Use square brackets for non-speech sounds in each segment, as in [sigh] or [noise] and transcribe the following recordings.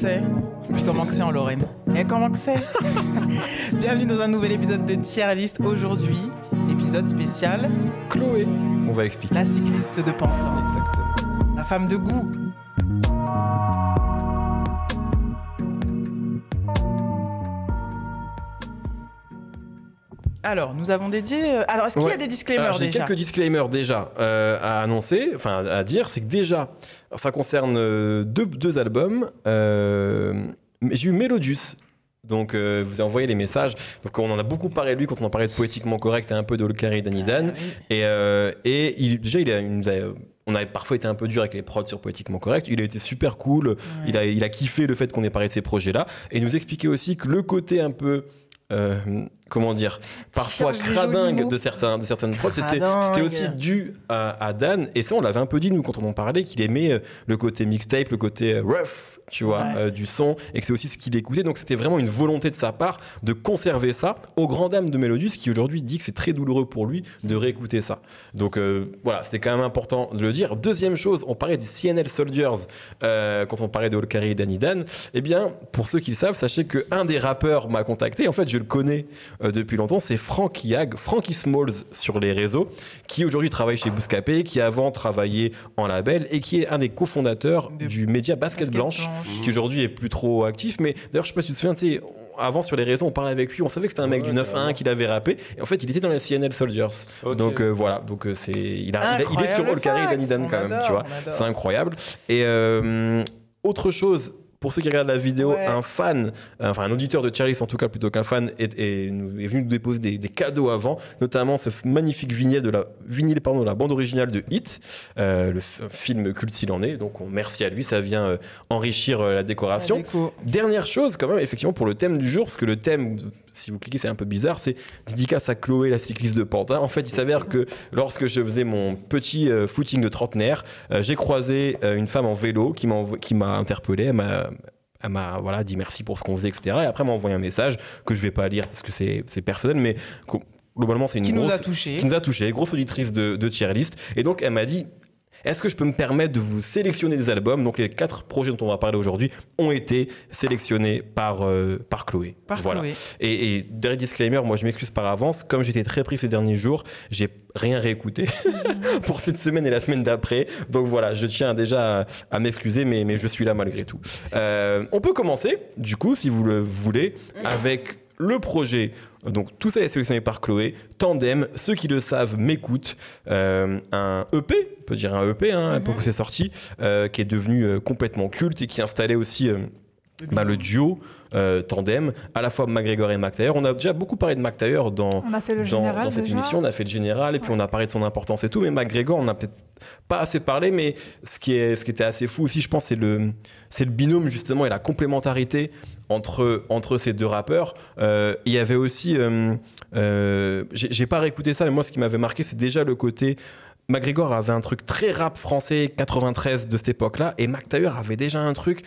c'est Puis comment que c'est en Lorraine Et comment que c'est [laughs] Bienvenue dans un nouvel épisode de Tier List. Aujourd'hui, épisode spécial Chloé. On va expliquer. La cycliste de Pantin. Exactement. La femme de goût. Alors, nous avons dédié. euh, Alors, est-ce qu'il y a des disclaimers Alors, J'ai déjà quelques disclaimers déjà euh, à annoncer, enfin à dire. C'est que déjà, ça concerne euh, deux, deux albums. Euh, J'ai eu Melodius. Donc, euh, vous avez envoyé les messages. Donc, on en a beaucoup parlé de lui quand on en parlait de Poétiquement Correct et un peu de Olkari et Danny Dan. Ah. Et, et il, déjà, il, a, il nous a- on avait parfois été un peu dur avec les prods sur Poétiquement Correct. Il a été super cool. Il, a, il a kiffé le fait qu'on ait parlé de ces projets-là. Et il nous expliquait aussi que le côté un peu. euh, comment dire Parfois cradingue de, certains, de certaines prods, c'était aussi dû à, à Dan. Et ça, on l'avait un peu dit, nous, quand on en parlait, qu'il aimait euh, le côté mixtape, le côté euh, rough, tu vois, Ouais. euh, du son, et que c'est aussi ce qu'il écoutait. Donc, c'était vraiment une volonté de sa part de conserver ça au grand dame de Melodius, qui aujourd'hui dit que c'est très douloureux pour lui de réécouter ça. Donc, euh, voilà, c'était quand même important de le dire. Deuxième chose, on parlait des CNL Soldiers euh, quand on parlait de Olkari et Danny Dan. Eh bien, pour ceux qui le savent, sachez qu'un des rappeurs m'a contacté. En fait, je le connais euh, depuis longtemps. C'est Frank Yag, Frankie Smalls sur les réseaux, qui aujourd'hui travaille chez Bouscapé, qui avant travaillait en label et qui est un des cofondateurs De du média Basket, Basket Blanche, Blanche. qui aujourd'hui est plus trop actif. Mais d'ailleurs, je sais pas si tu te souviens, tu sais, avant sur les réseaux, on parlait avec lui, on savait que c'était un mec Ouais, du 9-1 carrément. qu'il avait rappé. Et en fait, il était dans la CNL Soldiers. Donc euh, voilà, donc euh, c'est il, a- il a- il est sur Incroyable Olkari et Danny Dan quand on même, tu vois. C'est incroyable. Et euh, autre chose, pour ceux qui regardent la vidéo, Ouais. un fan, enfin un auditeur de Charlie en tout cas plutôt qu'un fan, est, est- nous- est venu nous déposer des, des cadeaux avant, notamment ce magnifique vinyle de la, vinyle, pardon, la bande originale de Hit, euh, le film culte s'il en est. Donc on, merci à lui, ça vient euh, enrichir euh, la décoration. La. Dernière chose, quand même, effectivement, pour le thème du jour, parce que le thème, si vous cliquez, c'est un peu bizarre, c'est dédicace à Chloé, la cycliste de Pantin. En fait, il s'avère que lorsque je faisais mon petit euh, footing de trentenaire, euh, j'ai croisé euh, une femme en vélo qui m'a envo- qui m'a interpellé. Elle m'a elle m'a voilà, dit merci pour ce qu'on faisait, etc. Et après, elle m'a envoyé un message que je vais pas lire parce que c'est c'est personnel, mais globalement, c'est une Qui nous a touchés. qui nous a touché, grosse auditrice de, de tier list. Et donc, elle m'a dit est-ce que je peux me permettre de vous sélectionner des albums? Donc, les quatre projets dont on va parler aujourd'hui ont été sélectionnés par, euh, par Chloé. Par voilà. Chloé. Et, et dernier disclaimer, moi je m'excuse par avance. Comme j'étais très pris ces derniers jours, j'ai rien réécouté [laughs] pour cette semaine et la semaine d'après. Donc voilà, je tiens déjà à, à m'excuser, mais, mais je suis là malgré tout. Euh, on peut commencer, du coup, si vous le voulez, avec le projet. Donc tout ça est sélectionné par Chloé. Tandem, ceux qui le savent m'écoutent. Euh, un EP, on peut dire un EP, hein, Mhm. pour que c'est sorti, euh, qui est devenu euh, complètement culte et qui installait aussi bah, le duo euh, tandem, à la fois McGregor et McTayer. On a déjà beaucoup parlé de McTayer dans, On a fait le dans, général dans cette déjà. émission. On a fait le général et puis on a parlé de son importance et tout. Mais McGregor, on n'a peut-être pas assez parlé. Mais ce qui, est, ce qui était assez fou aussi, je pense, c'est le, c'est le binôme justement et la complémentarité entre, entre ces deux rappeurs. Euh, il y avait aussi. euh, euh, j'ai j'ai pas réécouté ça, mais moi, ce qui m'avait marqué, c'est déjà le côté. McGregor avait un truc très rap français 93 de cette époque-là, et McTayer avait déjà un truc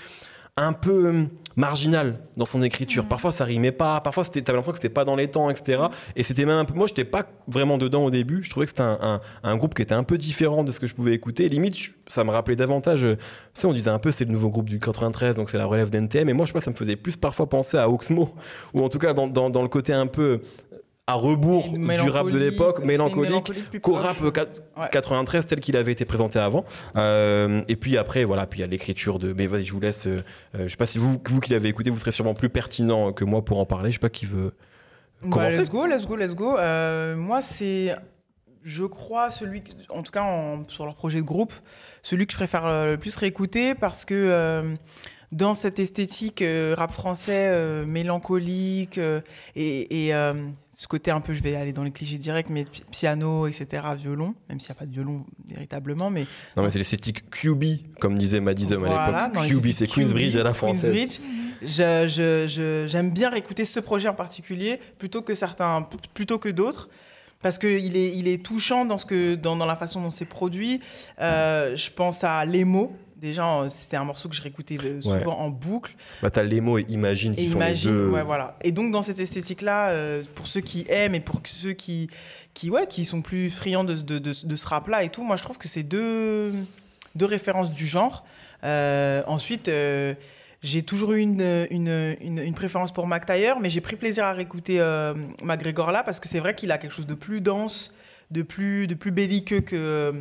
un peu euh, marginal dans son écriture. Parfois ça rimait pas, parfois c'était, t'avais l'impression que c'était pas dans les temps, etc. Et c'était même un peu, moi j'étais pas vraiment dedans au début. Je trouvais que c'était un, un- un groupe qui était un peu différent de ce que je pouvais écouter. Limite, je- ça me rappelait davantage. euh, Tu sais, on disait un peu c'est le nouveau groupe du 93, donc c'est la relève d'NTM. Et moi je sais pas, ça me faisait plus parfois penser à Oxmo, ou en tout cas dans, dans- dans le côté un peu à rebours du rap de l'époque, mélancolique, qu'au rap euh, quat- Ouais. 93 tel qu'il avait été présenté avant. Euh, et puis après, voilà, puis il y a l'écriture de. Mais vas-y, je vous laisse. euh, euh, je sais pas si vous, vous qui l'avez écouté, vous serez sûrement plus pertinent que moi pour en parler. Je sais pas qui veut. Bah, let's go, let's go, let's go. Euh, moi, c'est, je crois, celui, en tout cas en- sur leur projet de groupe, celui que je préfère le plus réécouter parce que dans cette esthétique rap français mélancolique et, et, ce côté un peu, je vais aller dans les clichés directs, mais pi- piano, etc., violon, même s'il n'y a pas de violon véritablement, mais Non, mais c'est l'esthétique QB, comme disait Madison Voilà, à l'époque. QB, c'est Queensbridge à la française. Queensbridge. Je- je- je- J'aime bien réécouter ce projet en particulier plutôt que certains, plutôt que d'autres. Parce qu'il est, il est touchant dans, ce que, dans, dans la façon dont c'est produit. Euh, je pense à Les mots. Déjà, c'était un morceau que je réécoutais souvent Ouais. en boucle. Bah, t'as les mots et Imagine qui Et sont imagine, les deux. ouais, voilà. Et donc dans cette esthétique-là, euh, pour ceux qui aiment et pour ceux qui, qui, ouais, qui sont plus friands de, de, de, de ce rap-là et tout, moi je trouve que c'est deux, deux références du genre. Euh, ensuite, euh, j'ai toujours eu une, une, une, préférence pour Mac mais j'ai pris plaisir à réécouter McGregor là parce que c'est vrai qu'il a quelque chose de plus dense, de plus, de plus belliqueux que,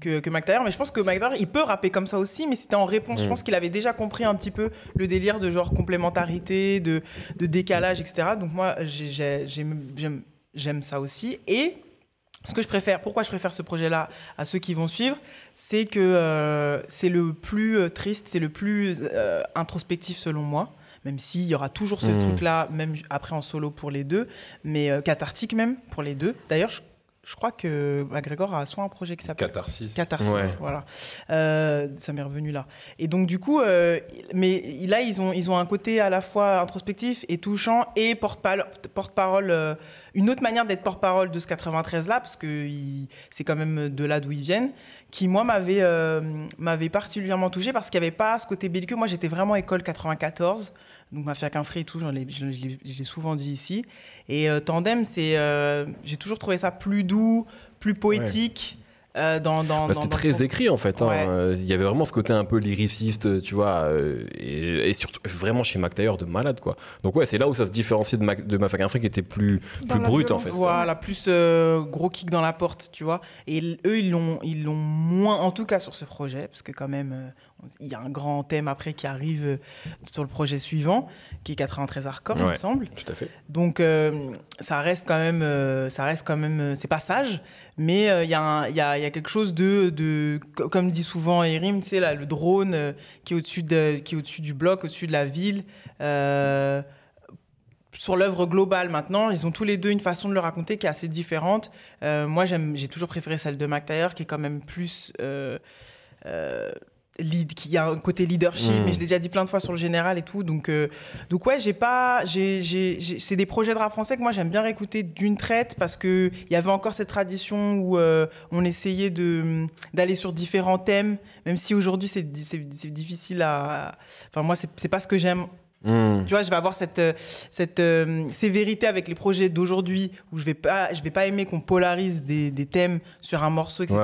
que, que Mais je pense que McTayer, il peut rapper comme ça aussi, mais c'était en réponse. Je mm. pense qu'il avait déjà compris un petit peu le délire de genre complémentarité, de, de décalage, etc. Donc moi, j'aime ça aussi. Et ce que je préfère, pourquoi je préfère ce projet-là à ceux qui vont suivre, c'est que euh, c'est le plus euh, triste, c'est le plus euh, introspectif selon moi, même s'il y aura toujours ce hmm. truc-là, même après en solo pour les deux, mais cathartique même pour les deux. D'ailleurs, je je crois que McGregor a soit un projet qui s'appelle Catharsis. Catharsis, voilà. Euh, ça m'est revenu là. Et donc du coup, euh, mais là ils ont ils ont un côté à la fois introspectif et touchant et porte-parole, porte-parole euh, une autre manière d'être porte-parole de ce 93 là parce que c'est quand même de là d'où ils viennent, qui moi m'avait m'avait particulièrement touché parce qu'il n'y avait pas ce côté belliqueux. Moi j'étais vraiment école 94 donc Mafia qu'un et tout, je l'ai souvent dit ici. Et euh, Tandem, c'est, euh, j'ai toujours trouvé ça plus doux, plus poétique. Euh, dans, dans, bah, c'était très écrit en fait. Hein. Il y avait vraiment ce côté un peu lyriciste, tu vois, et, surtout vraiment chez Mac de malade quoi. Donc ouais, c'est là où ça se différenciait de, Mac, de Mafia qui était plus, plus brut en fait. Voilà, plus gros kick dans la porte, tu vois. Et eux, ils l'ont, ils l'ont moins, en tout cas sur ce projet, parce que quand même il y a un grand thème après qui arrive euh, sur le projet suivant, qui est 93 Hardcore, il me semble. Tout à fait. Donc euh, ça reste quand même, euh, ça reste quand même, c'est pas sage, mais il y, a, y, a, y, a quelque chose de, de comme dit souvent Erim, tu sais là, le drone qui est au-dessus de, qui est au-dessus du bloc, au-dessus de la ville. sur l'œuvre globale maintenant, ils ont tous les deux une façon de le raconter qui est assez différente. moi, j'ai toujours préféré celle de McTayer, qui est quand même plus lead, qui a un côté leadership, mais je l'ai déjà dit plein de fois sur le général et tout. Donc, euh, donc ouais, j'ai pas, j'ai, c'est des projets de rap français que moi j'aime bien réécouter d'une traite parce que il y avait encore cette tradition où euh, on essayait de d'aller sur différents thèmes, même si aujourd'hui c'est, c'est, difficile à. Enfin moi c'est pas ce que j'aime Hmm. Tu vois, je vais avoir cette, euh, cette euh, sévérité avec les projets d'aujourd'hui où je vais pas, je vais pas aimer qu'on polarise des, des, thèmes sur un morceau, etc.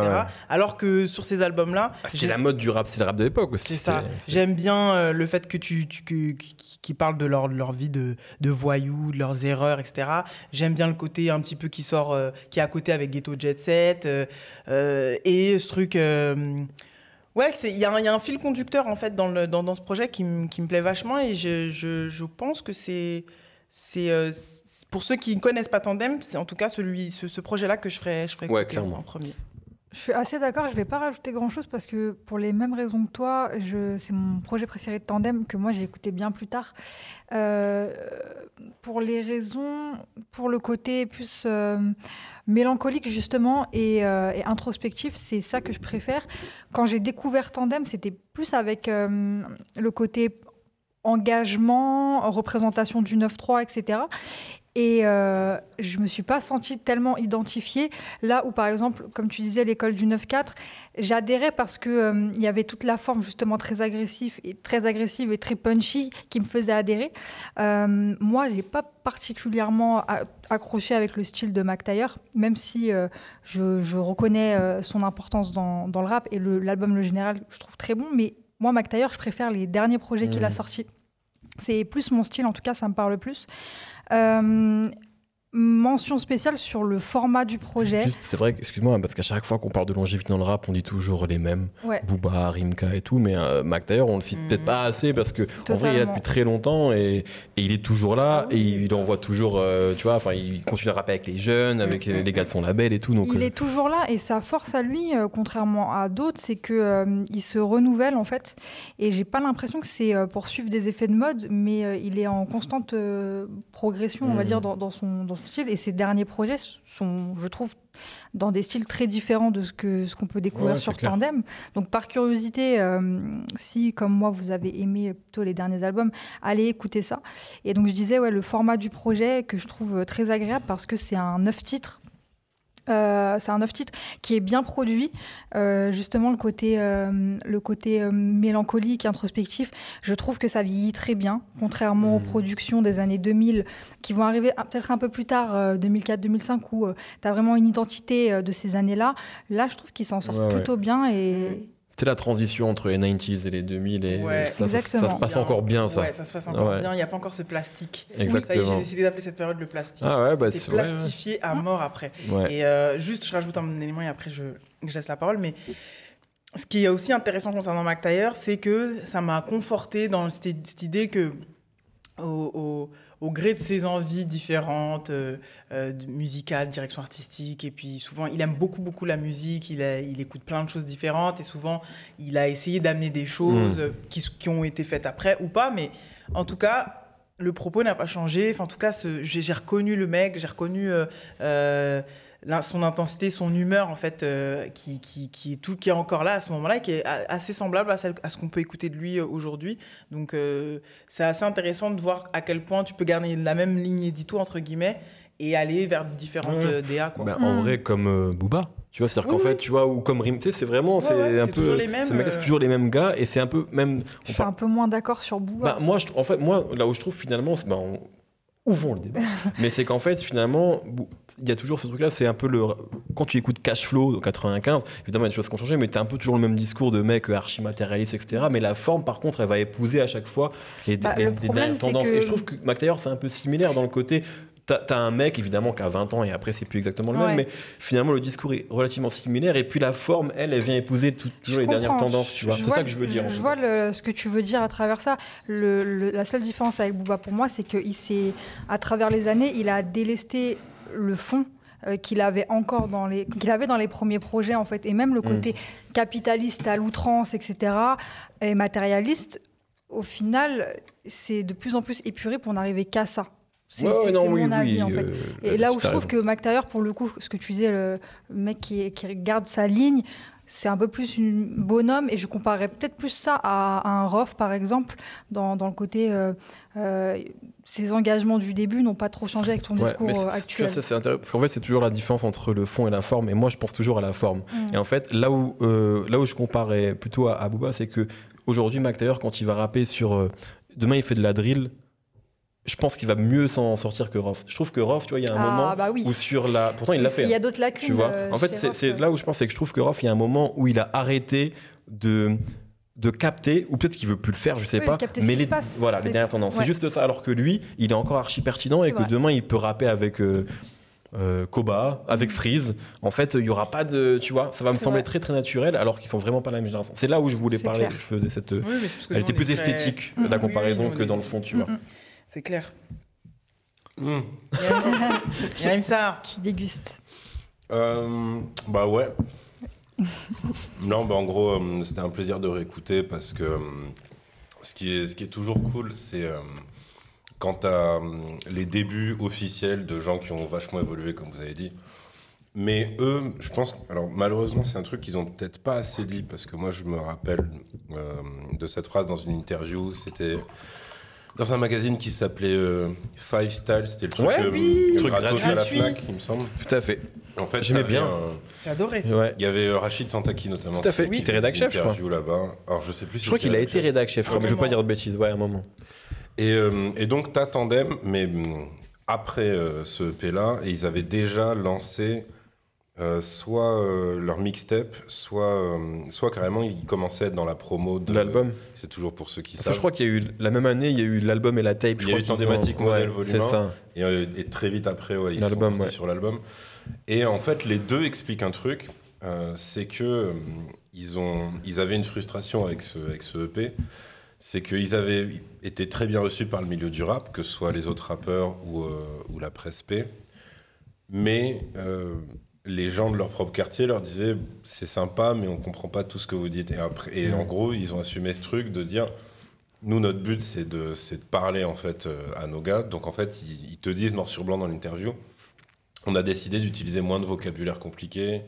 Alors que sur ces albums-là, ah, c'est la mode du rap, c'est le rap de l'époque aussi. C'est ça. J'aime bien euh, le fait que tu, tu qui parlent de leur, leur vie de, de voyous, de leurs erreurs, etc. J'aime bien le côté un petit peu qui sort, qui est à côté avec Ghetto Jet Set et ce truc Ouais, il y, a un fil conducteur en fait dans, le, dans, dans ce projet qui, qui, me plaît vachement et je, je, je pense que c'est c'est euh, pour ceux qui ne connaissent pas Tandem, c'est en tout cas celui ce, ce projet-là que je ferai je ferai ouais, en premier. Je suis assez d'accord, je ne vais pas rajouter grand-chose parce que pour les mêmes raisons que toi, c'est mon projet préféré de Tandem que moi j'ai écouté bien plus tard. Euh, pour les raisons, pour le côté plus euh, mélancolique justement euh, et, introspectif, c'est ça que je préfère. Quand j'ai découvert Tandem, c'était plus avec le côté engagement, représentation du 9-3, etc. Et euh, je me suis pas sentie tellement identifiée. Là où, par exemple, comme tu disais, l'école du 9-4, j'adhérais parce qu'il euh, y avait toute la forme justement très agressive et très agressive et très punchy qui me faisait adhérer. Euh, moi, j'ai pas particulièrement accroché avec le style de Mac même si euh, je, je, reconnais son importance dans, dans, le rap et l'album le, Général, je trouve très bon. Mais moi, Mac je préfère les derniers projets qu'il a mmh. sortis. C'est plus mon style, en tout cas, ça me parle plus. Euh, mention spéciale sur le format du projet. C'est vrai, excuse-moi, parce qu'à chaque fois qu'on parle de longévité dans le rap, on dit toujours les mêmes. Booba, Rimka et tout, mais euh, Mac d'ailleurs, on le cite peut-être pas assez parce que en vrai, il est là depuis très longtemps et, il est toujours là ah et il envoie toujours, euh, tu vois, enfin, il continue à rapper avec les jeunes, avec mm, mm, les gars de son label et tout. Donc, il est toujours là et sa force à lui, contrairement à d'autres, c'est que il se renouvelle en fait. Et j'ai pas l'impression que c'est pour suivre des effets de mode, mais il est en constante progression, on va mm. dire, dans, son, dans Et ces derniers projets sont, je trouve, dans des styles très différents de ce qu'on ce qu'on peut découvrir sur Tandem. Donc, par curiosité, euh, si, comme moi, vous avez aimé plutôt les derniers albums, allez écouter ça. Et donc, je disais, ouais, le format du projet que je trouve très agréable parce que c'est un neuf titres euh, c'est un neuf titres qui est bien produit. Euh, justement, le côté, euh, le côté mélancolique, introspectif, je trouve que ça vieillit très bien, contrairement aux mmh. productions des années 2000 qui vont arriver peut-être un peu plus tard, 2004-2005, où tu as vraiment une identité de ces années-là. Là, je trouve qu'il s'en sort plutôt bien et. C'était la transition entre les 90s et les 2000 et Ouais. ça, ça- ça Exactement. se passe encore bien ça. Ouais, ça se passe encore Ouais. bien. Il n'y a pas encore ce plastique. Ça y est, Exactement. j'ai décidé d'appeler cette période le plastique. Ah ouais, bah, c'est- ouais, ouais. plastifié à mort après. Ouais. Et euh, juste, je rajoute un élément et après je, je laisse la parole. Mais ce qui est aussi intéressant concernant McTyre, c'est que ça m'a conforté dans cette, cette idée que, au, au- au gré de ses envies différentes, euh, euh, musicales, direction artistique, et puis souvent, il aime beaucoup, beaucoup la musique, il, a- il écoute plein de choses différentes, et souvent, il a essayé d'amener des choses euh, qui, qui ont été faites après ou pas, mais en tout cas, le propos n'a pas changé. Enfin, en tout cas, j'ai reconnu le mec, j'ai reconnu euh, son intensité, son humeur, en fait, euh, qui, qui, qui est tout, qui est encore là à ce moment-là, qui est assez semblable à, celle- à ce qu'on peut écouter de lui euh, aujourd'hui. Donc, euh, c'est assez intéressant de voir à quel point tu peux garder la même ligne édito, entre guillemets, et aller vers différentes Ouais. DA, quoi. Bah, En Mm. vrai, comme euh, Booba. Tu vois, c'est-à-dire Oui, qu'en oui. fait, tu vois, ou comme Rim, tu sais, c'est vraiment, Ouais, c'est ouais, un c'est peu. toujours les mêmes, ce mec-là, euh. C'est toujours les mêmes gars, et c'est un peu même. Je suis un peu moins d'accord sur Booba. Bah, moi, je, en fait, moi, là où je trouve finalement, c'est- bah, on- ouvrons le débat. [laughs] Mais c'est qu'en fait, finalement, il y a toujours ce truc-là, c'est un peu le. Quand tu écoutes Cash Flow, donc 95, évidemment, il y a des choses qui ont changé, mais tu un peu toujours le même discours de mec archi matérialiste, etc. Mais la forme, par contre, elle va épouser à chaque fois les, Bah, les- le les problème, dernières c'est tendances. que- Et je trouve que McTayer, c'est un peu similaire dans le côté. T'as as un mec, évidemment, qui a 20 ans et après, c'est plus exactement le même, mais finalement, le discours est relativement similaire. Et puis la forme, elle, elle vient épouser tout- toujours les dernières tendances, tu vois. C'est ça que je veux dire. Je vois le- ce que tu veux dire à travers ça. Le- le- la seule différence avec Booba pour moi, c'est qu'il s'est, à travers les années, il a délesté le fond euh, qu'il avait encore dans les qu'il avait dans les premiers projets en fait. Et même le Mm. côté capitaliste à l'outrance etc et matérialiste au final c'est de plus en plus épuré pour n'arriver qu'à ça. C'est Ouais, oui, mon oui, avis en fait. euh, et là où je trouve que McTayer, pour le coup, ce que tu disais, le, le mec qui, qui garde sa ligne, c'est un peu plus une bonhomme. Et je comparerais peut-être plus ça à, à un Roth, par exemple, dans, dans le côté. euh, euh, ses engagements du début n'ont pas trop changé avec son Ouais, discours mais euh, actuel. ça, c'est intéressant, parce qu'en fait, c'est toujours la différence entre le fond et la forme. Et moi, je pense toujours à la forme. Mm. Et en fait, là où, euh, là où je comparais plutôt à, à Booba, c'est que aujourd'hui, Mac Taylor, quand il va rapper sur. demain, il fait de la drill. Je pense qu'il va mieux s'en sortir que Roth. Je trouve que Roth, tu vois, il y a un Ah, moment bah oui. où sur la. Pourtant, il l'a fait. Il y a hein, d'autres lacunes. tu vois. euh, en fait, chez c'est là où je pense, c'est que je trouve que Roth, il y a un moment où il a arrêté de de capter, ou peut-être qu'il veut plus le faire, je sais Oui, pas, mais les, voilà, les dernières tendances. ouais. C'est juste ça, alors que lui, il est encore archi pertinent et que vrai. demain, il peut rapper avec euh, euh, Koba, avec Freeze. En fait, il y aura pas de, tu vois, ça va me sembler vrai. très très naturel, alors qu'ils sont vraiment pas la même génération. C'est là où je voulais parler, clair. je faisais cette, Oui, mais c'est parce que elle était plus est esthétique Mhm. la Oui, oui, comparaison que dans le fond, tu vois. C'est clair. Hmm. [laughs] Yarim Sar. Qui déguste. Euh, bah ouais. non, bah en gros, euh, c'était un plaisir de réécouter parce que euh, ce, qui est, ce qui est toujours cool, c'est euh, quand tu as les débuts officiels de gens qui ont vachement évolué, comme vous avez dit. Mais eux, je pense, alors malheureusement, c'est un truc qu'ils ont peut-être pas assez dit parce que moi, je me rappelle euh, de cette phrase dans une interview. C'était dans un magazine qui s'appelait euh, Five Style. C'était le truc, Ouais, euh, oui, truc gratuit. à la. Fnac, il me semble. Tout à fait. En fait, J'aimais bien. J'ai adoré. Ouais. il y avait euh, Rachid Santaki notamment. Tout à fait, qui qui était rédac chef, je crois. là-bas. Alors je sais plus. Je crois qu'il a été rédac chef, je crois, mais je veux pas dire de bêtises, ouais, à un moment. Et, euh, et donc t'as Tandem, mais hum, après euh, ce EP là, et ils avaient déjà lancé euh, soit euh, leur mixtape, soit, euh, soit carrément ils commençaient à être dans la promo de L'album. C'est toujours pour ceux qui savent. je crois qu'il y a eu la même année, il y a eu l'album et la tape. Il je y a crois eu ont- Model ouais, Volume C'est 1. ça. Et, euh, et très vite après, ouais, ils sont ouais. sur l'album. Et en fait, les deux expliquent un truc, euh, c'est que euh, ils, ont, ils avaient une frustration avec ce, avec ce EP. C'est qu'ils avaient été très bien reçus par le milieu du rap, que ce soit les autres rappeurs ou, euh, ou la presse P. Mais euh, les gens de leur propre quartier leur disaient c'est sympa, mais on comprend pas tout ce que vous dites. Et, après, et en gros, ils ont assumé ce truc de dire nous, notre but, c'est de, c'est de parler en fait euh, à nos gars. Donc en fait, ils, ils te disent noir sur blanc dans l'interview on a décidé d'utiliser moins de vocabulaire compliqué,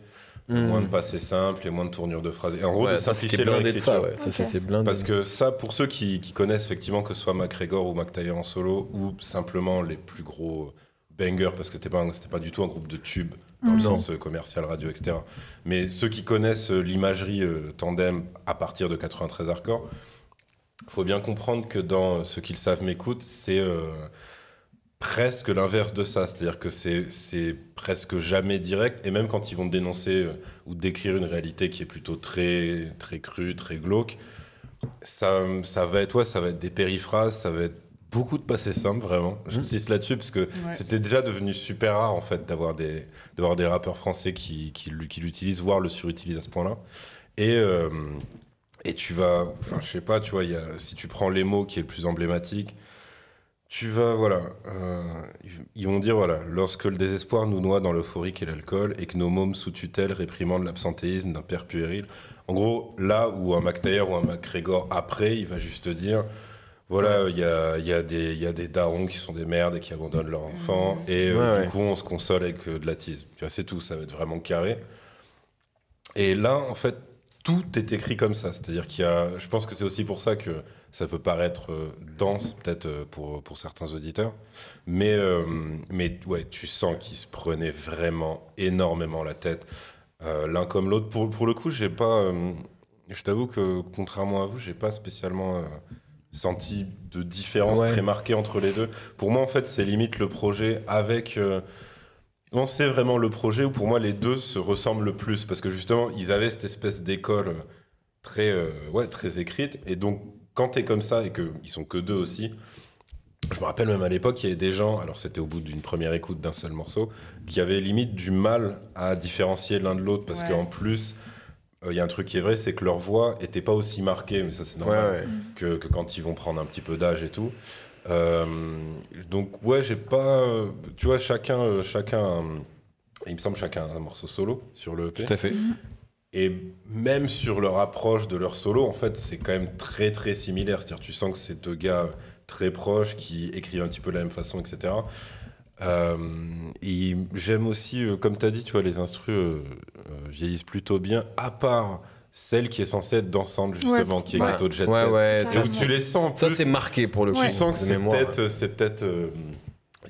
Mm. moins de passés simples et moins de tournures de phrases. Et en gros, Ouais, de ça, simplifier c'était leur blindé de ça, écriture. ouais. Ça, c'était blindé. Parce que ça, pour ceux qui, qui connaissent effectivement que ce soit McGregor ou McTayer en solo, ou simplement les plus gros bangers, parce que c'était pas, pas du tout un groupe de tubes dans le Mhm. sens euh, commercial, radio, etc. Mais ceux qui connaissent euh, l'imagerie euh, tandem à partir de 93 hardcore, faut bien comprendre que dans euh, ceux qui le savent m'écoutent, c'est euh, presque l'inverse de ça. C'est-à-dire que c'est c'est presque jamais direct. Et même quand ils vont dénoncer euh, ou décrire une réalité qui est plutôt très, très crue, très glauque, ça, ça, va être, ouais, ça va être des périphrases, ça va être beaucoup de passé simple, vraiment. J'insiste là-dessus parce que Ouais. c'était déjà devenu super rare, en fait, d'avoir des, d'avoir des rappeurs français qui, qui, l- qui l'utilisent, voire le surutilisent à ce point-là. Et, euh, et tu vas, enfin, je sais pas, tu vois, il y a, si tu prends les mots qui est le plus emblématique, tu vas, voilà, euh, ils- ils vont dire, voilà, lorsque le désespoir nous noie dans l'euphorique et l'alcool et que nos mômes sous tutelle réprimandent l'absentéisme d'un père puéril. En gros, là où un McTayer ou un McGregor, après, il va juste te dire, voilà, il y a, il y, a des- il y a des darons qui sont des merdes et qui abandonnent leurs enfants, et euh, Ouais, du coup, on se console avec euh, de la tease. Tu vois, c'est tout, ça va être vraiment carré. Et là, en fait, tout est écrit comme ça. C'est-à-dire qu'il y a. Je pense que c'est aussi pour ça que ça peut paraître euh, dense, peut-être euh, pour, pour certains auditeurs. Mais, euh, mais ouais, tu sens qu'ils se prenaient vraiment énormément la tête, euh, l'un comme l'autre. Pour, pour le coup, j'ai pas. euh, je t'avoue que, contrairement à vous, j'ai pas spécialement. Senti de différence Ouais. très marquée entre les deux. Pour moi, en fait, c'est limite le projet avec. euh, non, c'est vraiment le projet où pour moi les deux se ressemblent le plus parce que justement ils avaient cette espèce d'école très, euh, ouais, très écrite et donc quand t'es comme ça et qu'ils sont que deux aussi, je me rappelle même à l'époque il y avait des gens, alors c'était au bout d'une première écoute d'un seul morceau, qui avaient limite du mal à différencier l'un de l'autre parce Ouais. qu'en plus euh, il y a un truc qui est vrai, c'est que leur voix était pas aussi marquée, mais ça c'est normal ouais. que, que quand ils vont prendre un petit peu d'âge et tout. Euh, donc ouais, j'ai pas, euh, tu vois, chacun, euh, chacun, euh, il me semble chacun a un morceau solo sur le EP. Tout à fait. Et même sur leur approche de leur solo, en fait, c'est quand même très très similaire. C'est-à-dire, tu sens que c'est deux gars très proches qui écrivent un petit peu de la même façon, etc. Euh, et j'aime aussi, euh, comme tu as dit, tu vois, les instrus euh, vieillissent plutôt bien, à part celle qui est censée être dansante, justement, qui est Ouais. Ghetto Jet Ouais, Set. ouais, Et ça, où tu les sens en Ça, c'est marqué pour le coup. Tu sens que de c'est peut-être, c'est peut-être, euh,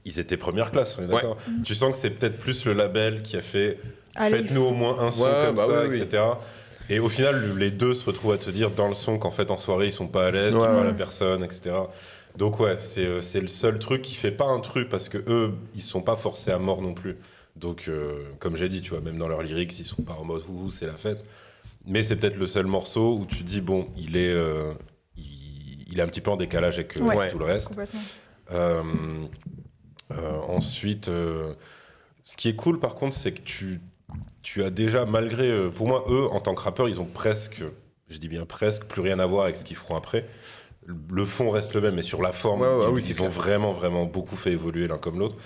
ils étaient première classe, on est Ouais. d'accord. Tu sens que c'est peut-être plus le label qui a fait, faites-nous au moins un son Ouais, comme bah ça, oui, oui. etc. Et au final, les deux se retrouvent à te dire dans le son qu'en fait en soirée ils sont pas à l'aise, Ouais, qu'ils parlent à personne, etc. Donc ouais, c'est euh, c'est le seul truc qui fait pas un truc parce que eux, ils sont pas forcés à mort non plus. Donc euh, comme j'ai dit, tu vois, même dans leurs lyrics, ils sont pas en mode ouh, c'est la fête. Mais c'est peut-être le seul morceau où tu dis bon, il est, euh, il, il est un petit peu en décalage avec, Ouais. avec tout le reste. Ensuite, ce qui est cool par contre, c'est que tu, tu as déjà, malgré, pour moi, eux, en tant que rappeurs, ils ont presque, je dis bien presque, plus rien à voir avec ce qu'ils feront après. Le fond reste le même, mais sur la forme, Ouais, ouais, ils, oui, ils c'est ont vraiment, vraiment beaucoup fait évoluer l'un comme l'autre.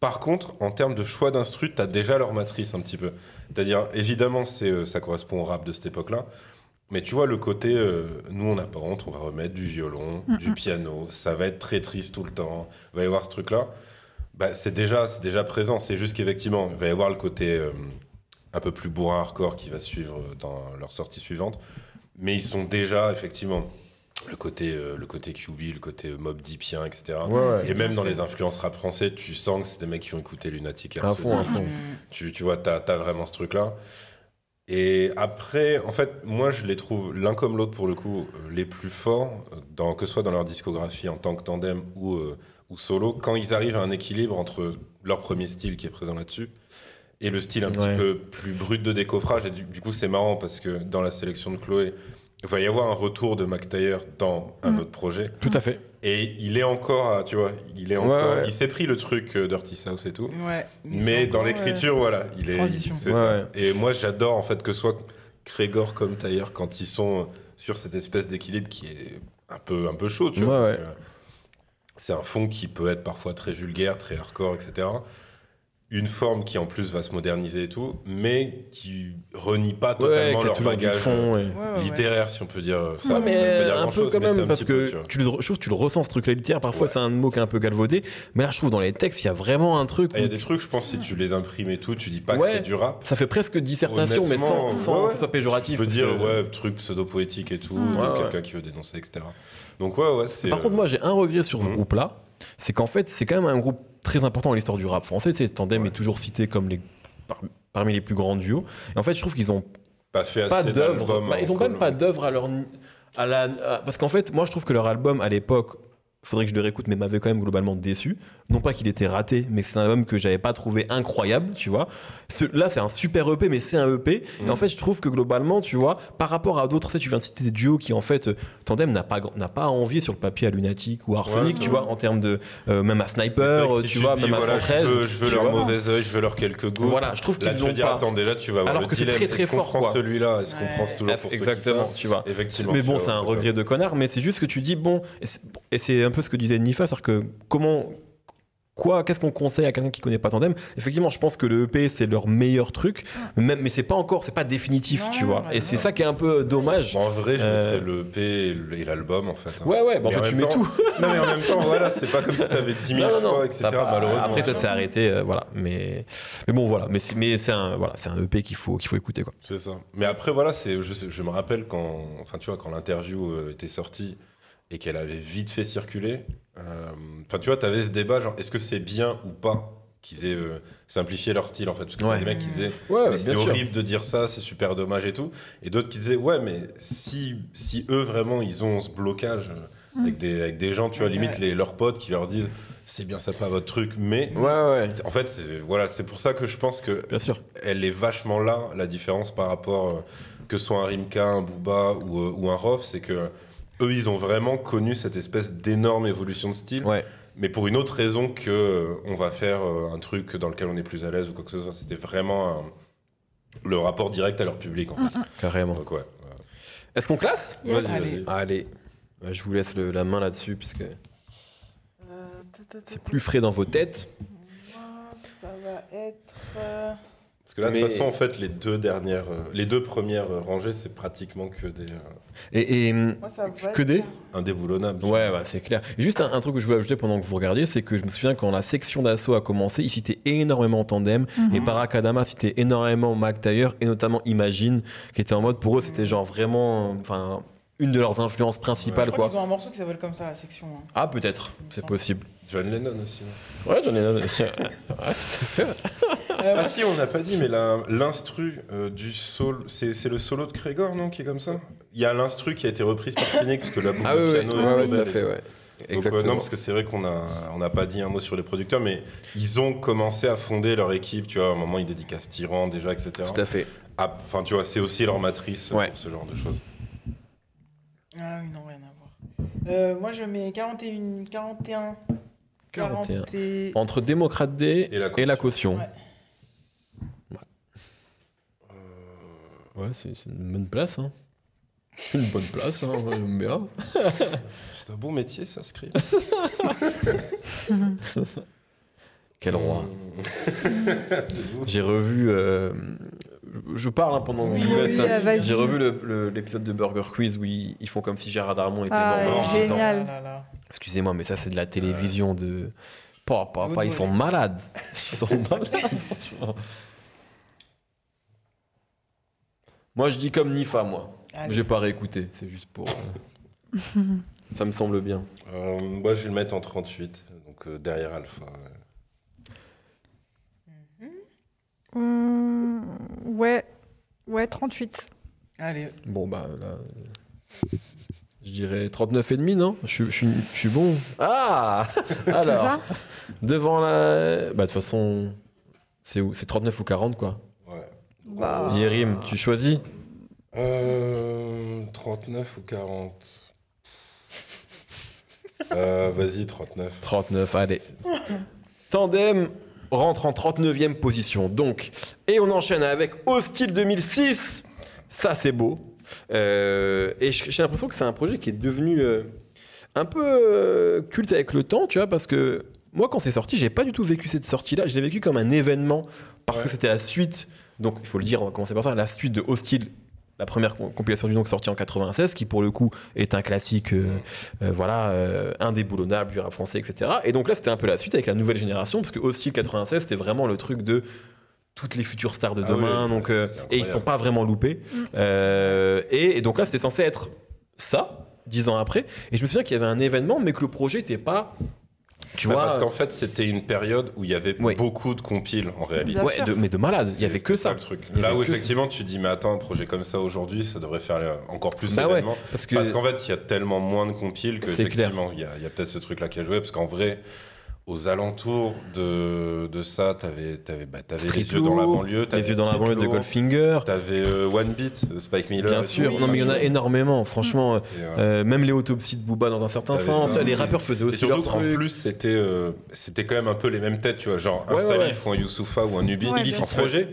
Par contre, en termes de choix d'instru, tu as déjà leur matrice un petit peu. C'est-à-dire, évidemment, c'est, euh, ça correspond au rap de cette époque-là. Mais tu vois, le côté, euh, nous, on n'a pas honte, on va remettre du violon, du piano, ça va être très triste tout le temps, il va y avoir ce truc-là. Bah, c'est déjà, c'est déjà présent, c'est juste qu'effectivement, il va y avoir le côté euh, un peu plus bourrin hardcore qui va suivre dans leur sortie suivante. Mais ils sont déjà, effectivement, le côté, euh, le côté QB, le côté Mob Deepien, etc. Ouais, ouais. Et même dans les influences rap français, tu sens que c'est des mecs qui ont écouté Lunatic À fond, à fond. tu, tu vois, t'as as vraiment ce truc-là. Et après, en fait, moi, je les trouve l'un comme l'autre, pour le coup, euh, les plus forts, euh, dans, que ce soit dans leur discographie en tant que tandem ou, euh, ou solo, quand ils arrivent à un équilibre entre leur premier style qui est présent là-dessus et le style un Ouais. petit peu plus brut de décoffrage. Et du, du coup, c'est marrant parce que dans la sélection de Chloé, il va y avoir un retour de McTayer dans un Mm. autre projet. Tout à fait. Et il est encore, à- tu vois, il est Ouais, encore, ouais. il s'est pris le truc euh, Dirty South et tout. Ouais. Mais dans l'écriture, voilà, il est. transition. C'est Ouais, ça. ouais. Et moi, j'adore en fait que ce soit Grégor comme Tailleur quand ils sont sur cette espèce d'équilibre qui est un peu, un peu chaud, tu vois. C'est un fond qui peut être parfois très vulgaire, très hardcore, etc. Une forme qui en plus va se moderniser et tout, mais qui renie pas Ouais, totalement qui a leur bagage fond. ouais. Ouais, ouais, ouais. littéraire, si on peut dire ça. Ouais, Ça mais veut pas dire un peu grand-chose, quand mais c'est même, un parce peu, que tu vois. tu le, je trouve que tu le ressens ce truc-là littéraire. Parfois, Ouais. c'est un mot qui est un peu galvaudé, mais là, je trouve dans les textes, il y a vraiment un truc. Ah, Il y a des trucs, je pense, si tu les imprimes et tout, tu dis pas que Ouais. c'est du rap. Ça fait presque dissertation, mais sans, sans ouais, que ce soit péjoratif. Tu peux dire, que- ouais, truc pseudo-poétique et tout, Ouais, quelqu'un ouais. qui veut dénoncer, etc. Donc, ouais, ouais, c'est. Par euh, contre, moi, j'ai un regret sur ce groupe-là, c'est qu'en fait, c'est quand même un groupe très important dans l'histoire du rap français. C'est Tandem Ouais. est toujours cité comme les par- parmi les plus grands duos. Et en fait, je trouve qu'ils ont pas fait pas d'œuvre. bah, ils ont même pas d'œuvre à leur à la à- parce qu'en fait, moi, je trouve que leur album à l'époque faudrait que je le réécoute, mais m'avait quand même globalement déçu. Non pas qu'il était raté, mais c'est un album que j'avais pas trouvé incroyable, tu vois. Ce- là, c'est un super EP, mais c'est un EP. Et Mm. en fait, je trouve que globalement, tu vois, par rapport à d'autres, tu viens de citer des duos qui, en fait, euh, Tandem n'a pas, n'a pas à envier sur le papier à Lunatic ou à Arsenic, Ouais, tu vois, en termes de. euh, même à Sniper, euh, si tu vois, dis, même à voilà, 113. Je veux, je veux tu leur vois. mauvais œil, je veux leur quelques gouttes. Voilà, je trouve Là, qu'ils l'ont dire, pas. attends, déjà, tu vas Alors que c'est très, très Est-ce qu'on fort, prend quoi. celui-là? Est-ce qu'on prend toujours pour Exactement, tu vois. Effectivement. Mais bon, c'est un regret de connard, mais c'est juste que tu dis, bon, et c'est- et c'est un peu ce que disait Nifa, c'est-à-dire que comment. Quoi, qu'est-ce qu'on conseille à quelqu'un qui connaît pas Tandem? Effectivement, je pense que le EP c'est leur meilleur truc, même, mais c'est pas encore, c'est pas définitif, Non, tu vois. et c'est ça qui est un peu dommage. En vrai, je Euh, mettrais le EP et l'album, en fait. hein. Ouais, ouais, bah, en tu mets temps- tout. [laughs] Non, mais en même temps, voilà, c'est pas comme si t'avais 10 000 Non, choix, etc. pas- Malheureusement. Après, ça s'est arrêté, euh, voilà. Mais, mais bon, voilà. Mais c'est, mais c'est un, voilà, c'est un EP qu'il faut, qu'il faut écouter, quoi. C'est ça. Mais après, voilà, c'est, je, je me rappelle quand, enfin, tu vois, quand l'interview euh, était sortie et qu'elle avait vite fait circuler. euh, Enfin, tu vois, t'avais ce débat, genre, est-ce que c'est bien ou pas qu'ils aient euh, simplifié leur style, en fait? Parce que Ouais. des mecs qui disaient, Ouais, mais c'est horrible de dire ça, c'est super dommage et tout. Et d'autres qui disaient, ouais, mais si, si eux, vraiment, ils ont ce blocage euh, avec, des, avec des gens, tu vois, Ouais. limite les, leurs potes qui leur disent, c'est bien ça, pas votre truc, mais. Ouais, ouais, En fait, c'est voilà, c'est pour ça que je pense que bien sûr. elle est vachement là, la différence par rapport euh, que ce soit un Rimka, un Booba ou, euh, ou un Rof, c'est que eux, ils ont vraiment connu cette espèce d'énorme évolution de style, Ouais. mais pour une autre raison que euh, on va faire euh, un truc dans lequel on est plus à l'aise ou quoi que ce soit. C'était vraiment un- le rapport direct à leur public, en fait. Carrément. Donc, ouais. Est-ce qu'on classe Yes. Vas-y, Allez. vas-y. Allez. Bah, je vous laisse le- la main là-dessus, puisque Euh, ta, ta, ta, c'est plus frais dans vos têtes. moi, Ça va être. euh, Parce que là, de toute Mais- façon, en fait, les deux dernières, euh, les deux premières euh, rangées, c'est pratiquement que des euh, Et, et, hum, Moi, ça va que être- des indéboulonnables. Ouais, ouais, c'est clair. Et juste un, un truc que je voulais ajouter pendant que vous regardiez, c'est que je me souviens quand la section d'assaut a commencé, ils citaient énormément Tandem Mhm. et Parakadama citait énormément Mac Taylor et notamment Imagine, qui était en mode pour eux c'était genre vraiment, enfin une de leurs influences Je principales crois quoi. qu'ils ont un morceau qui s'appelle comme ça, la section. hein. Ah peut-être, Il me c'est semble. possible. John Lennon aussi. non Ouais, à fait. Euh, Ah si, on n'a pas dit, mais l'instru euh, du solo, c'est c'est le solo de Krégor, non, qui est comme ça? Il y a l'instru qui a été reprise par Cynic, parce que la boucle Ah oui, de oui, piano ouais, tout à et fait, tout. ouais. Donc, euh, Exactement. non, parce que c'est vrai qu'on a, on n'a pas dit un mot sur les producteurs, mais ils ont commencé à fonder leur équipe, tu vois, à un moment ils dédicacent Tyran déjà, etc. Tout à fait. Ah, Enfin, tu vois, c'est aussi leur matrice euh, Ouais. pour ce genre de choses. Ah oui, non, rien à voir. Euh, moi, je mets 41, 41. 41. 40 et- Entre Démocrate Day Et la et la caution. Ouais. Ouais, c'est une bonne place. Hein. C'est [laughs] une bonne place, hein, moi, j'aime bien. [laughs] C'est un bon métier, ça, script. [laughs] Quel roi. J'ai revu. euh, je- parle hein, pendant que Oui, oui, vas-y. J'ai revu l'épisode de Burger Quiz où ils, ils font comme si Gérard Darmon était Ah, mort. ouais, génial. Ah. Excusez-moi, mais ça c'est de la télévision de. Pas, pas, pas, ils sont malades. [laughs] Ils sont malades. moi je dis comme Nifa, moi. J'ai pas réécouté, c'est juste pour. euh, [laughs] ça me semble bien. Euh, moi, je vais le mettre en 38, donc euh, derrière Alpha. ouais. Hum, ouais, ouais, 38. Allez. Bon bah là. Je dirais 39,5, non? Je, suis- je, suis- je suis bon. Ah [laughs] Alors, ça? devant la. Bah de toute façon, c'est où? C'est 39 ou 40 quoi. Ouais. Bah. Yérim, tu choisis? Euh, 39 ou 40 euh, Vas-y, 39. 39, allez. Tandem rentre en 39e position. Donc, et on enchaîne avec Hostile 2006. Ça, c'est beau. Euh, et j'ai l'impression que c'est un projet qui est devenu euh, un peu euh, culte avec le temps, tu vois, parce que moi, quand c'est sorti, j'ai pas du tout vécu cette sortie-là. Je l'ai vécu comme un événement parce Ouais. que c'était la suite. Donc, il faut le dire, on va commencer par ça. La suite de Hostile, la première com- compilation du nom sortie en 96, qui pour le coup est un classique, euh, euh, voilà, euh, indéboulonnable du rap français, etc. Et donc là, c'était un peu la suite avec la nouvelle génération, parce que Hostile 96, c'était vraiment le truc de toutes les futures stars de Ah demain, oui, donc et ils sont pas vraiment loupés. Et, et donc là, c'était censé être ça, dix ans après. Et je me souviens qu'il y avait un événement, mais que le projet n'était pas Tu Bah, vois Parce qu'en fait, c'était une période où il y avait Oui. beaucoup de compiles en réalité. Ouais, de- mais de malade, il y avait que c'est ça. le truc. Là où ça. effectivement tu dis mais attends un projet comme ça aujourd'hui ça devrait faire euh, encore plus Bah ouais, d'événements. parce que Parce qu'en fait il y a tellement moins de compiles que effectivement il y a, il y a peut-être ce truc là qui a joué parce qu'en vrai aux alentours de, de ça t'avais t'avais bah, t'avais Street les yeux dans la banlieue les t'avais yeux dans la banlieue de Goldfinger. t'avais euh, One Beat de Spike Miller Bien et sûr, non mais il y en a énormément, franchement. euh, euh, même les autopsies de Booba dans un certain sens. ça. Les rappeurs faisaient Et aussi surtout leur truc. plus, c'était euh, c'était quand même un peu les mêmes têtes, tu vois. Genre un Ouais, ouais, Salif ou un Youssoufa ou un Nubi. Ouais, Illicit bien en fait, Projet,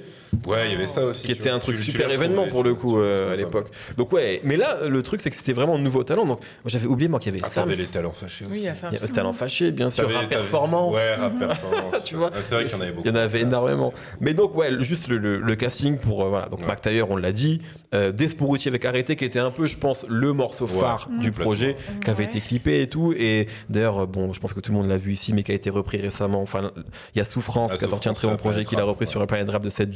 Ouais, il y avait ça aussi. qui était un truc super événement pour le coup euh, à l'époque. Donc ouais, mais là le truc c'est que c'était vraiment un nouveau talent. Donc moi, j'avais oublié moi qu'il y avait Ah, Sams. t'avais les talents fâchés aussi. Oui, il y a ça. Talent fâché, bien sûr, rap performance. Ouais, rap performance. [laughs] Tu vois C'est vrai qu'il y en avait beaucoup. Il y en avait énormément. Mais donc, ouais, juste le, le- le casting pour. euh, voilà. Donc, Ouais. Mac Taylor, on l'a dit. Euh, Desporucci avec Arrêté, qui était un peu, je pense, le morceau Ouais, phare du projet, qui avait Ouais. été clippé et tout. Et d'ailleurs, bon, je pense que tout le monde l'a vu ici, mais qui a été repris récemment. Enfin, il y a Souffrance, Ah, qui a sorti un très bon projet, qu'il a repris sur le Planet Rap de Seth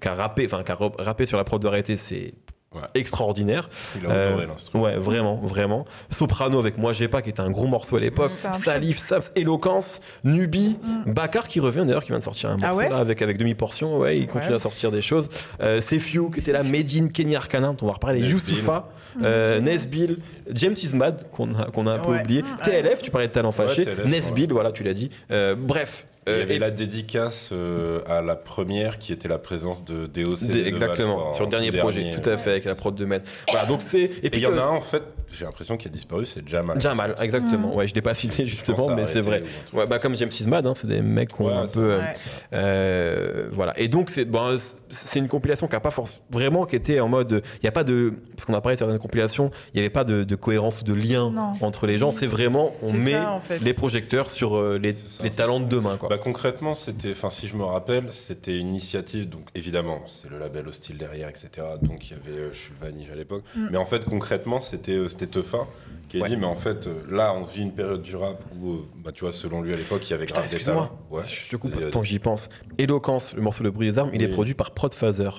Qui a rappé, enfin, qui a re- rappé sur la prod d'Arrêté, c'est. Ouais. Extraordinaire. Il a Euh. Ouais, vraiment, vraiment. Soprano avec Moi J'ai pas, qui était un gros morceau à l'époque. Salif, Sams, Éloquence, Nubi, Bakar qui revient d'ailleurs, qui vient de sortir un Ah morceau ouais là, avec, avec demi-portion. Ouais, il continue Ouais. à sortir des choses. Euh, Sefiu, qui était là, Medine, Kenny Arcana, dont on va reparler. Youssoufa, euh, Nesbill, James Ismad, qu'on a, qu'on a un peu Ouais. oublié, TLF, tu parlais de talent fâché, TLF, Nesbill, voilà, tu l'as dit. Euh, bref. Il y euh, avait et- la dédicace euh, à la première qui était la présence de DOC. exactement, sur le dernier projet, tout à fait, avec la prod de maître. Voilà, donc c'est. Et puis il y en a un, en fait, j'ai l'impression qu'il a disparu, c'est Jamal. Jamal, exactement. Ouais, je l'ai pas cité justement, mais c'est vrai. Ouais, bah comme James Ismad, hein, c'est des mecs qui ont Ouais, un peu. euh, Ouais. euh, voilà. Et donc, c'est bon, c'est une compilation qui a pas forcément. Vraiment, qui était en mode. Il n'y a pas de. Parce qu'on a parlé de certaines compilations, il n'y avait pas de, de cohérence ou de lien Non. entre les gens. C'est vraiment. On met ça, en fait. les projecteurs sur euh, les, ça, talents de demain, quoi. Bah, concrètement, c'était, enfin, si je me rappelle, c'était une initiative. Donc, évidemment, c'est le label hostile derrière, etc. Donc, il y avait euh, Jules Vanige à l'époque. Mm. Mais en fait, concrètement, c'était, euh, c'était Teufa qui a Ouais. dit, mais en fait, euh, là, on vit une période du rap où, euh, bah, tu vois, selon lui à l'époque, il y avait Putain, grave des excuse-moi. talents. Ouais. Je te coupe que j'y pense. Éloquence, le morceau de Bruit des armes, il est produit par Prod Phaser.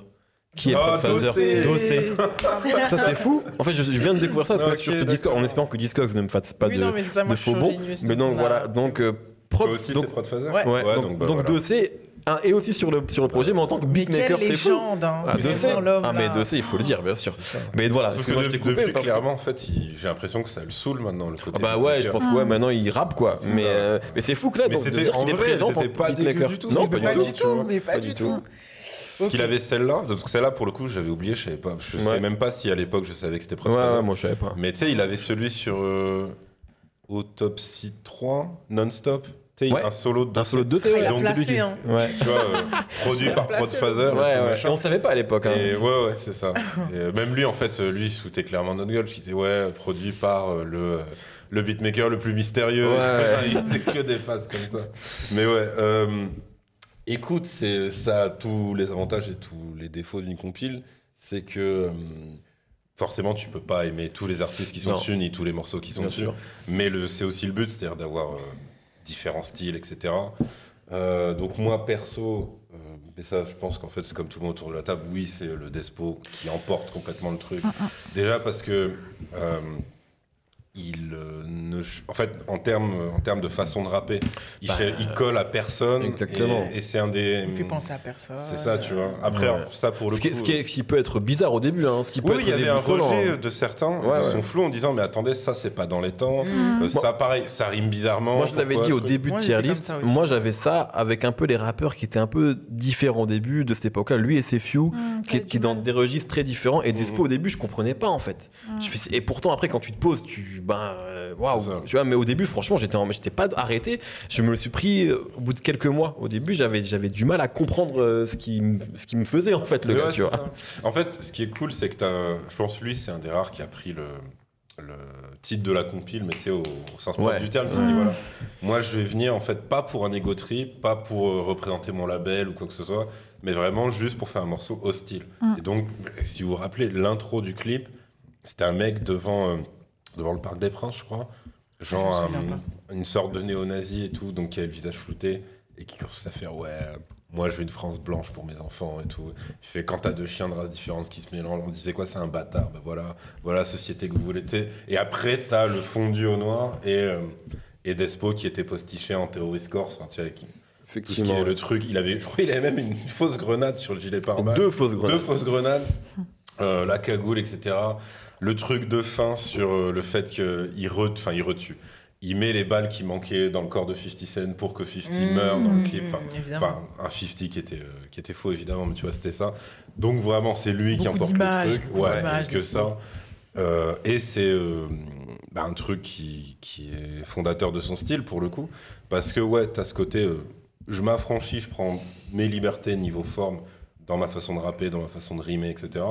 Qui est Ah, Prod Phaser Dossé. [laughs] Ça, c'est fou. En fait, je, je viens de découvrir ça parce que Ok, sur ce. Discord, en espérant que Discogs ne me fasse pas oui, de, non, mais c'est ça, moi, de je suis faux bons. Mais donc là. voilà, donc euh, Toi Prod, aussi, donc, c'est Prod Phaser Ouais. ouais, Ouais, donc, donc, bah, donc voilà. Dossé, un- et aussi sur le, sur le projet, mais en tant que beatmaker, c'est fou. légende, hein. Ah, Dossé. l'homme, Ah, mais là. Dossé, il faut le dire, bien sûr. C'est. Mais voilà, parce que que moi je t'ai coupé depuis, parce que- clairement, en fait, il- j'ai l'impression que ça le saoule maintenant, le côté. Ah bah ouais, je pense que ouais, maintenant il rappe quoi. C'est Mais, euh, mais c'est fou que là, Mais donc, de c'était- dire en vrai, présent c'était pas dégueu du tout, Non, pas du tout. mais pas du tout. Parce qu'il avait celle-là, donc celle-là pour le coup j'avais oublié, je savais pas, je sais même pas si à l'époque je savais que c'était Ouais, Phaser. ouais, moi je savais pas. Mais tu sais, il avait celui sur euh, Autopsy 3, non-stop. Ouais. un solo de Un solo de placé, hein. Ouais. Tu vois, euh, [laughs] produit par Prod Phaser. et tout, Ouais. Et on savait pas à l'époque. hein. Et ouais, ouais, c'est ça. [laughs] Et, euh, même lui, en fait, euh, lui, il se foutait clairement de notre gueule, parce qu'il disait, ouais, produit par euh, le, le beatmaker le plus mystérieux. [laughs] Il faisait que des phases comme ça. Mais ouais, écoute, c'est, ça a tous les avantages et tous les défauts d'une compile. C'est que forcément, tu peux pas aimer tous les artistes qui sont Non. dessus, ni tous les morceaux qui sont Bien dessus. sûr. Mais le, c'est aussi le but, c'est-à-dire d'avoir différents styles, etc. Euh, donc moi, perso, euh, mais ça, je pense qu'en fait, c'est comme tout le monde autour de la table, oui, c'est le Despo qui emporte complètement le truc. Déjà parce que... euh, il euh, ne en fait en termes en termes de façon de rapper il, Bah, il colle à personne exactement. et, et c'est un des Il fait penser à personne. c'est ça tu vois après Ouais. ça pour le Ce qui, coup ce qui est- ce qui peut être bizarre au début, hein, ce qui peut oui, il y être avait un rejet hein. de certains Ouais, de ouais. son flow en disant mais attendez ça c'est pas dans les temps Mm. Euh, ça pareil ça rime bizarrement Moi, je l'avais dit au début de Tier List. Moi, j'avais ça avec un peu les rappeurs qui étaient un peu différents au début de cette époque-là. Lui et Sefiu, Mm, qui, qui dans des registres très différents. Et Despo, au début, je comprenais pas en fait. Mm. Et pourtant, après, quand tu te poses, tu. Ben. Waouh ça. Tu vois, mais au début, franchement, j'étais en- j'étais pas arrêté. Je me le suis pris euh, au bout de quelques mois. Au début, j'avais j'avais du mal à comprendre euh, ce qui, me- ce qui me faisait en fait, le Ouais, gars, tu c'est vois. ça. En fait, ce qui est cool, c'est que t'as- je pense lui, c'est un des rares qui a pris le, le titre de la compile, mais tu sais, au, au sens propre Ouais. du terme. Dit, voilà, moi, je vais venir, en fait, pas pour un ego trip, pas pour euh, représenter mon label ou quoi que ce soit, mais vraiment juste pour faire un morceau hostile. Mm. Et donc, si vous vous rappelez, l'intro du clip, c'était un mec devant, euh, devant le Parc des Princes, je crois. Genre un- une sorte de néo-nazi et tout, donc qui a le visage flouté et qui commence à faire ouais, moi je veux une France blanche pour mes enfants et tout. Il fait quand t'as deux chiens de races différentes qui se mélangent, on disait quoi, c'est un bâtard, ben voilà, voilà la société que vous voulez. Et après t'as le fondu au noir et, euh, et Despo qui était postiché en terrorist corse. Enfin, tu sais, qui- tout ce qui est le truc. Il avait, [laughs] je crois, il avait même une fausse grenade sur le gilet pare-balles. Deux fausses Deux grenades. fausses grenades, euh, la cagoule, etc. Le truc de fin sur euh, le fait qu'il re, il retue. Il met les balles qui manquaient dans le corps de 50 Cent pour que 50 Mmh, meure dans le mmh, clip. Enfin, un 50 qui était, euh, qui était faux, évidemment, mais tu vois, c'était ça. Donc vraiment, c'est lui qui emporte le truc. Ouais, que ça. Euh, et c'est euh, bah, un truc qui, qui est fondateur de son style, pour le coup. Parce que, ouais, t'as ce côté, je m'affranchis, je prends mes libertés niveau forme dans ma façon de rapper, dans ma façon de rimer, etc.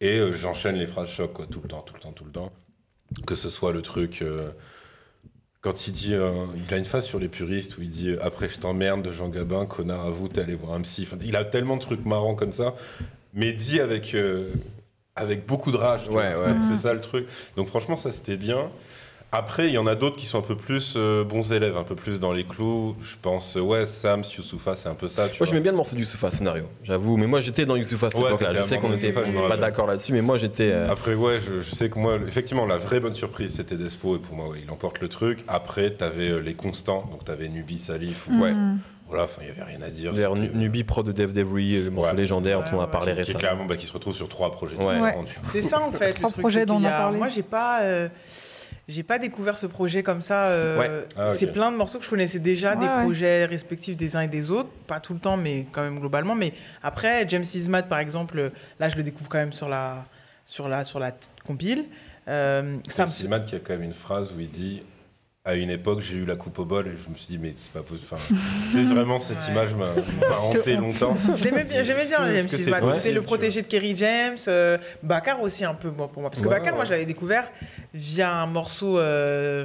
Et euh, j'enchaîne les phrases choc, quoi, tout le temps, tout le temps, tout le temps. Que ce soit le truc... euh, quand il dit, euh, il a une phase sur les puristes où il dit euh, après je t'emmerde de Jean Gabin, connard, avoue t'es allé voir un psy. Enfin, il a tellement de trucs marrants comme ça, mais dit avec euh, avec beaucoup de rage. tu Ouais, vois. ouais. Donc, C'est ça le truc. Donc franchement ça c'était bien. Après il y en a d'autres qui sont un peu plus euh, bons élèves, un peu plus dans les clous. Je pense euh, ouais Sam, Youssoufa, c'est un peu ça. Tu Moi, j'aimais bien le morceau du Youssoufa scénario, j'avoue. Mais moi, j'étais dans Youssoufa à cette Ouais, époque-là. Je sais qu'on mort était Youssoufa, je me pas d'accord là-dessus, mais moi, j'étais. euh, Après, ouais, je, je sais que moi, effectivement, la vraie bonne surprise, c'était Despo, et pour moi, ouais, il emporte le truc. Après, t'avais euh, les constants, donc t'avais Nubi, Salif, ou Ouais. Mm. voilà, il y avait rien à dire. D'ailleurs, Nubi, pro de Dev Devry, le morceau Ouais. légendaire dont on a parlé qui est récemment. clairement bah, qui se retrouve sur trois projets. C'est ça en fait. Trois projets dont on a parlé. Moi, j'ai pas, j'ai pas découvert ce projet comme ça. euh, Ouais. Ah. C'est plein de morceaux que je connaissais déjà, des Ouais, projets respectifs des uns et des autres, pas tout le temps, mais quand même globalement. Mais après, James Ismat, par exemple, là, je le découvre quand même sur la, sur la, sur la compile. Euh, Sam Silman qui a quand même une phrase où il dit à une époque j'ai eu la coupe au bol et je me suis dit mais c'est pas possible. Enfin, [laughs] vraiment cette Ouais. image m'a [laughs] hanté longtemps. [laughs] J'aimais bien, j'aimais bien Est-ce James C'était le protégé de Kerry James. euh, Bakar aussi un peu moi, pour moi. Parce que Ouais, Bakar, moi, je l'avais découvert via un morceau euh,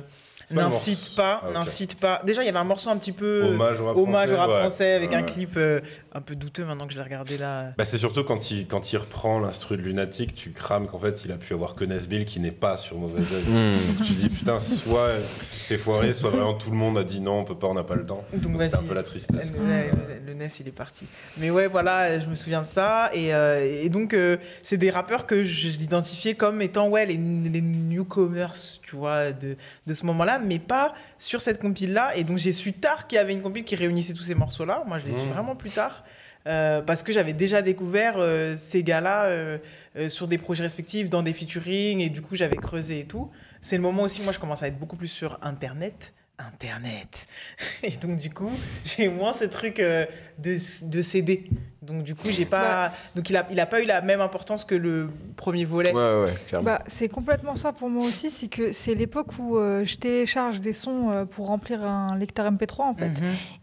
N'incite pas, Ah, n'incite pas. Déjà, il y avait un morceau un petit peu Hommage au rap hommage au rap ouais. français avec un clip euh, un peu douteux maintenant que je l'ai regardé là. Bah, c'est surtout quand il, quand il reprend l'instru de Lunatic, tu crames qu'en fait il a pu avoir que Nesbill qui n'est pas sur mauvais œil. Hmm. Tu dis putain, soit c'est foiré, soit vraiment tout le monde a dit non, on peut pas, on n'a pas le temps. Donc, c'est un peu la tristesse. quoi. Ouais, le, le NES, il est parti. Mais ouais, voilà, je me souviens de ça. Et, euh, et donc, euh, c'est des rappeurs que je- j'identifiais comme étant ouais, les, les newcomers, tu vois, de, de ce moment-là, mais pas sur cette compile-là. Et donc, j'ai su tard qu'il y avait une compile qui réunissait tous ces morceaux-là. Moi, je l'ai su Mmh. vraiment plus tard. euh, parce que j'avais déjà découvert euh, ces gars-là euh, euh, sur des projets respectifs, dans des featuring, et du coup j'avais creusé et tout. C'est le moment aussi, moi je commence à être beaucoup plus sur Internet. Internet. [laughs] Et donc du coup, j'ai moins ce truc euh, de, de CD. Donc du coup, j'ai pas. Bah, donc il a, il a pas eu la même importance que le premier volet. Ouais, ouais, clairement. Bah, c'est complètement ça pour moi aussi, c'est que c'est l'époque où euh, je télécharge des sons euh, pour remplir un lecteur MP3 en fait. Mhm.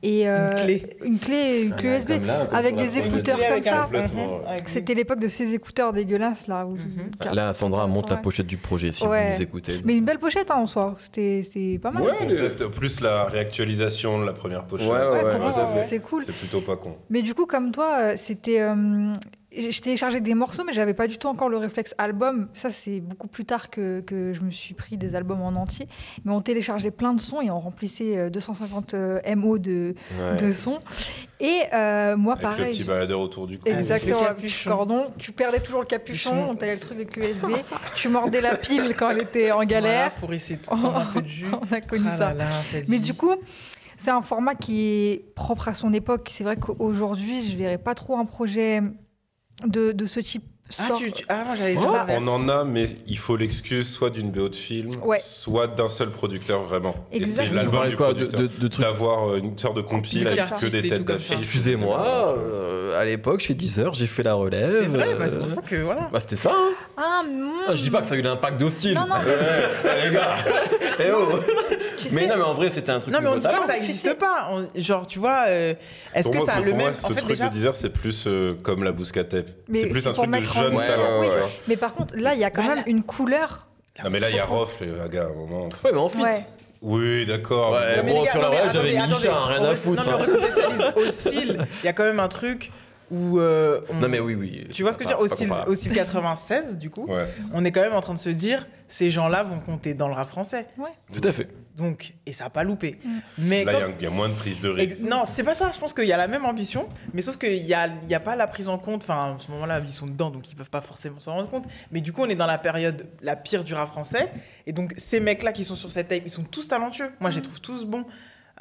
Et, euh, clé. Une clé, une clé USB. avec des écouteurs comme ça. C'était l'époque de ces écouteurs dégueulasses là. Où, car- Là, Sandra monte la pochette du projet si Ouais. vous nous écoutez. Mais une belle pochette hein, en soi, c'était pas mal. Ouais, plus la réactualisation de la première pochette. Ouais, ouais, Ouais, ouais, pour moi, ouais, c'est- ouais. c'est cool. C'est plutôt pas con. Mais du coup, comme toi, euh, c'était. euh, je téléchargeais des morceaux, mais j'avais pas du tout encore le réflexe album. Ça, c'est beaucoup plus tard que, que je me suis pris des albums en entier. Mais on téléchargeait plein de sons et on remplissait euh, 250 euh, MO de, Ouais. de sons. Et euh, moi, Avec le pareil. petit baladeur autour du cou. Exactement, Le le cordon. Tu perdais toujours le capuchon, Capuchon. on t'avait le truc avec l'USB. tu mordais la pile quand elle était en Voilà, galère. pour essayer de prendre un peu de jus. [laughs] on a connu Ah ça. là là, cette Mais du coup, c'est un format qui est propre à son époque. C'est vrai qu'aujourd'hui, je verrais pas trop un projet de, de ce type Ah, sort. tu, tu- ah, moi j'allais dire. Bah. On en a, mais il faut l'excuse soit d'une BO de film, Ouais. soit d'un seul producteur vraiment. Et c'est Exactement. Vous l'album du quoi producteur. de, de trucs D'avoir euh, une sorte de compile avec que des et têtes tout comme ça. d'affiche. Excusez-moi, euh, à l'époque, chez Deezer, j'ai fait la relève. C'est vrai, bah, c'est euh, pour ça que voilà. Bah, c'était ça, hein. Ah, mm. Ah, je dis pas que ça a eu l'impact d'hostile. Non, non, [laughs] Eh, les gars [laughs] Eh oh tu Mais sais, non, mais en vrai, c'était un truc. Non, mais on dit pas que ça n'existe pas. On- genre, tu vois, euh, est-ce que moi, ça a le moi, même. ce En fait, truc déjà. de Deezer, c'est plus euh, comme la Bouscatep. Mais C'est plus un pour truc de mettre en jeune talent. oui. tu vois. mais par contre, là, il y a quand Voilà. même une couleur. Non, mais là, il y a Rof, les gars, à un moment. Ouais, mais en fit. Ouais. Oui, d'accord. Ouais, Non, mais bon, les gars, sur la non, mais relève, j'avais attendez, Misha, attendez, rien on à reste- foutre. Non, mais hein. recontextualise. Au style, il y a quand même un truc où. euh, on- Non, mais oui, oui. Tu vois ce que je veux dire C'est Au pas style, comparable. au style 96, du coup, Ouais. on est quand même en train de se dire ces gens-là vont compter dans le rap français. Tout à fait. Donc, et ça a pas loupé. Mm. Mais Là, il y comme- a- il y, a moins de prise de risque. Non, c'est pas ça. Je pense qu'il y a la même ambition, mais sauf qu'il y a, il y a pas la prise en compte. Enfin, à ce moment-là, ils sont dedans, donc ils peuvent pas forcément s'en rendre compte. Mais du coup, on est dans la période la pire du rap français. Et donc, ces mecs-là qui sont sur cette tape, ils sont tous talentueux. Moi, je les trouve tous bons.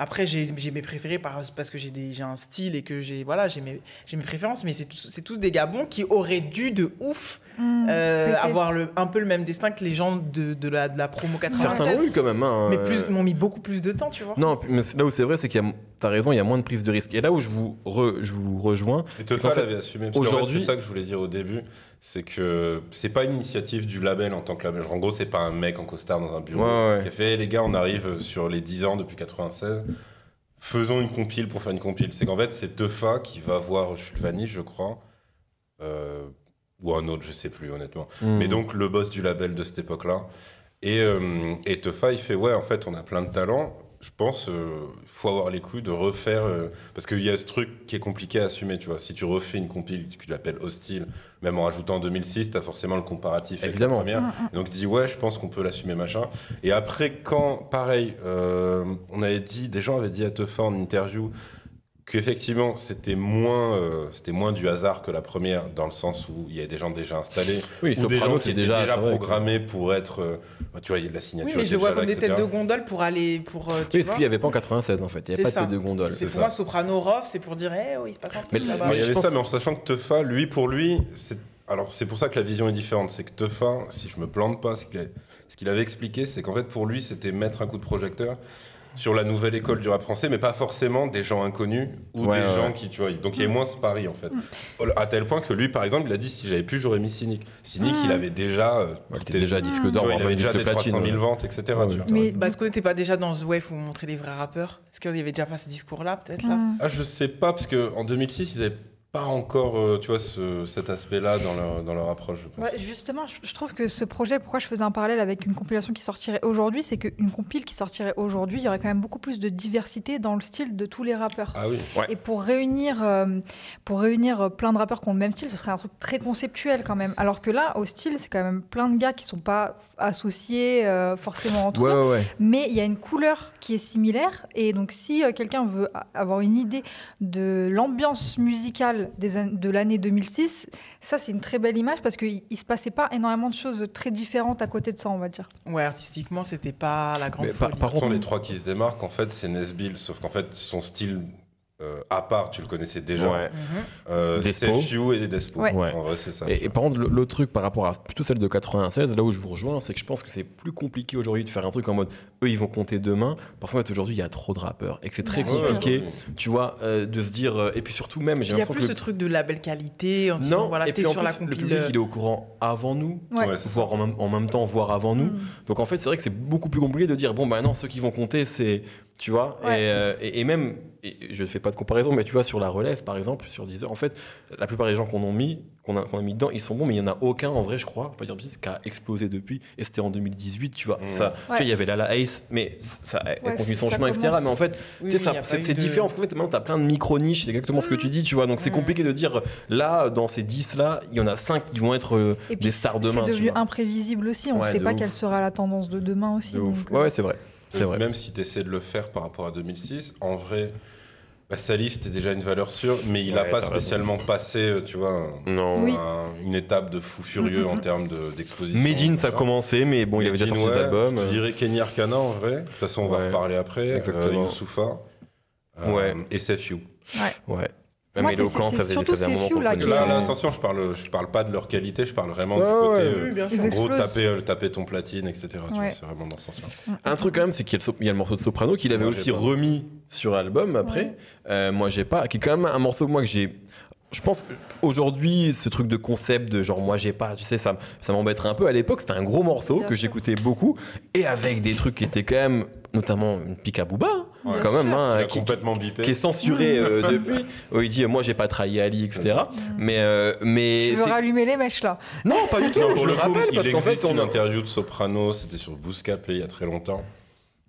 Après, j'ai mes préférés par- parce que j'ai un style et que j'ai voilà, j'ai mes, mes préférences, mais c'est tous, des gars bons qui auraient dû de ouf Hmm, euh, avoir le, un peu le même destin que les gens de, de, la, de la promo 96. Certains l'ont eu quand même. hein, mais euh, plus, m'ont mis beaucoup plus de temps, tu vois. Non, mais là où c'est vrai, c'est qu'il y a, t'as raison, il y a moins de prise de risque. Et là où je vous, re- je vous rejoins, Et c'est Tefa qu'en fait, assumé. Parce qu'en fait, aujourd'hui- c'est ça que je voulais dire au début. C'est que c'est pas une initiative du label en tant que label. En gros, c'est pas un mec en costard dans un bureau Ouais, ouais. qui a fait les gars, on arrive sur les 10 ans depuis 96. Faisons une compile pour faire une compile. C'est qu'en fait, c'est Tefa qui va voir Vanny, je crois. euh, ou un autre, je sais plus honnêtement. hmm. Mais donc le boss du label de cette époque-là. Et, euh, et Tefa, il fait ouais, en fait, on a plein de talents. Je pense, il faut avoir les couilles de refaire. euh, parce qu'il y a ce truc qui est compliqué à assumer, tu vois. Si tu refais une compile que tu l'appelles hostile, même en rajoutant en 2006, tu as forcément le comparatif avec Évidemment. la première. Mm, Et donc il dit ouais, je pense qu'on peut l'assumer, machin. Et après, quand, pareil, euh, on avait dit, des gens avaient dit à Tefa en interview qu'effectivement c'était moins, euh, c'était moins du hasard que la première, dans le sens où il y avait des gens déjà installés, oui, ou des Soprano, gens qui étaient déjà, déjà, programmés pour être, euh, bah, tu vois, il y a de la signature. Oui, mais je le vois comme là, des têtes de gondole pour aller pour. euh, tu Oui, parce vois. qu'il n'y avait pas en 96 en fait, il n'y avait pas de tête de gondole. C'est pour moi. Soprano Rof, c'est pour dire, eh, oh, il se passe un truc Mais- là-bas. Mais il y je avait pense- ça, mais en sachant que Tefa, lui, pour lui, c'est. Alors, c'est pour ça que la vision est différente. C'est que Tefa, si je me plante pas, ce qu'il a- ce qu'il avait expliqué, c'est qu'en fait, pour lui, c'était mettre un coup de projecteur sur la nouvelle école du rap français, mais pas forcément des gens inconnus ou Ouais, des ouais, gens qui, tu vois. Donc, il y avait moins ce pari, en fait. À tel point que lui, par exemple, il a dit si j'avais pu, j'aurais mis Cynic. Cynic, Mm. il avait déjà. euh, t'étais est- déjà disque d'or, il avait déjà des platine. 300 000 ouais. ventes, etc. Ouais, tu vois. Mais Parce qu'on n'était pas déjà dans The Wave où on montrait les vrais rappeurs Est-ce qu'il y avait déjà pas ce discours-là, peut-être là? Hmm. Ah, je sais pas, parce qu'en 2006, ils avaient pas encore, euh, tu vois, ce- cet aspect-là dans leur, dans leur approche, je pense. Ouais, justement, je, trouve que ce projet, pourquoi je faisais un parallèle avec une compilation qui sortirait aujourd'hui, c'est qu'une compile qui sortirait aujourd'hui, il y aurait quand même beaucoup plus de diversité dans le style de tous les rappeurs. Ah oui. Et pour réunir, euh, pour réunir euh, plein de rappeurs qui ont le même style, ce serait un truc très conceptuel quand même. Alors que là, au style, c'est quand même plein de gars qui sont pas associés euh, forcément entre Ouais, eux. Mais il y a une couleur qui est similaire. Et donc, si euh, quelqu'un veut avoir une idée de l'ambiance musicale des an- de l'année 2006, ça, c'est une très belle image parce qu'il ne se passait pas énormément de choses très différentes à côté de ça, on va dire. Ouais, artistiquement, c'était pas la grande Mais par- folie. par sont contre- les trois qui se démarquent, en fait, c'est Nesbill, sauf qu'en fait, son style euh, à part, tu le connaissais déjà. Ouais. Mhm. Euh, Despo. c'est Few et Despo. Ouais. Ouais. En vrai, c'est ça. Et, et par contre, le- l'autre truc par rapport à plutôt celle de 96, là où je vous rejoins, c'est que je pense que c'est plus compliqué aujourd'hui de faire un truc en mode eux ils vont compter demain, parce qu'en fait aujourd'hui il y a trop de rappeurs et que c'est très Ouais, compliqué, ouais. tu vois, euh, de se dire. euh, et puis surtout même, j'ai Il y a plus que. ce le- truc de label qualité en disant non, voilà, et t'es puis en sur plus, la le compile. public il est au courant avant nous, Ouais. Ouais, c'est voire en même, en même temps, voire avant nous. Mm. Donc en fait, c'est vrai que c'est beaucoup plus compliqué de dire bon bah non, ceux qui vont compter, c'est tu vois, Ouais. et, euh, et, et même, et je ne fais pas de comparaison, mais tu vois sur la relève par exemple, sur Deezer, en fait, la plupart des gens qu'on a mis, qu'on a, qu'on a mis dedans, ils sont bons, mais il y en a aucun en vrai, je crois, pas dire qui a explosé depuis. Et c'était en 2018, tu vois. Mm. Ça, tu Ouais. vois, il y avait Lala Ace, mais ça a Ouais, continué son ça chemin, etc. Mais en fait, Oui, tu sais, c'est de- différent. Parce qu'en fait, maintenant, tu as plein de micro-niches. C'est exactement ce que tu dis, tu vois. Donc, c'est Mm. compliqué de dire, là, dans ces 10-là, il y en a 5 qui vont être euh, Et puis, des stars demain. C'est devenu imprévisible aussi. On ne Ouais, sait pas ouf. quelle sera la tendance de demain aussi. De ouf. donc, euh, Ouais, ouais, c'est vrai. C'est Et vrai. Même si tu essaies de le faire par rapport à 2006, en vrai, bah, Salif, c'était déjà une valeur sûre, mais il n'a Ouais, pas raison. spécialement passé, euh, tu vois, un- Non. Oui. un- une étape de fou furieux Mm, en termes de- d'exposition. Medine, ça a commencé, mais bon, il avait déjà sorti des ouais, albums. Je euh, te dirais Kenny Arcana en vrai. De toute façon, on va Ouais. reparler après. Exactement. Euh, Youssoufa. euh, Ouais. Et SFU. Ouais. Moi, Même c'est- Eloquent, c'est- ça faisait surtout ça faisait ces là, qui Là, attention, je parle, je parle pas de leur qualité, je parle vraiment Ouais, du côté. ouais. euh, Oui, bien Ils sûr. en gros, taper, euh, taper ton platine, etc. tu vois, Ouais. C'est vraiment dans ce sens-là. Un truc quand même, c'est qu'il y, a le so- il y a le morceau de Soprano qu'il avait Moi, aussi remis sur album après. Ouais. Euh, moi, j'ai pas. Qui est quand même un morceau moi que j'ai. Je pense qu'aujourd'hui, ce truc de concept de genre moi j'ai pas, tu sais, ça, ça m'embêterait un peu. À l'époque, c'était un gros morceau Bien que sûr. j'écoutais beaucoup et avec des trucs qui étaient quand même, notamment une pique à Booba, hein, Ouais. quand même, hein, qui, complètement bipé. qui est censuré euh, [laughs] depuis. Où il dit moi j'ai pas trahi Ali, etc. Mais, euh, mais Tu veux rallumer les mèches là? Non, pas du tout. Non, je le le coup, rappelle parce il qu'en fait, existe on une interview de Soprano, c'était sur Bouscapé il y a très longtemps,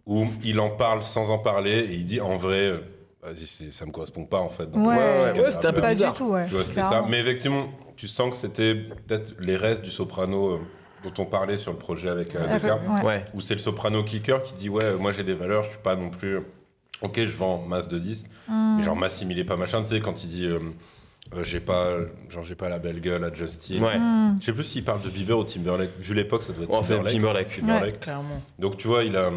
où il en parle sans en parler et il dit en vrai, euh, vas-y, ça me correspond pas en fait. Donc, Ouais, ouais, ouais, c'était un peu Pas bizarre. du tout, ouais. Tu vois, c'était ça. clairement. Mais effectivement, tu sens que c'était peut-être les restes du Soprano euh, dont on parlait sur le projet avec euh, Descartes, ouais. Ouais. où c'est le soprano kicker qui dit ouais moi j'ai des valeurs, je suis pas non plus ok je vends masse de disques, Mm. mais genre masse il est pas machin, tu sais quand il dit euh, euh, j'ai pas genre j'ai pas la belle gueule à Justin. Ouais. Mm. Je sais plus s'il parle de Bieber ou Timberlake. Vu l'époque, ça doit être On fait Timberlake. Timberlake. Timberlake. Clairement. Donc tu vois, il a,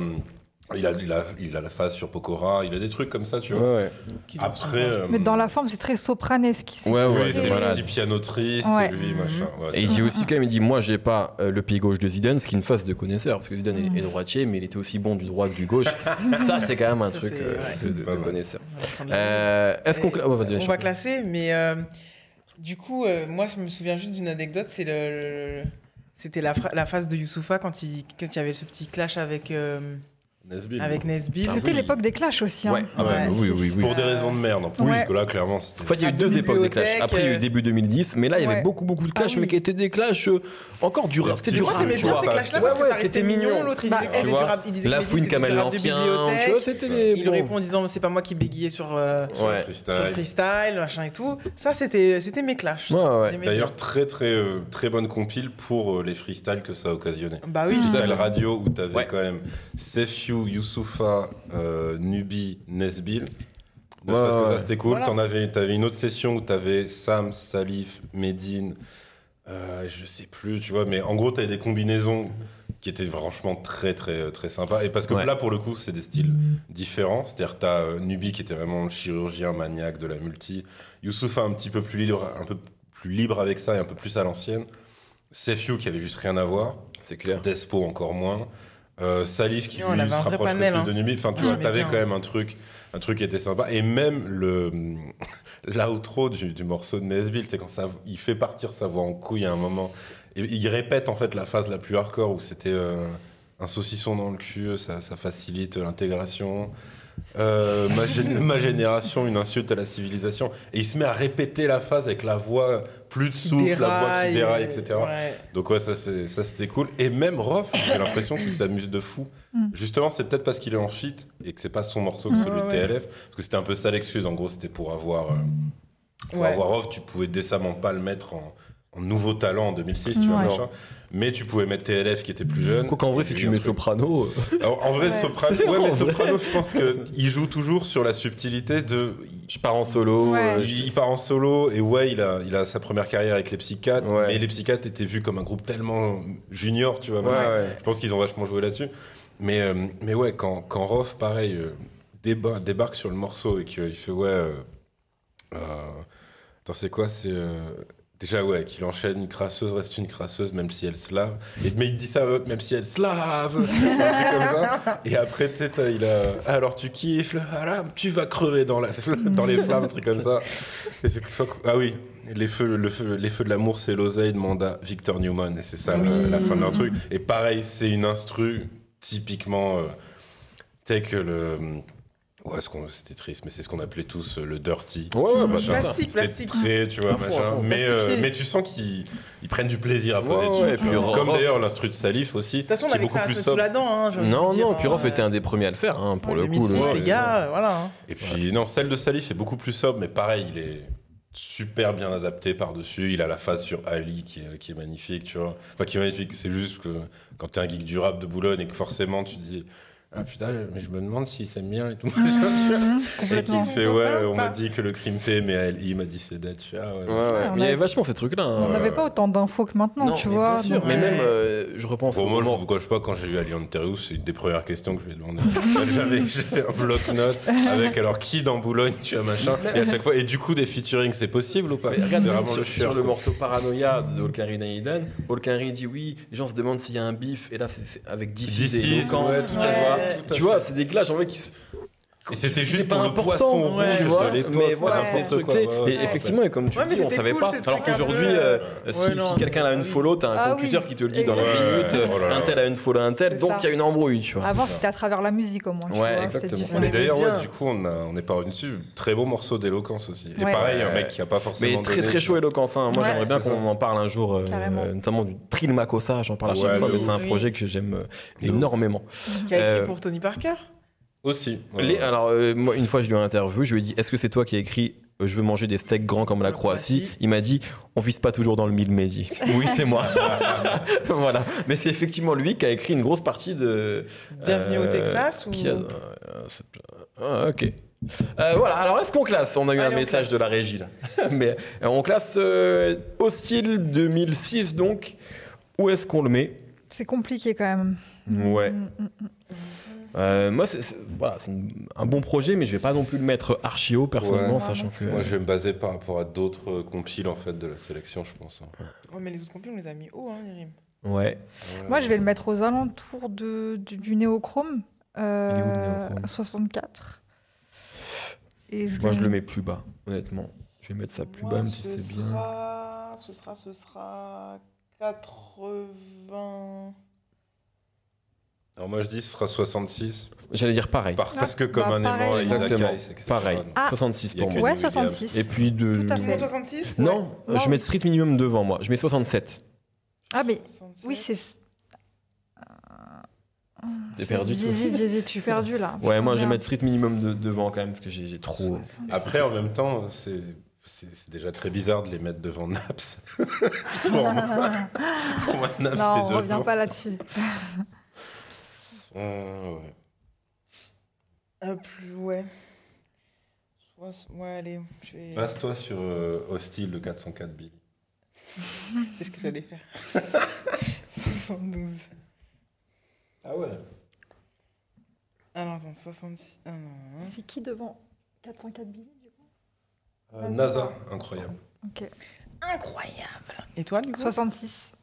il a, il a, il a la phase sur Pokora, il a des trucs comme ça, tu vois. Ouais, ouais. Qui- Après, euh, Mais dans la forme, c'est très sopranesque. c'est Ouais, oui, ouais, c'est petit piano triste, Ouais. lui, machin. Ouais, Et il dit aussi quand même, il dit moi j'ai pas euh, le pied gauche de Zidane, ce qui est une phase de connaisseur, parce que Zidane est- Mm. est, droitier, mais il était aussi bon du droit que du gauche. [laughs] ça c'est quand même un Ça, truc euh, ouais. de, connaisseur. Est-ce qu'on oh, on va classer, mais euh, du coup, euh, moi, je me souviens juste d'une anecdote. C'est le, le- c'était la, la phase de Youssoufa quand il, quand il y avait ce petit clash avec, euh, Nesbill. avec Nesbill. Ah C'était oui. l'époque des clashs aussi. hein. Ouais, ah bah, Ouais. oui, oui, oui. Pour des raisons de merde, en plus. Ouais. Parce que là, clairement. En fait, il y a eu deux époques des clashs. Après, il y a eu euh, début 2010, mais là, il y avait Ouais. beaucoup, beaucoup de clashs, Ah oui. mais qui étaient des clashs euh, encore du rap. C'était du Moi, Moi, rap, j'aimais tu bien ces clashs-là Ouais, parce que ça restait c'était mignon. L'autre, il Bah, disait que tu c'était vois, du rap- il disait La fouine Kamel l'ancien. Il répond en disant c'est pas moi qui bégayais sur, euh, freestyle. sur le freestyle, machin et tout. Ça, c'était mes clashs. D'ailleurs, très, très, euh, très bonne compile pour les freestyles que ça a occasionné. Bah oui. Freestyle radio où t'avais quand même Youssoufa, euh, Nubi, Nesbill. Ne Ouais, serait-ce que ça, c'était cool. Voilà. T'en avais, t'avais une autre session où t'avais Sam, Salif, Medine, euh, je sais plus, tu vois, mais en gros, t'avais des combinaisons qui étaient franchement très, très, très sympas. Et parce que Ouais. là, pour le coup, c'est des styles différents. C'est-à-dire, t'as euh, Nubi qui était vraiment le chirurgien maniaque de la multi, Youssoufa un petit peu plus libre, un peu plus libre avec ça et un peu plus à l'ancienne. Sefiu qui avait juste rien à voir. C'est clair. Despo encore moins. Euh, Salif qui lui se panel, plus hein. de Nubi. Enfin, tu Ouais, vois, t'avais quand même un truc, un truc qui était sympa. Et même le [laughs] l'outro du, du morceau de Nesbill, c'est quand ça, il fait partir sa voix en couille à un moment. Et il répète en fait la phase la plus hardcore où c'était euh, un saucisson dans le cul, ça, ça facilite l'intégration. Euh, ma, gé- [laughs] ma génération, une insulte à la civilisation. Et il se met à répéter la phase avec la voix plus de souffle, la voix qui déraille, etc. Ouais. Donc ouais, ça c'est- ça, c'était cool. Et même Rof, j'ai l'impression qu'il s'amuse de fou. Mm. Justement, c'est peut-être parce qu'il est en feat et que c'est pas son morceau que celui de. TLF. Parce que c'était un peu ça l'excuse. En gros, c'était pour avoir, euh, pour Ouais. avoir Rof, tu pouvais décemment pas le mettre en nouveau talent en 2006, tu vois, Ouais. machin. Mais tu pouvais mettre TLF qui était plus jeune. Quoi qu'en vrai, si tu mets. Soprano. Alors, en vrai, Ouais. Soprano, C'est ouais, mais en vrai. Soprano, je pense qu'il joue toujours sur la subtilité de. Je pars en solo. Ouais. euh, Il, il part en solo et ouais, il a, il a sa première carrière avec les Psychiatres, Ouais. mais les Psychiatres étaient vus comme un groupe tellement junior, tu vois. Ouais, machin. ouais. Je pense qu'ils ont vachement joué là-dessus. Mais, euh, mais ouais, quand, quand Rof, pareil, euh, déba- débarque sur le morceau et qu'il fait ouais. euh, euh, attends, c'est quoi C'est. euh, Déjà, ouais, qu'il enchaîne une crasseuse reste une crasseuse, même si elle se lave. Mais il dit ça, euh, même si elle se lave. un truc comme ça. Et après, tu sais, il a. Alors, tu kiffes, haram, tu vas crever dans, la, [laughs] dans les flammes, un truc comme ça. Ah oui, les feux, le feu, les feux de l'amour, c'est l'oseille, demande à Victor Newman. Et c'est ça la fin d'un truc. Et pareil, c'est une instru typiquement. Euh, tu sais que le. Ouais, c'était triste, mais c'est ce qu'on appelait tous euh, le dirty. Ouais, ouais, bah. Plastique, plastique. très, tu vois, machin. fond. Mais, euh, mais tu sens qu'ils ils prennent du plaisir à poser ouais, dessus. et puis Comme d'ailleurs l'instru de Salif aussi. De toute façon, on avait ça plus sous sobre. la dent. Hein, Non, dire, non, puis hein, Rof euh, était un des premiers à le faire, hein, pour le coup. 2006, le- ouais, les c'est gars, euh, voilà. hein. Et puis, non, celle de Salif est beaucoup plus sobre, mais pareil, il est super bien adapté par-dessus. Il a la phase sur Ali qui est, qui est magnifique, tu vois. Enfin, qui est magnifique, c'est juste que quand t'es un geek du rap de Boulogne et que forcément tu te dis. Ah putain, mais je me demande s'il s'aime bien et tout. [laughs] Mhm, et qui se fait, ouais, on m'a dit que le crime paie, mais Ali m'a dit c'est. Je ah ouais. Ouais, ouais. on Mais il y avait vachement ces trucs-là. hein. On n'avait ouais. pas autant d'infos que maintenant, Non, tu mais vois. bien sûr. donc- Mais Ouais. même, euh, je repense Bon, au moi, je moment- vous cache pas, quand j'ai eu Ali Onterius, c'est une des premières questions que je lui ai demandé. [laughs] J'avais un bloc-notes avec alors qui dans Boulogne, tu as machin. Et à chaque fois, et du coup, des featuring, c'est possible ou pas? Regarde C'est même vraiment sur, le sur le morceau Paranoia de Olkari Danidan, Olkari dit oui, les gens se demandent s'il y a un bif, et là c'est avec DC, ouais, tout à tu vois. c'est des clashs en fait qui se- Et c'était juste pas pour le poisson rouge ouais, tu de vois, l'époque, mais c'était voilà, quoi, ouais, et effectivement, et comme tu dis, on savait cool, pas. Alors qu'aujourd'hui, euh, euh, si, quelqu'un a une ah follow, t'as un Ah computer oui. qui te le dit dans la minute, oh là là. un tel a une follow un tel, donc il y a une embrouille, tu vois. Avant, c'était à travers la musique au moins. Ouais, exactement. Mais d'ailleurs, du coup, on, a, on est pas revenu dessus. Très beau morceau d'éloquence aussi. Et pareil, un mec qui a pas forcément. Mais très très chaud éloquence. Hein. Moi j'aimerais bien qu'on en parle un jour, euh, notamment du Trill Makossa, j'en parle à chaque fois, mais c'est un projet que j'aime euh, énormément. Qui a écrit Euh, pour Tony Parker? Aussi. Les- alors, euh, moi, une fois, je lui ai interviewé, je lui ai dit Est-ce que c'est toi qui as écrit euh, je veux manger des steaks grands comme la Croatie? Il m'a dit on vise pas toujours dans le mille midi. [laughs] oui, c'est moi. [laughs] voilà. Mais c'est effectivement lui qui a écrit une grosse partie de. Bienvenue au euh, Texas ou- ah, ok. Euh, voilà, alors est-ce qu'on classe? On a eu Allez, un message classe. de la régie là. [laughs] Mais on classe euh, Hostile 2006 donc. Où est-ce qu'on le met? C'est compliqué quand même. Ouais. Mm, mm, mm. Euh, moi, c'est voilà, un bon projet, mais je vais pas non plus le mettre archi haut personnellement, Ouais. sachant que. Moi, je vais me baser par rapport à d'autres euh, compiles en fait de la sélection, je pense. hein. Ouais, mais les autres compil, on les a mis haut, hein, Yerim. Ouais. Moi, je vais le mettre aux alentours de, du, du néochrome. euh, Il est où, le néochrome? 64. Et je Moi, je le mets plus bas, honnêtement. Je vais mettre ça plus Moi, bas, même si ce c'est bien. sera- Ce sera, ce sera 80. Alors moi, je dis ce sera 66. J'allais dire pareil. Par- Ah, parce que comme bah, un aimant Isaac Exactement. Hayes, etc. Pareil. Ah. 66 Il y a pour moi. Ouais, Williams. 66. Et puis de. Tout à fait. monde 66 Non, Non. je mets strict minimum devant moi. Je mets 67. Ah, mais 67. oui, c'est. T'es perdu. toi J'hésite, j'hésite, je suis perdu là. Ouais, moi, je vais Merde. mettre strict minimum de- devant quand même, parce que j'ai j'ai trop. Après, en même temps, c'est c'est déjà très bizarre de les mettre devant Naps. [laughs] pour, moi, [laughs] pour moi, Naps, Non, on c'est revient devant. pas là-dessus. Euh, ouais. Euh, plus, ouais. Ouais, allez, je vais... Passe-toi sur euh, Hostile de 404 Billy. [laughs] c'est ce que j'allais faire. [laughs] 72. Ah ouais Ah non, attends, 66. Ah non, non. C'est qui devant 404 billets du coup? Euh, NASA, incroyable. Ok. Incroyable. Et toi, Nico? 66.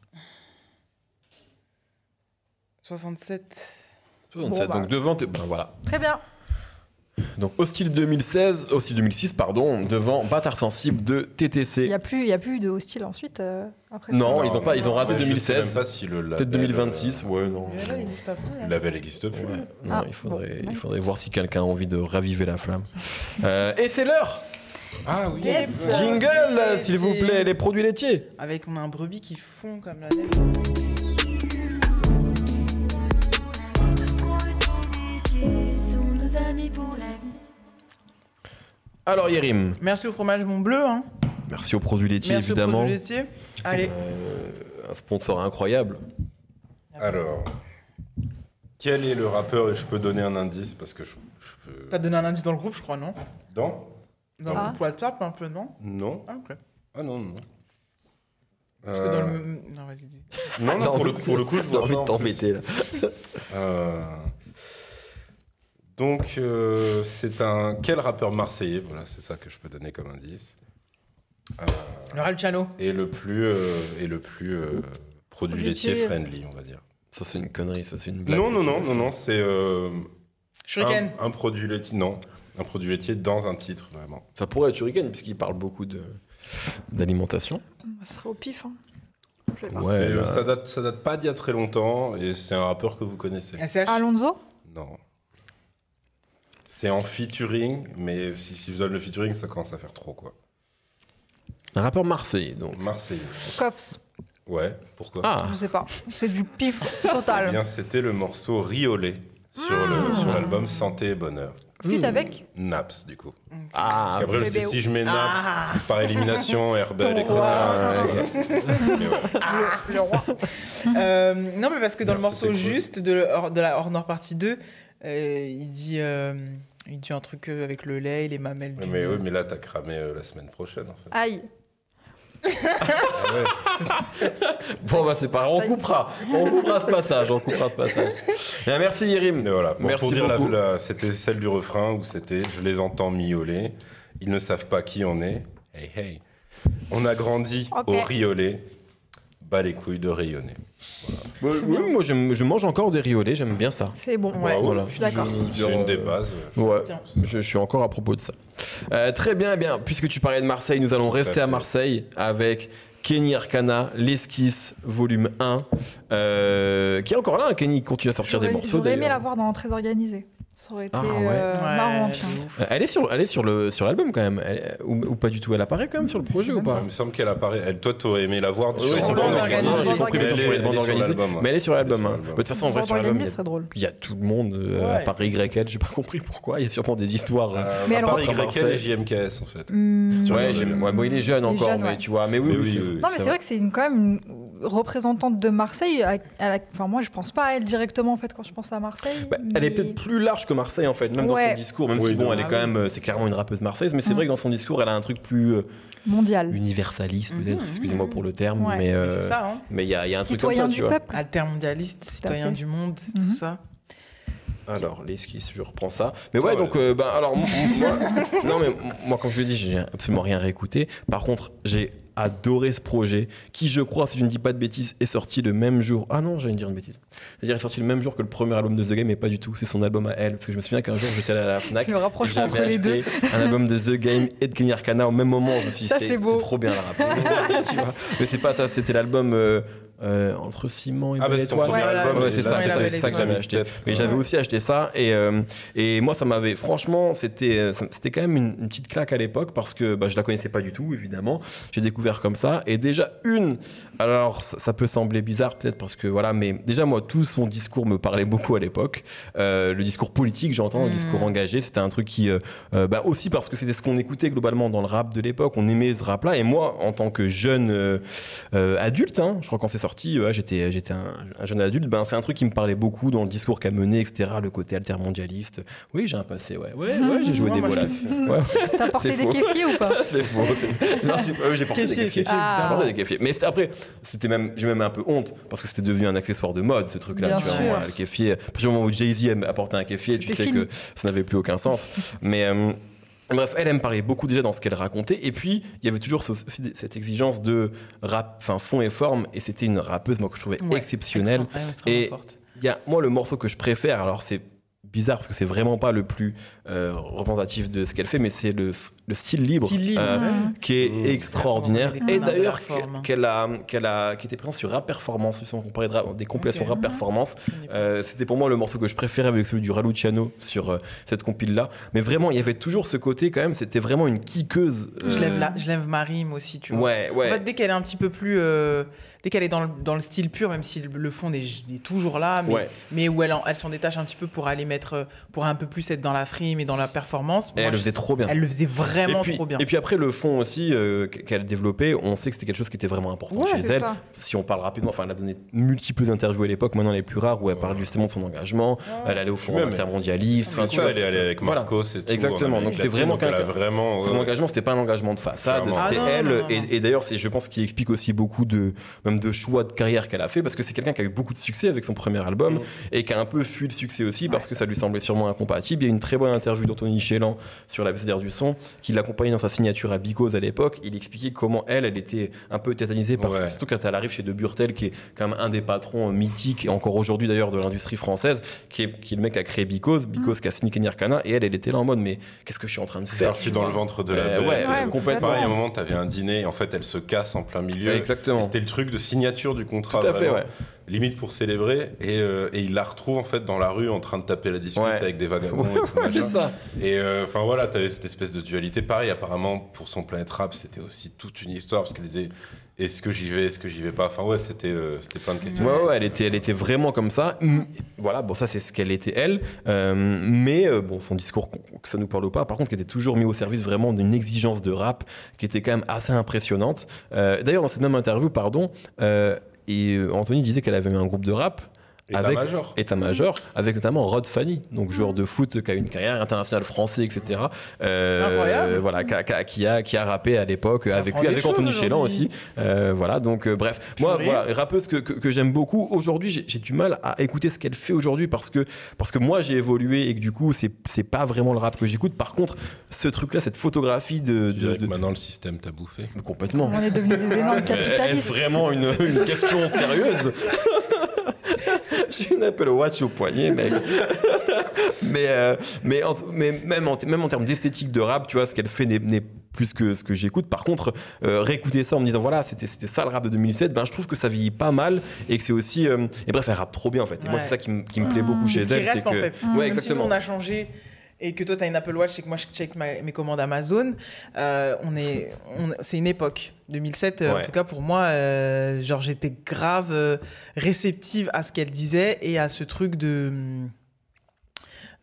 67. 67. Bon, bah. Donc devant. Ben voilà. Très bien. Donc Hostile 2016, Hostile 2006, pardon, devant Bâtard Sensible de Il TTC. n'y a, plus- il y a plus de hostile ensuite euh, après Non, ça. ils ont pas- ils ont raté Mais je sais 2016. même pas si le label, Peut-être 2026, euh, ouais, non. Mais là, il existe pas. Le label n'existe plus. Ouais, non, Ah, il, faudrait, bon, il faudrait voir si quelqu'un a envie de raviver la flamme. [laughs] Euh, et c'est l'heure Ah oui. Yes. Jingle, s'il vous plaît, les produits laitiers Avec, on a un brebis qui fond comme la neige. Alors Yerim, Merci au fromage Mont Bleu. Hein. merci aux produits laitiers Merci évidemment. aux produits laitiers. Allez. Euh, un sponsor incroyable. Alors, quel est le rappeur Et je peux donner un indice parce que je, je peux. T'as donné un indice dans le groupe, je crois, non? Dans? Dans Ah. le groupe WhatsApp, un peu, non? Non. Ah, ok. Ah non, non. Parce que Euh, dans le... Non, vas-y, dis. Non, non, pour le, pour le coup, je vois envie de en t'embêter là. Euh, Donc, euh, c'est un. Quel rappeur marseillais Voilà, c'est ça que je peux donner comme indice. Euh, Le Ralciano. et le plus, euh, et le plus euh, produit laitier friendly, on va dire. Ça c'est une connerie, ça c'est une blague. Non, non, non, non, non, c'est euh, Shuriken. un, un produit laitier. Non, un produit laitier dans un titre, vraiment. Ça pourrait être Shuriken puisqu'il parle beaucoup de d'alimentation. Ce serait au pif. hein. Ouais, là. ça, date, ça date pas d'il y a très longtemps et c'est un rappeur que vous connaissez. SH. Alonso? Non. C'est en featuring, mais si, si je donne le featuring, ça commence à faire trop, quoi. Un rappeur marseillais donc. Marseillais. Coffs. Ouais, pourquoi? Ah, Je sais pas. C'est du pif Eh total. bien, c'était le morceau Riolet sur le- sur l'album Santé et Bonheur. Fit avec? Naps, du coup. ah, Parce qu'après, bébé, si je mets Naps Ah. par élimination, Herbel, etc. Ah, Mais ouais. le roi. [laughs] Euh, non, mais parce que dans le Merci, morceau c'était cool. juste de, la- de la Hors Nord partie 2, euh, il, dit, euh, il dit un truc euh, avec le lait et les mamelles du... mais, oui, mais là, t'as cramé euh, la semaine prochaine, en fait. Aïe. Ah ouais. [laughs] Bon bah c'est pas grave, on coupera. On coupera ce passage, on coupera ce passage. Merci Yerim. Mais voilà, Bon, Merci pour dire, la- beaucoup. la- c'était celle du refrain où c'était Je les entends miauler, ils ne savent pas qui on est. Hey, hey. On a grandi au riolet, bas les couilles de rayonner. Ouais, oui, moi je mange encore des riolets, j'aime bien ça. C'est bon. Ouais. Voilà. Je suis d'accord. C'est une des euh, bases. Ouais, Tiens. je, je suis encore à propos de ça. Euh, très bien, eh bien, puisque tu parlais de Marseille, nous allons rester à. Marseille avec Kenny Arcana, l'esquisse, volume 1, euh, qui est encore là. hein, Kenny continue à sortir des morceaux. j'aurais aimé d'ailleurs. la voir dans Très organisé. Ça aurait été Ah, ouais. euh, Ouais, marrant, tiens. Elle est sur, elle est sur le sur l'album quand même, Elle- ou, ou pas du tout. Elle apparaît quand même sur le projet ou pas Il me semble qu'elle apparaît. Elle, toi, t'aurais aimé la voir Oui, sur bande bon, organisée. J'ai compris, elle elle sur l'album, ouais. Mais elle est sur l'album. Elle hein. l'album. De toute façon, en vrai, sur l'album, il y a- serait drôle. il y a tout le monde, euh, Ouais. à part YL, j'ai pas compris pourquoi. Il y a sûrement des histoires. euh, Euh, Mais à elle part YL et Marseille. JMKS, en fait. Hmm, Ouais, bon, il est jeune encore, mais tu vois. Mais oui. Non, mais c'est vrai que c'est une- quand même une représentante de Marseille. Enfin, moi, je pense pas à elle directement en fait quand je pense à Marseille. Bah, Elle est peut-être plus large que Marseille en fait, même dans son discours, même Oui, si bon, non. elle est quand oui. même, euh, c'est clairement une rappeuse marseillaise, mais c'est Mm. vrai que dans son discours, elle a un truc plus euh, mondiale. universaliste peut-être, Mhm, excusez-moi mhm. pour le terme, Ouais. mais Mais euh, c'est ça, hein. mais il y a, il y a un truc comme Citoyen ça, du tu vois. peuple. Altermondialiste, citoyen du monde, Mhm. tout ça. Alors, l'esquisse, je reprends ça. Mais Ah ouais, donc, euh, ben, alors, moi, [laughs] non, mais moi, comme je l'ai dit, j'ai absolument rien réécouté. Par contre, j'ai adoré ce projet, qui, je crois, si je ne dis pas de bêtises, est sorti le même jour. Ah non, j'allais dire une bêtise. C'est-à-dire, est sorti le même jour que le premier album de The Game, mais pas du tout. C'est son album à elle. Parce que je me souviens qu'un jour, j'étais allé à la Fnac. Entre j'avais les deux. [laughs] un album de The Game et de Kenny Arcana au même moment. Je me suis dit, c'est trop bien le rap. [laughs] Mais c'est pas ça, c'était l'album euh, euh, entre Ciment et Ah, bah, c'est son Étoile. premier Ouais, album. Ouais, c'est ça, que j'avais acheté. Mais j'avais aussi acheté ça et, euh, et moi ça m'avait franchement c'était euh, c'était quand même une, une petite claque à l'époque parce que bah, je la connaissais pas du tout évidemment. J'ai découvert comme ça et déjà une alors ça, ça peut sembler bizarre peut-être parce que voilà mais déjà moi tout son discours me parlait beaucoup à l'époque. Euh, le discours politique j'entends, le Mm. discours engagé c'était un truc qui bah, aussi parce que c'était ce qu'on écoutait globalement dans le rap de l'époque. On aimait ce rap là et moi en tant que jeune euh, euh, adulte, hein, je crois quand c'est sorti, ouais, j'étais j'étais un, un jeune adulte, ben c'est un truc qui me parlait beaucoup dans le discours qu'a mené, etc. Le côté altermondialiste. Oui, j'ai un passé, ouais, ouais, ouais, j'ai joué des bolas. Ouais, [laughs] T'as porté des kéfiers ou pas [laughs] c'est faux. [laughs] Non, j'ai porté des Kéfier, kéfiers. Ah. Porté des. Mais après, c'était même, j'ai même un peu honte parce que c'était devenu un accessoire de mode, ce truc-là. Bien tu vois, le kéfier. À partir du moment où Jay-Z a apporté un kéfier, tu sais fini. que ça n'avait plus aucun sens. Mais euh, bref, elle, elle me parlait beaucoup déjà dans ce qu'elle racontait. Et puis, il y avait toujours ce- cette exigence de rap, enfin fond et forme. Et c'était une rappeuse, moi, que je trouvais Ouais, exceptionnelle. extrêmement Et-. Il y a, moi, le morceau que je préfère, alors c'est bizarre parce que c'est vraiment pas le plus euh, représentatif de ce qu'elle fait, mais c'est le, le style libre. Style libre, euh, qui est Mmh. extraordinaire et d'ailleurs qu'elle a qu'elle a qui était présent sur Rap Performance justement on parlait de rap- des compilations. Rap Performance euh, c'était pour moi le morceau que je préférais avec celui du Raluciano sur euh, cette compile là mais vraiment il y avait toujours ce côté quand même c'était vraiment une kickeuse Je lève, la, je lève ma rime aussi, tu vois. ouais ouais En fait, dès qu'elle est un petit peu plus. euh, dès qu'elle est dans le, dans le style pur, même si le, fond est, est toujours là, mais, ouais mais où elle, en- elle s'en détache un petit peu pour aller mettre. pour un peu plus être dans la frime et dans la performance. Moi, elle le faisait trop bien Elle le faisait vraiment et puis, trop bien. et puis après le fond aussi euh, qu'elle développait, on sait que c'était quelque chose qui était vraiment important Ouais, chez elle. ça. Si on parle rapidement, enfin elle a donné multiples interviews à l'époque, maintenant les plus rares où elle parle justement de son engagement, elle allait au fond intermondialiste, enfin, tu elle est allée avec Voilà. Marcos et tout. Exactement, donc c'est vraiment donc elle a quelqu'un- vraiment. Son engagement, c'était pas un engagement de façade, c'était Ah elle. non, non, et, d'ailleurs, c'est, je pense, qu'il explique aussi beaucoup de, même de choix de carrière qu'elle a fait, parce que c'est quelqu'un qui a eu beaucoup de succès avec son premier album Mm. et qui a un peu fui le succès aussi parce que ça lui semblait sûrement incompatible. Il y a une très bonne interview d'Anthony Chélan sur la BCDR du son, qui l'accompagnait dans sa signature à Bicose à l'époque. Il expliquait comment elle, elle était un peu tétanisée parce Ouais. que surtout quand elle arrive chez De Burtel, qui est quand même un des patrons mythiques et encore aujourd'hui d'ailleurs de l'industrie française, qui est, qui est le mec qui a créé Bicose, Bicose qui a signé Kenny Arcana, et elle, elle était là en mode mais qu'est-ce que je suis en train de faire parti dans le ventre de la Euh, bête. ouais, Ouais, complètement. Pareil, à un moment, t'avais un dîner, et en fait, elle se casse en plein milieu. Exactement. C'était le truc de signature du contrat. Tout à fait, vraiment. ouais. Limite pour célébrer. Et, euh, et il la retrouve en fait dans la rue en train de taper la discute Ouais. avec des vagabonds et tout. [laughs] c'est ça. Et euh, enfin voilà, t'avais cette espèce de dualité. Pareil, apparemment, pour son Planète Rap, c'était aussi toute une histoire parce qu'elle disait est-ce que j'y vais, est-ce que j'y vais pas? Enfin ouais, c'était euh, c'était plein de questions. Ouais, ouais, elle était, elle était vraiment comme ça. Mm, Voilà, bon, ça c'est ce qu'elle était elle. Euh, mais euh, bon, son discours, que ça nous parle ou pas, par contre, qui était toujours mis au service vraiment d'une exigence de rap qui était quand même assez impressionnante. Euh, D'ailleurs, dans cette même interview, pardon, euh, et euh, Anthony disait qu'elle avait un groupe de rap. Avec État-major. état-major, avec notamment Rod Fanny, donc joueur de foot qui a une carrière internationale français, etc. Euh, Incroyable. Voilà, qui a, qui a- qui a, rappé à l'époque avec lui, avec Anthony Chélan aussi. Euh, voilà, donc euh, bref, moi, voilà, rappeuse que, que, que j'aime beaucoup. Aujourd'hui, j'ai j'ai du mal à écouter ce qu'elle fait aujourd'hui parce que, parce que moi, j'ai évolué et que du coup, c'est c'est pas vraiment le rap que j'écoute. Par contre, ce truc-là, cette photographie de. Maintenant le système t'a bouffé. complètement. On est devenus des énormes [laughs] Est-ce capitalistes. vraiment une, une question sérieuse [laughs] J'ai une Apple Watch au poignet, mec. [laughs] mais, euh, mais, en- mais même, en, même en termes d'esthétique de rap, tu vois, ce qu'elle fait n'est plus que ce que j'écoute. Par contre, euh, réécouter ça en me disant voilà, c'était ça le rap de 2007, ben je trouve que ça vieillit pas mal et que c'est aussi euh, et bref, elle rappe trop bien en fait. Et moi c'est ça qui, me- plaît Mmh. beaucoup chez C'est ce elle, qui c'est reste que en fait. ouais Même si exactement. nous, on a changé et que toi tu as une Apple Watch et que moi je check ma- mes commandes Amazon, euh, on est, c'est une époque. 2007, euh, en tout cas pour moi, euh, genre j'étais grave euh, réceptive à ce qu'elle disait et à ce truc de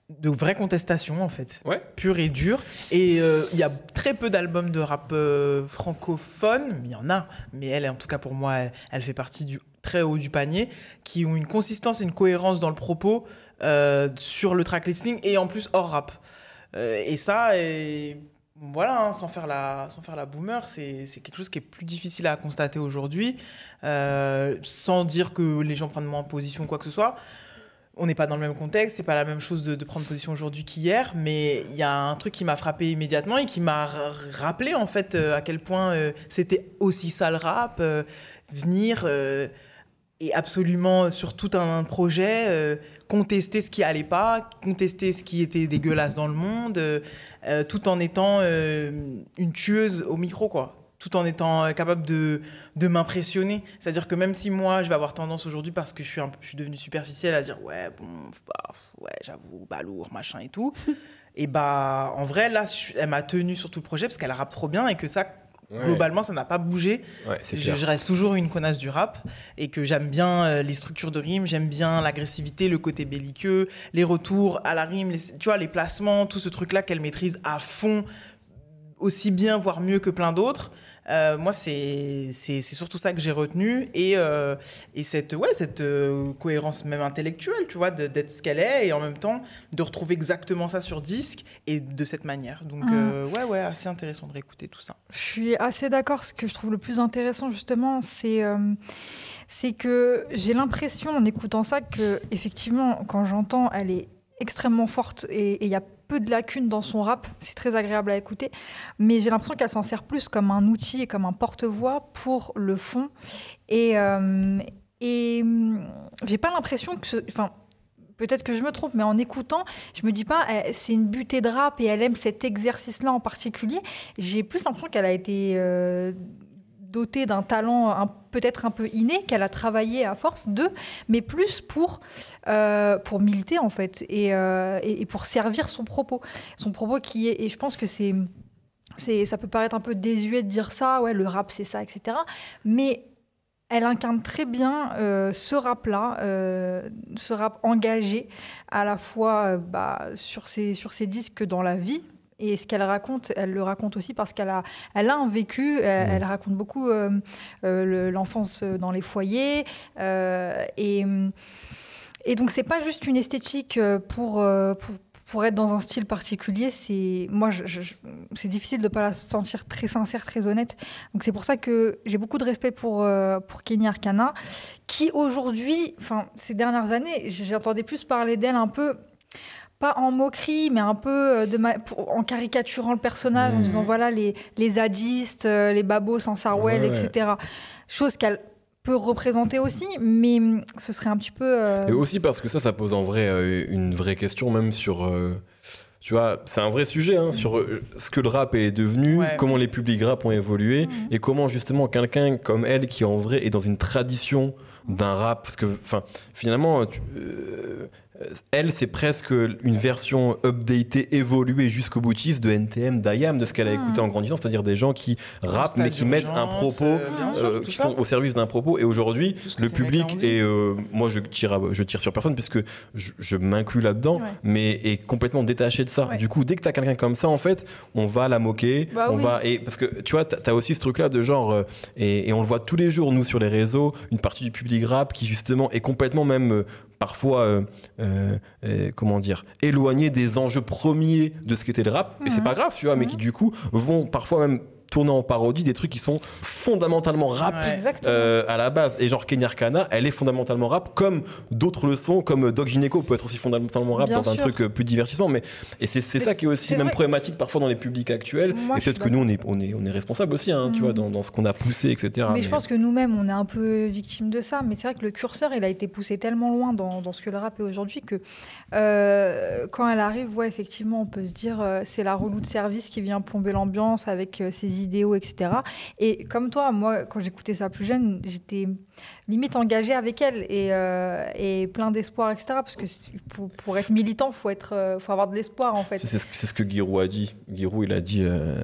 de vraie contestation en fait, Ouais. pure et dure. Et euh, il y a très peu d'albums de rap euh, francophone, il y en a, mais elle, en tout cas pour moi, elle, elle fait partie du très haut du panier, qui ont une consistance et une cohérence dans le propos euh, sur le track listing et en plus hors rap. Euh, et ça, voilà, hein, sans, faire la, sans faire la boomer, c'est quelque chose qui est plus difficile à constater aujourd'hui, euh, sans dire que les gens prennent moins position ou quoi que ce soit. On n'est pas dans le même contexte, c'est pas la même chose de, de prendre position aujourd'hui qu'hier, mais il y a un truc qui m'a frappé immédiatement et qui m'a ra- rappelé en fait à quel point c'était aussi ça le rap, venir et absolument sur tout un projet contester ce qui allait pas, contester ce qui était dégueulasse dans le monde, euh, euh, tout en étant euh, une tueuse au micro quoi. Tout en étant capable de, de m'impressionner. C'est-à-dire que même si moi, je vais avoir tendance aujourd'hui, parce que je suis, un, je suis devenu superficielle, à dire ouais, bon, bah, ouais, j'avoue, bah lourd, machin et tout. [laughs] et bah, en vrai, là, je- elle m'a tenu sur tout le projet parce qu'elle rappe trop bien et que ça, Ouais. globalement, ça n'a pas bougé. Ouais, je reste toujours une connasse du rap et que j'aime bien euh, les structures de rime, j'aime bien l'agressivité, le côté belliqueux, les retours à la rime, les, tu vois, les placements, tout ce truc-là qu'elle maîtrise à fond, aussi bien, voire mieux que plein d'autres. Euh, moi, c'est surtout ça que j'ai retenu et, euh, et cette, ouais, cette euh, cohérence même intellectuelle, tu vois, d'être ce qu'elle est et en même temps de retrouver exactement ça sur disque et de cette manière. Donc, euh, ouais, ouais, assez intéressant de réécouter tout ça. Je suis assez d'accord. Ce que je trouve le plus intéressant, justement, c'est c'est que j'ai l'impression, en écoutant ça, que effectivement, quand j'entends, elle est extrêmement forte et et il y a peu de lacunes dans son rap. C'est très agréable à écouter. Mais j'ai l'impression qu'elle s'en sert plus comme un outil et comme un porte-voix pour le fond. Et, euh, hum, j'ai pas l'impression que. ce- Enfin, Peut-être que je me trompe, mais en écoutant, je me dis pas, eh, c'est une butée de rap et elle aime cet exercice-là en particulier. J'ai plus l'impression qu'elle a été euh, dotée d'un talent peut-être un peu inné, qu'elle a travaillé à force de, mais plus pour, euh, pour militer en fait et, euh, et, et pour servir son propos. Son propos qui est, et je pense que c'est. Ça peut paraître un peu désuet de dire ça, ouais, le rap c'est ça, etc. Mais elle incarne très bien euh, ce rap-là, ce rap engagé, à la fois bah, sur, ses, sur ses disques que dans la vie. Et ce qu'elle raconte, elle le raconte aussi parce qu'elle a, elle a un vécu. Elle, Mhm. elle raconte beaucoup euh, euh, le- l'enfance dans les foyers. euh, et, et donc, c'est pas juste une esthétique euh, pour, euh, pour, pour être dans un style particulier. C'est moi, c'est difficile de ne pas la sentir très sincère, très honnête. Donc, c'est pour ça que j'ai beaucoup de respect pour, euh, pour Kenny Arcana, qui aujourd'hui, enfin, ces dernières années, j'entendais plus parler d'elle un peu pas en moquerie, mais un peu euh, de ma- pour- en caricaturant le personnage, en Mhm. disant voilà les, les zadistes, euh, les babos sans sarouel, Ouais, ouais. etc. Chose qu'elle peut représenter aussi, mais hum, ce serait un petit peu. euh, Et aussi parce que ça, ça pose en vrai euh, une vraie question même sur... euh, tu vois, c'est un vrai sujet hein, sur ce que le rap est devenu, Ouais. comment les publics rap ont évolué Mhm. et comment justement quelqu'un comme elle qui en vrai est dans une tradition d'un rap parce que enfin finalement tu- elle c'est presque une version updatée évoluée jusqu'au boutiste de NTM d'IAM de ce qu'elle a Mhm. écouté en grandissant c'est-à-dire des gens qui rappent mais qui mettent un propos euh, euh, qui ça. sont au service d'un propos et aujourd'hui le public et euh, moi je tire à- je tire sur personne puisque je, je m'inclus là-dedans Ouais. mais est complètement détaché de ça Ouais. du coup dès que tu as quelqu'un comme ça en fait on va la moquer Bah on oui. va et parce que tu vois t'as as aussi ce truc là de genre euh, et, et on le voit tous les jours nous sur les réseaux une partie du public rap qui justement est complètement même euh, parfois euh, euh, euh, comment dire éloigné des enjeux premiers de ce qu'était le rap et c'est Mhm. pas grave tu vois mais Mhm. qui du coup vont parfois même tourner en parodie des trucs qui sont fondamentalement rap Ouais. Euh, à la base. Et genre Kenny Arcana, elle est fondamentalement rap, comme d'autres le sont, comme Doc Gineco peut être aussi fondamentalement rap Bien dans un truc euh, plus divertissement. Mais et c'est ça qui est aussi même vrai. problématique parfois dans les publics actuels. Moi, et peut-être que nous on est on est on est responsable aussi, hein, tu Mhm. vois, dans, dans ce qu'on a poussé, etc. Mais je pense que nous-mêmes, on est un peu victimes de ça. Mais c'est vrai que le curseur, il a été poussé tellement loin dans, dans ce que le rap est aujourd'hui que euh, quand elle arrive, ouais, effectivement, on peut se dire euh, c'est la relou de service qui vient plomber l'ambiance avec euh, etc. Et comme toi, moi, quand j'écoutais ça plus jeune, j'étais limite engagée avec elle et, euh, et plein d'espoir, etc. Parce que pour, pour être militant, faut être, euh, faut avoir de l'espoir en fait. C'est ce, ce que Giroud a dit. Giroud, il a dit. euh,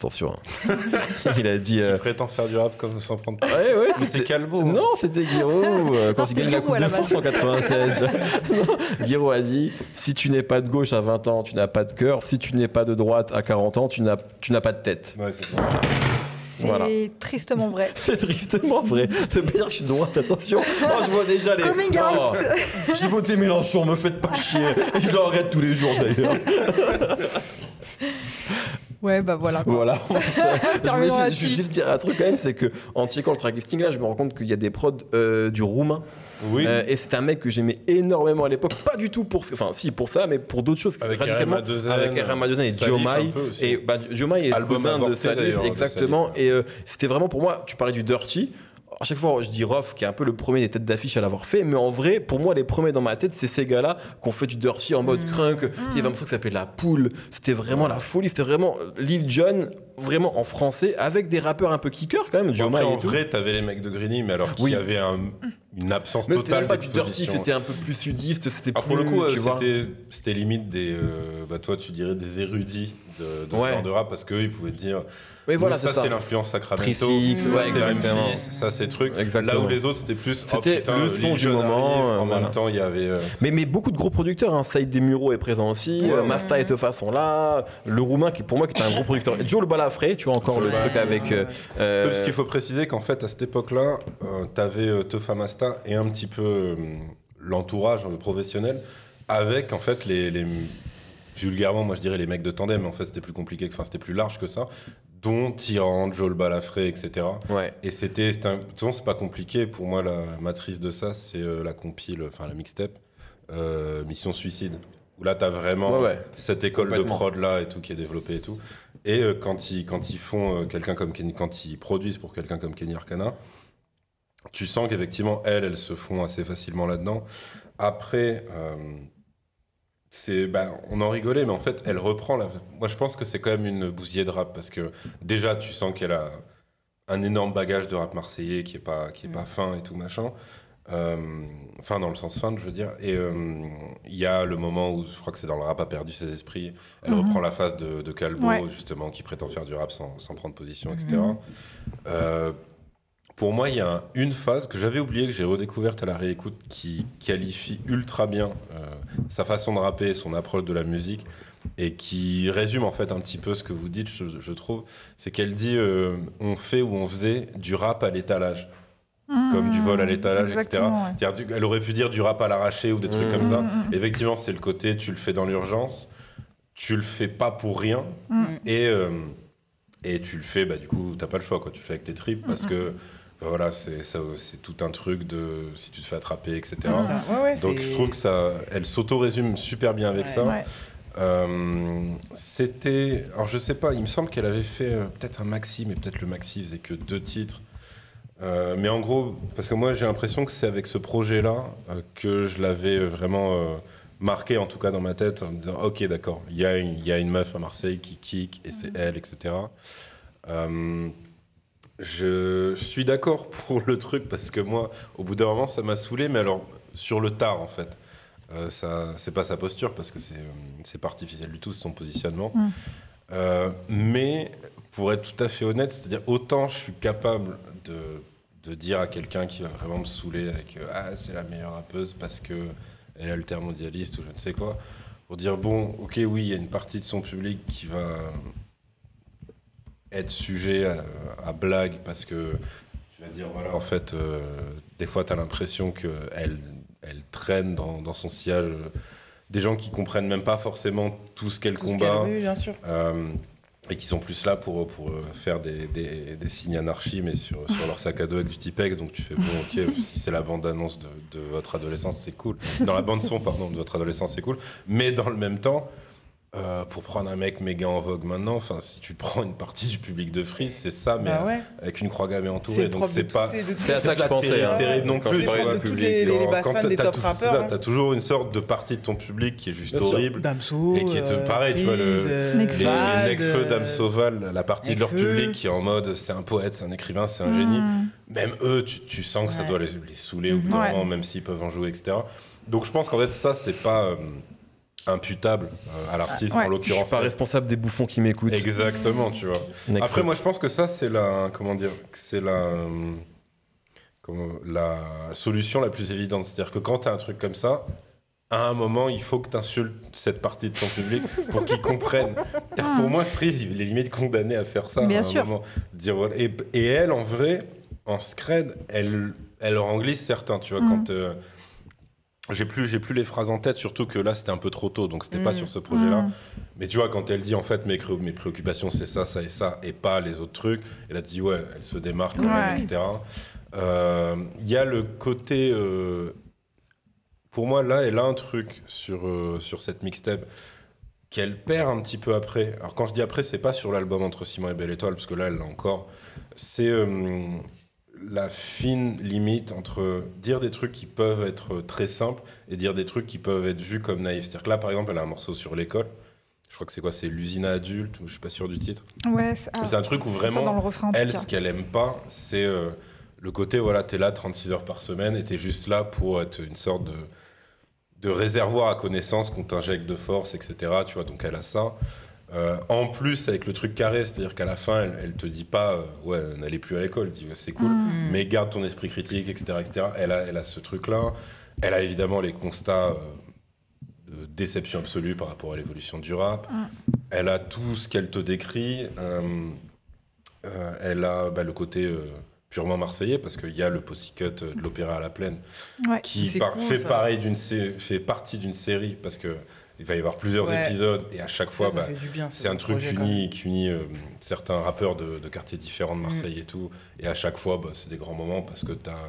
Attention. hein. [laughs] il a dit. euh, Tu prétends faire du rap comme sans prendre. Ouais, ouais, Mais c'est c'était- Calbo. hein. Non, c'était Giroud euh, quand Non, il c'était gagne la Giroud Coupe à de la France en 96. [laughs] Non, Giroud a dit si tu n'es pas de gauche à 20 ans, tu n'as pas de cœur. Si tu n'es pas de droite à 40 ans, tu n'as tu n'as pas de tête. Ouais, c'est ça. C'est Voilà. tristement vrai. [laughs] C'est tristement vrai. Ça veut pas dire que je suis de droite, attention. Oh, je vois déjà les. Coming Oh, out J'ai voté Mélenchon, me faites pas chier. Et je le regrette tous les jours d'ailleurs. Ouais, bah voilà. Voilà. [laughs] je je veux juste dire un truc quand même, c'est que en checkant le track listing là, je me rends compte qu'il y a des prods euh, du roumain. Oui. Euh, et c'est un mec que j'aimais énormément à l'époque, pas du tout pour, enfin si pour ça, mais pour d'autres choses. Avec radicalement, avec et aussi. Et bah, Diomaye est Album cousin de Salif, de exactement. Salif. Et euh, c'était vraiment pour moi, tu parlais du Dirty. À chaque fois, je dis Rof, qui est un peu le premier des têtes d'affiche à l'avoir fait, mais en vrai, pour moi, les premiers dans ma tête, c'est ces gars-là qui ont fait du dirty en mode crunk. Il y avait un morceau qui s'appelait La Poule. C'était vraiment la folie. C'était vraiment euh, Lil Jon, vraiment en français, avec des rappeurs un peu kickers quand même. Bon, après, en tout. vrai, t'avais les mecs de Greeny, mais alors qu'il Oui. y avait un- une absence Mais c'était totale même pas du dirty, c'était un peu plus sudiste. C'était Alors pour le plus, coup, c'était c'était limite des, euh, bah toi tu dirais des érudits de, de Ouais. genre de rap parce qu'eux ils pouvaient te dire. Voilà, nous, ça c'est ça. c'est l'influence Sacramento, 3-6, ça c'est ça c'est truc. Exactement. Là où les autres c'était plus. oh, C'était putain, le son du moment, arrive, en voilà. même temps, il y avait. euh, Mais, mais beaucoup de gros producteurs, hein. Saïd Desmureaux est présent aussi, Ouais, euh. Masta et Tefa sont là, le roumain qui pour moi qui est un gros producteur, Joe le Balafré, tu vois encore Joe le truc avec... euh, euh, Parce qu'il faut préciser qu'en fait, à cette époque-là, t'avais Tefa Masta et un petit peu l'entourage professionnel avec, en fait, les, les- Vulgairement, moi je dirais les mecs de tandem, mais en fait c'était plus compliqué, enfin c'était plus large que ça, dont Tyran, Joel Balafré, etc. Ouais. Et c'était. De toute façon, c'est pas compliqué. Pour moi, la matrice de ça, c'est euh, la compile, enfin la mixtape, euh, Mission Suicide. Où là, t'as vraiment Ouais, ouais. cette école de prod là et tout qui est développée et tout. Et euh, quand, ils, quand ils font quelqu'un comme Kenny, quand ils produisent pour quelqu'un comme Kenny Arcana, tu sens qu'effectivement, elles, elles se font assez facilement là-dedans. Après, c'est, ben, on en rigolait, mais en fait, elle reprend. La... Moi, je pense que c'est quand même une bousillée de rap parce que déjà, tu sens qu'elle a un énorme bagage de rap marseillais qui est pas, qui est pas fin et tout machin. Euh, fin dans le sens fin, je veux dire. Et euh, il y a le moment où je crois que c'est dans le rap a perdu ses esprits. Elle Mhm. reprend la phase de, de Calbo, Ouais. justement, qui prétend faire du rap sans, sans prendre position, etc. Euh, pour moi, il y a un- une phase que j'avais oubliée, que j'ai redécouverte à la réécoute, qui qualifie ultra bien euh, sa façon de rapper, son approche de la musique, et qui résume en fait un petit peu ce que vous dites, je, je trouve. C'est qu'elle dit euh, on fait ou on faisait du rap à l'étalage, comme du vol à l'étalage, etc. Mmh. Ouais. Du- Elle aurait pu dire du rap à l'arraché ou des trucs Mhm. comme ça. Mm, mm, mm. Effectivement, c'est le côté tu le fais dans l'urgence, tu le fais pas pour rien, et, euh, et tu le fais, bah, du coup, t'as pas le choix, quoi. Tu le fais avec tes tripes parce que bah, voilà, c'est tout un truc de si tu te fais attraper, etc. Ouais, ouais, Donc je trouve que ça, elle s'auto-résume super bien avec Ouais. ça. Euh, C'était, alors je sais pas, il me semble qu'elle avait fait euh, peut-être un maxi, mais peut-être le maxi faisait que deux titres. Euh, mais en gros, parce que moi j'ai l'impression que c'est avec ce projet-là que je l'avais vraiment marqué, en tout cas dans ma tête, en me disant ok d'accord, il y, y a une meuf à Marseille qui kick et c'est elle, etc. Je suis d'accord [laughs] pour le truc parce que moi, au bout d'un moment, ça m'a saoulé, mais alors sur le tard en fait. Euh, ça, c'est pas sa posture parce que c'est, euh, c'est pas artificiel du tout, c'est son positionnement. Mm. Euh, mais pour être tout à fait honnête, c'est-à-dire autant je suis capable de, de dire à quelqu'un qui va vraiment me saouler avec euh, ah c'est la meilleure rappeuse parce que elle a le terme mondialiste ou je ne sais quoi, pour dire bon ok oui il y a une partie de son public qui va être sujet à, à blague parce que tu vas dire voilà en fait euh, des fois tu as l'impression qu'elle elle traîne dans, dans son sillage euh, des gens qui comprennent même pas forcément tout ce qu'elle combat veut, bien sûr. euh, et qui sont plus là pour, pour euh, faire des, des, des signes anarchie, mais sur, sur leur sac à dos avec du Tipex. Donc tu fais, bon, ok, si c'est la bande-annonce de, de votre adolescence, c'est cool. Dans la bande-son, pardon, de votre adolescence, c'est cool. Mais dans le même temps, euh, pour prendre un mec méga en vogue maintenant, enfin, si tu [laughs] prends une partie du public de Freeze, c'est ça, mais Bah ouais. avec une croix gammée entourée. Donc c'est pas. C'est à ça que je pensais. hein, terrible non quand plus, Quand- t'as- hein. Toujours une sorte de partie de ton public qui est juste Bien horrible. Damso, Et qui est euh, pareil, tu vois, le- euh, Nekfeu. Les, Necfeu, Dame Sauval, la partie de leur public qui est en mode c'est un poète, c'est un écrivain, c'est un génie. Mm. Même eux, tu, sens que ça doit les, saouler au bout d'un moment, même s'ils peuvent en jouer, etc. Donc je pense qu'en fait, ça, c'est pas imputable euh, à l'artiste, Ouais. en Je suis l'occurrence. pas responsable des bouffons qui m'écoutent. Exactement, tu vois. Après, moi, je pense que ça, c'est la. Comment dire que C'est la. comment- la solution la plus évidente. C'est-à-dire que quand tu as un truc comme ça, à un moment, il faut que tu insultes cette partie de ton public pour qu'ils comprennent. Pour moi, Freeze, il est limite condamné à faire ça. Bien à un sûr. moment. Dire, voilà. et, et elle, en vrai, en scred, elle, elle en glisse certains, tu vois, Mm. quand. euh, j'ai plus, j'ai plus les phrases en tête, surtout que là c'était un peu trop tôt, donc c'était pas Mm. sur ce projet-là. Mm. Mais tu vois, quand elle dit en fait mes, préoccupations c'est ça, ça et ça, et pas les autres trucs, et là tu dis ouais, elle se démarque quand même, etc. Euh, Il y a le côté. euh, pour moi, là, elle a un truc sur, euh, sur cette mixtape qu'elle perd un petit peu après. Alors quand je dis après, c'est pas sur l'album Entre Simon et Belle Étoile, parce que là, elle l'a encore. C'est euh, la fine limite entre dire des trucs qui peuvent être très simples et dire des trucs qui peuvent être vus comme naïfs. C'est-à-dire que là, par exemple, elle a un morceau sur l'école. Je crois que c'est quoi? C'est l'usina adulte, ou je suis pas sûr du titre. Ouais, c'est ah, C'est un truc où vraiment, refrain, Elle, ce qu'elle aime pas, c'est euh, le côté, voilà, t'es là 36 heures par semaine et t'es juste là pour être une sorte de, de réservoir à connaissances qu'on t'injecte de force, etc. Tu vois, donc elle a ça. Euh, en plus, avec le truc carré, c'est-à-dire qu'à la fin, elle, elle te dit pas, euh, ouais, n'allez plus à l'école, elle dit, ouais, c'est cool, Mm. mais garde ton esprit critique, etc. etc. Elle, a, elle a ce truc-là. Elle a évidemment les constats euh, de déception absolue par rapport à l'évolution du rap. Mm. Elle a tout ce qu'elle te décrit. Euh, euh, elle a bah, le côté euh, purement marseillais, parce qu'il y a le Pussycut euh, de l'Opéra à la Plaine, Ouais. qui C'est par- cool, fait, ça. pareil d'une fait partie d'une série, parce que il va y avoir plusieurs Ouais. épisodes, et à chaque fois, bah, c'est un truc projet, qui unit, qui unit euh, certains rappeurs de, de quartiers différents Mm. de Marseille et tout. Et à chaque fois, bah, c'est des grands moments parce que tu as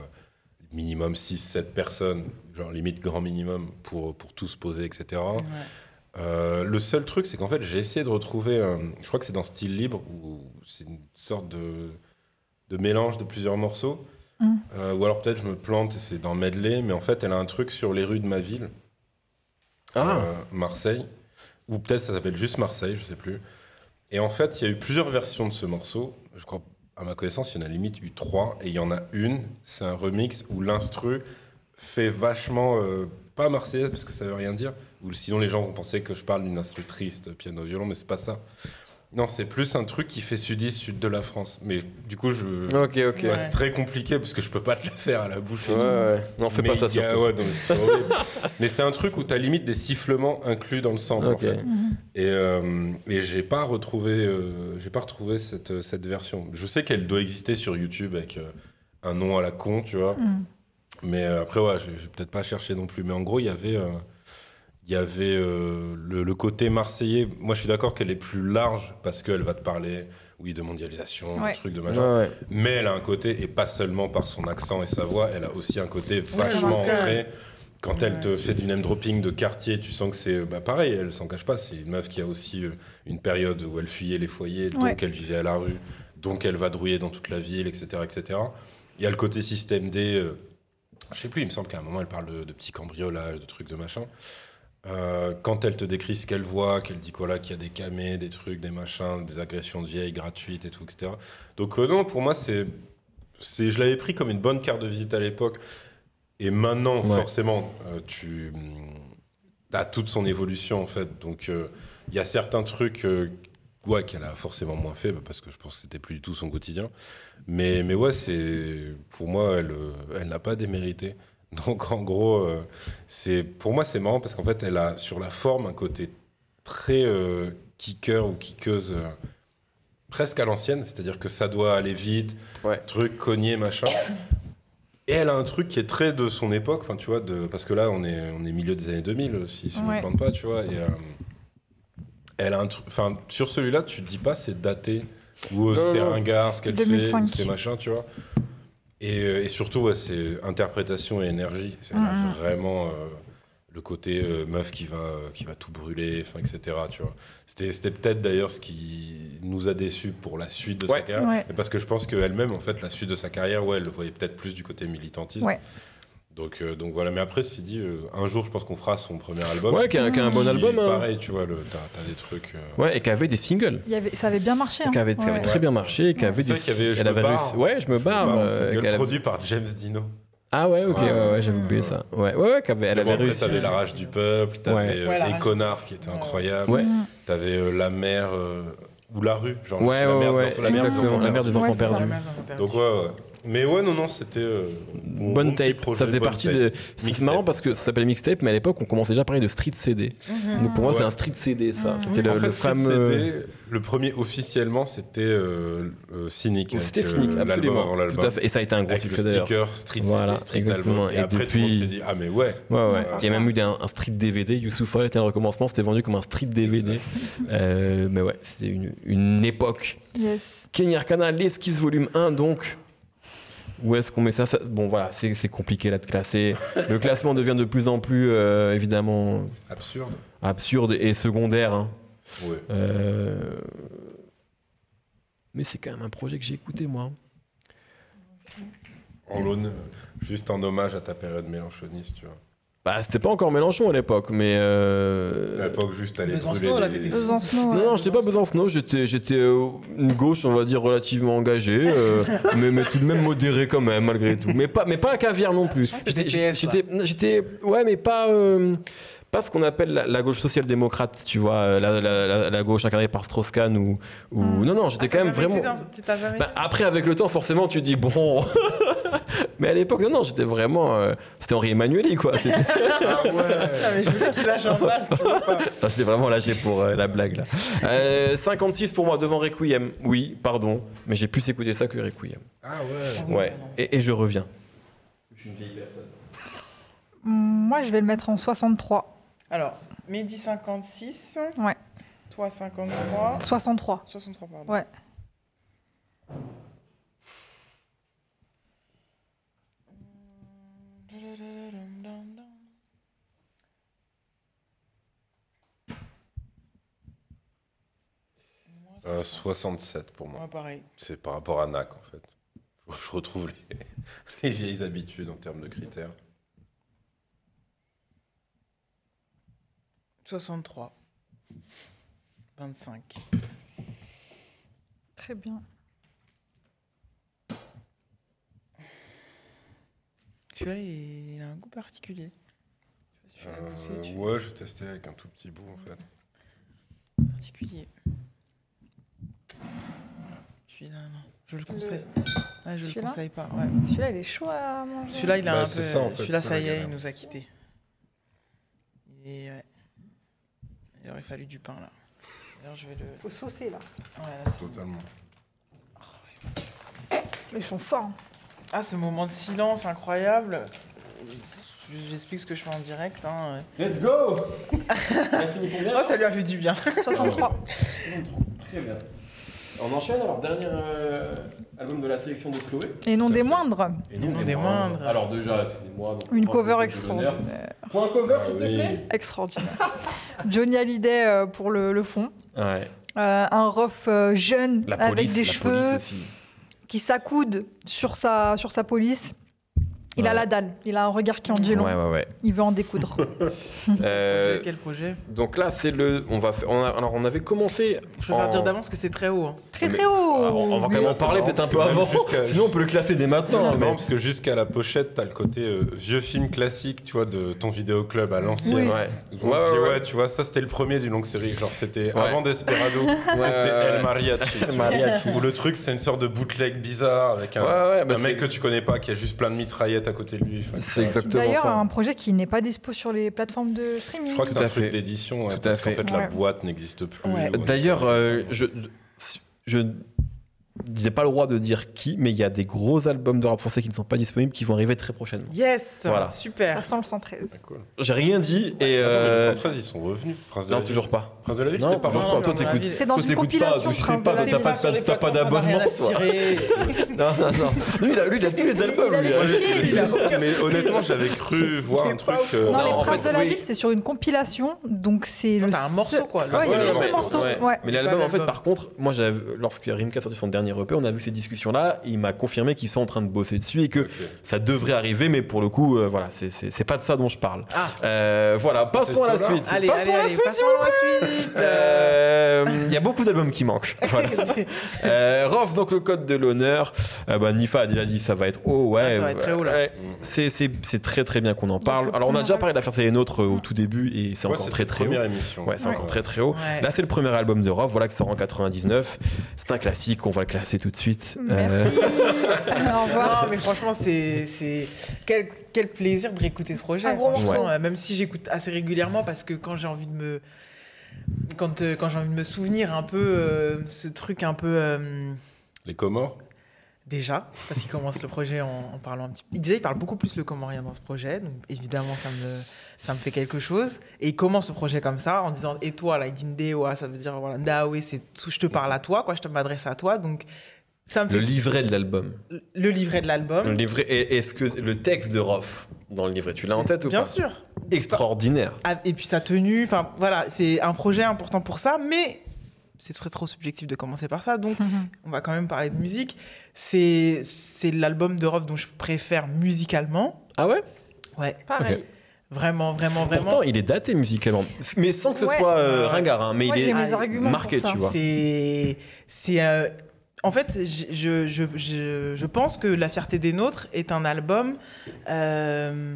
minimum 6-7 personnes, genre limite grand minimum, pour, pour tous poser, etc. Ouais. Euh, le seul truc, c'est qu'en fait, j'ai essayé de retrouver, euh, je crois que c'est dans Style Libre, où c'est une sorte de, de mélange de plusieurs morceaux. Mm. Euh, ou alors peut-être je me plante et c'est dans Medley, mais en fait, elle a un truc sur les rues de ma ville. Ah. Euh, Marseille. Ou peut-être ça s'appelle juste Marseille, je sais plus. Et en fait, il y a eu plusieurs versions de ce morceau. Je crois, à ma connaissance, il y en a limite eu trois. Et il y en a une, c'est un remix où l'instru fait vachement. euh, pas marseillaise parce que ça veut rien dire. Ou sinon, les gens vont penser que je parle d'une instru triste, piano, violon, mais c'est pas ça. Non, c'est plus un truc qui fait sud-est, sud de la France. Mais du coup, je. Ok, ok. Ouais, Ouais. c'est très compliqué parce que je peux pas te la faire à la bouche. et Ouais, tout. ouais. Non, fais Mais pas ça y a- ouais, non, mais c'est horrible. [laughs] mais c'est un truc où tu as limite des sifflements inclus dans le sample. en Ok. fait. Mhm. Et, euh, et j'ai pas retrouvé, euh, j'ai pas retrouvé cette, cette version. Je sais qu'elle doit exister sur YouTube avec euh, un nom à la con, tu vois. Mm. Mais euh, après, ouais, j'ai j'ai peut-être pas cherché non plus. Mais en gros, il y avait, euh, il y avait euh, le, le côté marseillais. Moi, je suis d'accord qu'elle est plus large parce qu'elle va te parler, oui, de mondialisation, Ouais. de trucs de machin. ouais. Mais elle a un côté, et pas seulement par son accent et sa voix, elle a aussi un côté vachement ancré. Quand elle te fait du name dropping de quartier, tu sens que c'est bah, pareil, elle s'en cache pas. C'est une meuf qui a aussi euh, une période où elle fuyait les foyers, donc Ouais. elle vivait à la rue, donc elle va drouiller dans toute la ville, etc. etc. Il y a le côté système D. euh, je sais plus, il me semble qu'à un moment elle parle de, de petits cambriolages, de trucs de machin. Euh, quand elle te décrit ce qu'elle voit, qu'elle dit quoi là, qu'il y a des camés, des trucs, des machins, des agressions de vieilles gratuites et tout, etc. Donc euh, non, pour moi, c'est, c'est, je l'avais pris comme une bonne carte de visite à l'époque. Et maintenant, Ouais. forcément, euh, tu as toute son évolution en fait. Donc il y a certains trucs ouais, qu'elle a forcément moins fait, bah, parce que je pense que c'était plus du tout son quotidien. Mais, mais ouais, c'est, pour moi, elle, elle n'a pas démérité. Donc en gros, euh, c'est, pour moi, c'est marrant parce qu'en fait, elle a sur la forme un côté très euh, kicker ou kickeuse euh, presque à l'ancienne, c'est-à-dire que ça doit aller vite, Ouais. truc cogné, machin. Et elle a un truc qui est très de son époque, enfin tu vois, de, parce que là on est, on est milieu des années 2000, si, si je ne me Ouais. plante pas, tu vois. Et, euh, elle a un truc. Enfin, sur celui-là, tu te dis pas c'est daté ou c'est ringard ce qu'elle fait, 2005. ou c'est machin, tu vois. Et, euh, et surtout, ouais, c'est interprétation et énergie. A Mhm. vraiment euh, le côté euh, meuf qui va, qui va tout brûler, etc. Tu vois. C'était, c'était peut-être d'ailleurs ce qui nous a déçus pour la suite de sa carrière. Ouais. Parce que je pense qu'elle-même, en fait, la suite de sa carrière, ouais, elle le voyait peut-être plus du côté militantisme. Ouais. Donc, euh, donc voilà. Mais après, c'est dit, euh, un jour, je pense qu'on fera son premier album. Ouais, qui a, qui a un bon album. hein. Pareil, tu vois, t'as, des trucs. euh, Ouais, et qui avait des singles. Il y avait, ça avait bien marché. hein. Qui avait, qui avait Ouais. très bien marché. et Qui avait C'est des. vrai qu'il y avait Je elle me avait barre. réussi- Ouais, je me barre. euh, avait- produit par James Dino. Ah ouais, ok, ouais, ouais, j'avais Euh, oublié ça. Ouais, ouais, ouais, qu'avait- elle bon, avait après, réussi. t'avais La Rage du Peuple, t'avais Ouais. euh, Ouais, Les Rage. Connards qui était Ouais. incroyable, Ouais. T'avais euh, La Mère euh, ou La Rue, genre Ouais, la ouais, mère des ouais, enfants- perdus. Ouais. Ouais. Donc ouais, ouais. Mais ouais, non, non, c'était euh, bon- Bonne bon tape, projet, ça faisait partie tape. de. C'est Mixtape, marrant parce que ça s'appelait mixtape, mais à l'époque on commençait déjà à parler de street CD. Mhm. Donc pour moi Ouais. c'est un street CD ça. Mhm. C'était le, en fait, le Street fameux. CD, le premier officiellement, c'était euh, euh, Cynic. C'était euh, cynique, l'album absolument. avant Tout à fait. Et ça a été un gros Avec succès d'ailleurs. sticker Street Voilà, CD, Street exactement. Album. Et, Et après, tout le monde depuis- s'est dit, ah mais ouais. Ouais, ouais. Ouais. Il y a même eu des- un, un street DVD. Youssoufa était un recommencement, c'était vendu comme un street DVD. Mais ouais, c'était une, une époque. Yes. Kenny Arcana, l'esquisse volume 1 donc. Où est-ce qu'on met ça, Ça- Bon voilà, c'est compliqué là de classer. Le [laughs] classement devient de plus en plus euh, évidemment Absurde. absurde et secondaire. hein. Ouais. Euh, Mais c'est quand même un projet que j'ai écouté moi. En l'aune, juste en hommage à ta période mélanchoniste, tu vois. Bah c'était pas encore Mélenchon à l'époque, mais. euh, À l'époque, juste aller Besancenot, brûler là, t'étais Besancenot. Non, non, j'étais pas Besancenot, j'étais, j'étais euh, une gauche, on va dire, relativement engagée, euh, [laughs] mais, mais tout de même modérée quand même, malgré tout. Mais pas, mais pas un caviar non plus. que J'étais, j'étais, j'étais- ouais, mais pas, euh, pas ce qu'on appelle la, la gauche social-démocrate, tu vois, la, la- la- la gauche incarnée par Strauss-Kahn ou, ou... Mm. non, non, j'étais quand même vraiment. Bah, après, avec le temps, forcément, tu dis bon. [laughs] [laughs] mais à l'époque, non, non, j'étais vraiment. euh, C'était Henri Emmanueli, quoi. C'était- Ah mais je voulais qu'il lâche un masque. pas. Enfin, J'étais vraiment lâché pour euh, la blague là. Euh, 56 pour moi devant Requiem. Oui, pardon, mais j'ai plus écouté ça que Requiem. Ah ouais. Ouais. Et, et je reviens. Mm, Moi, je vais le mettre en 63. Alors, Mehdi 56. Ouais. Toi 53. 63. 63, pardon. Ouais. Euh, 67 pour moi. Ouais, pareil. C'est par rapport à NAC en fait. Je retrouve les, [laughs] les vieilles habitudes en termes de critères. 63. 25. Très bien. Celui-là, il a un goût particulier. Je sais pas si tu l'as Euh, goûté, tu- ouais, je testais avec un tout petit bout en fait. particulier. Celui-là, non. Je le conseille. Ouais, je le conseille pas. Ouais. Celui-là, il est chaud à manger. Celui-là, il a Bah, un peu. ça, en fait, Celui-là, ça y est, il nous a quittés. Et ouais. Il aurait fallu du pain là. D'ailleurs, je vais le. Faut saucer, là. Ouais, là, c'est- Totalement. Ils sont forts. hein. ah, ce moment de silence incroyable. J'explique ce que je fais en direct. Hein. Let's go [laughs] Oh, ça lui a fait du bien. 63. Très bien. On enchaîne alors, dernier euh, album de la sélection de Chloé. Et non des moindres. Et non des moindres. Alors déjà, excusez-moi. donc, Une cover extraordinaire. Pour un cover, Ah s'il te plaît Extraordinaire. [laughs] Johnny Hallyday euh, pour le, le fond. Ouais. Euh, un ref euh, jeune avec des cheveux qui s'accoude sur sa, sur sa police. Il a la dalle. Il a un regard qui en dit long. Ouais, ouais, ouais. Il veut en découdre. [laughs] Euh, Quel projet? donc là, c'est le. On va faire. on a- alors, on avait commencé. Je préfère en- dire d'avance que c'est très haut. hein. Très Mais- très haut. Ah, on va quand même en parler peut-être un peu avant. Sinon, on peut le classer dès maintenant. c'est hein, mais- marrant parce que jusqu'à la pochette, t'as le côté euh, vieux film classique, tu vois, de ton vidéoclub à l'ancienne. Oui. Ouais. Ouais, dit, ouais, tu vois, ça c'était le premier d'une longue série. Genre, c'était Ouais. avant Desperado, Ouais, [laughs] c'était ouais, El. Mariachi. vois. Mariachi. Où le truc, c'est une sorte de bootleg bizarre avec un, bah mec que tu connais pas qui a juste plein de mitraillettes à côté de lui. Enfin, C'est exactement D'ailleurs, ça. un projet qui n'est pas dispo sur les plateformes de streaming. Je crois que c'est un à truc d'édition, Tout à parce qu'en fait. fait, la boîte n'existe plus. Ouais. D'ailleurs, euh, je, je j'ai pas le droit de dire qui, mais il y a des gros albums de rap français qui ne sont pas disponibles qui vont arriver très prochainement. Yes Voilà. Super Ça sent le 113. Cool. J'ai rien dit et. Euh, le 113, ils sont revenus. Prince de Non, la Ville. toujours pas. Prince de la Ville, Non, c'était pas toujours pas. Toi, t'écoutes. C'est dans toi, une compilation, pas, je sais Prince pas, t'as pas, t'as pas d'abonnement. toi. [laughs] non, Non, non. Lui, il a, lui, il a tous les albums. Il lui. Il Mais honnêtement, j'avais cru voir Il un truc. pas euh, Non, les Princes de la. Ville, c'est sur une compilation, donc c'est le. t'as un morceau, quoi. Ouais, il y a Ouais, juste le morceau. Mais Pas l'album, en fait, par contre, moi, j'avais- lorsque Rimka sorti son dernier EP, on a vu ces discussions-là. Il m'a confirmé qu'ils sont en train de bosser dessus et que ça devrait arriver, mais pour le coup, euh, voilà, c'est- c'est c'est pas de ça dont je parle. Ah. Euh, voilà, passons à la suite. Allez, passons allez, à la allez, suite. Euh, Il y a beaucoup d'albums qui manquent. [laughs] Voilà. Euh, Rof, donc le code de l'honneur. Euh, bah, Nifa a déjà dit ça va être haut. Ouais, Ah, ça va être très haut, là. ouais. C'est- C'est c'est très très bien qu'on en parle. le Alors on a déjà parlé de la Fierté des Nôtres au tout début et c'est Ouais, encore très très haut. émission. Ouais, c'est Ouais. encore très très haut. Ouais. Là, c'est le premier album de Rof, voilà, qui sort en 99. C'est un classique, on va le classer tout de suite. Euh, Merci. [laughs] Au revoir. Non, mais franchement, c'est. c'est- Quel, quel plaisir de réécouter ce projet. Un gros franchement, morceau. euh, Même si j'écoute assez régulièrement, parce que quand j'ai envie de me. Quand, euh, quand j'ai envie de me souvenir un peu euh, ce truc un peu. euh, Les Comores déjà, parce qu'il commence le projet en, en parlant un petit peu. Déjà, il parle beaucoup plus le comorien dans ce projet, donc évidemment, ça me, ça me fait quelque chose. Et il commence le projet comme ça, en disant Et toi, là, Dewa, ça veut dire, voilà, Ndawe, c'est tout, je te parle à toi, quoi, je te m'adresse à toi. Donc, ça me Le livret de l'album. Le livret de l'album. Le livret, et- est-ce que le texte de Rof dans le livret, tu l'as en tête ou Bien pas? sûr. Extraordinaire. Ah, Et puis sa tenue, enfin voilà, c'est un projet important pour ça, mais ce serait trop subjectif de commencer par ça, donc on va quand même parler de musique. C'est c'est l'album de Rof dont je préfère musicalement. Ah ouais? Ouais, Pareil. Vraiment, vraiment, vraiment. Pourtant, il est daté musicalement. Mais sans que ce Ouais. soit euh, ringard, hein, mais Moi, il j'ai est mes arguments marqué, pour ça. tu vois. C'est. c'est euh, en fait, je, je, je, je- je pense que La fierté des nôtres est un album euh,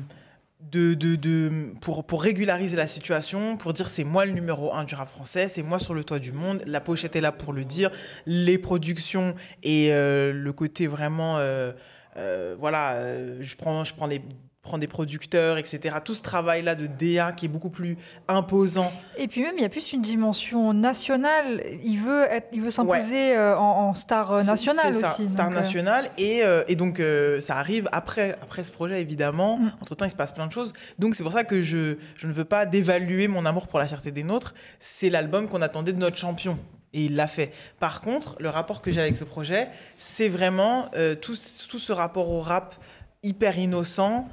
de, de, de, pour, pour régulariser la situation, pour dire c'est moi le numéro un du rap français, c'est moi sur le toit du monde. La pochette est là pour le dire. Les productions et euh, le côté vraiment. euh, euh, voilà, euh, je prends, je prends des prends des producteurs, etc. Tout ce travail-là de DA qui est beaucoup plus imposant Et puis même, il y a plus une dimension nationale. Il veut, être, il veut s'imposer euh, en, en star euh, C'est- nationale ça, aussi. Star euh, nationale. Et, euh, et donc, euh, ça arrive après, après ce projet, évidemment. Mm. Entre-temps, il se passe plein de choses. Donc, c'est pour ça que je, je ne veux pas dévaluer mon amour pour la fierté des nôtres. C'est l'album qu'on attendait de notre champion. Et il l'a fait. Par contre, le rapport que j'ai avec ce projet, c'est vraiment euh, tout, ce- tout ce rapport au rap hyper innocent,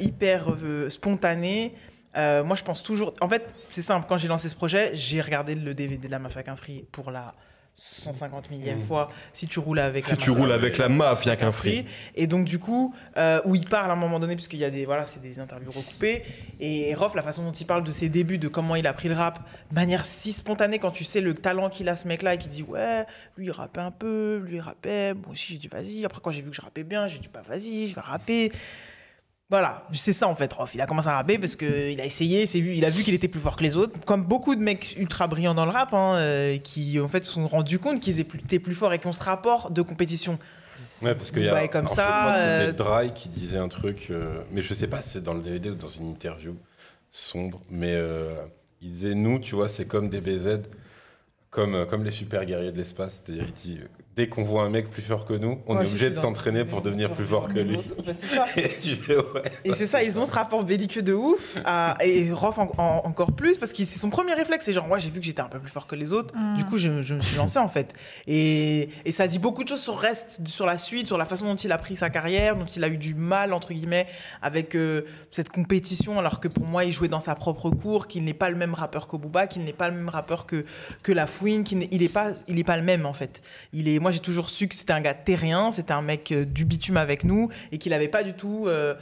hyper euh, spontané. Euh, moi, je pense toujours. En fait, c'est simple. Quand j'ai lancé ce projet, j'ai regardé le DVD de la Mafia qu'un Free pour la 150 millième Mm. fois. Si tu roules avec Si la tu Mafia roules avec la mafia qu'un free. et donc du coup, euh, où il parle à un moment donné, puisqu'il y a des, voilà, c'est des interviews recoupées, et Rof, la façon dont il parle de ses débuts, de comment il a pris le rap, de manière si spontanée, quand tu sais le talent qu'il a ce mec-là, et qui dit ouais, lui il rappait un peu, lui il rappait, moi aussi j'ai dit vas-y, après quand j'ai vu que je rappais bien, j'ai dit bah vas-y, je vais rapper. Voilà, c'est ça en fait, Rof. Il a commencé à rapper parce qu'il a essayé, vu, il a vu qu'il était plus fort que les autres. Comme beaucoup de mecs ultra brillants dans le rap, hein, euh, qui en fait se sont rendus compte qu'ils étaient plus forts et qu'on se rapport de compétition. Ouais, parce qu'il y a. comme ça, moi, euh, C'était Dry qui disait un truc, euh, mais je sais pas si c'est dans le DVD ou dans une interview sombre, mais il disait Nous, tu vois, c'est comme des BZ, comme, comme les super guerriers de l'espace. C'est-à-dire, il dit Dès qu'on voit un mec plus fort que nous, on Ouais, est obligé de s'entraîner pour devenir plus fort que lui. Bah, ça. [laughs] Et Ouais. C'est ça, ils ont ce rapport belliqueux de ouf. et Rof en- en- encore plus, parce que c'est son premier réflexe. C'est genre, ouais, j'ai vu que j'étais un peu plus fort que les autres. Mm. Du coup, je, je me suis lancé en fait. Et, et ça dit beaucoup de choses sur le reste, sur la suite, sur la façon dont il a pris sa carrière, dont il a eu du mal, entre guillemets, avec euh, cette compétition, alors que pour moi, il jouait dans sa propre cour, qu'il n'est pas le même rappeur que Booba, qu'il n'est pas le même rappeur que, que La Fouine, qu'il n'est il est pas, il est pas le même en fait. Il est, moi, j'ai toujours su que c'était un gars terrien, c'était un mec euh, du bitume avec nous, et qu'il n'avait pas du tout, euh,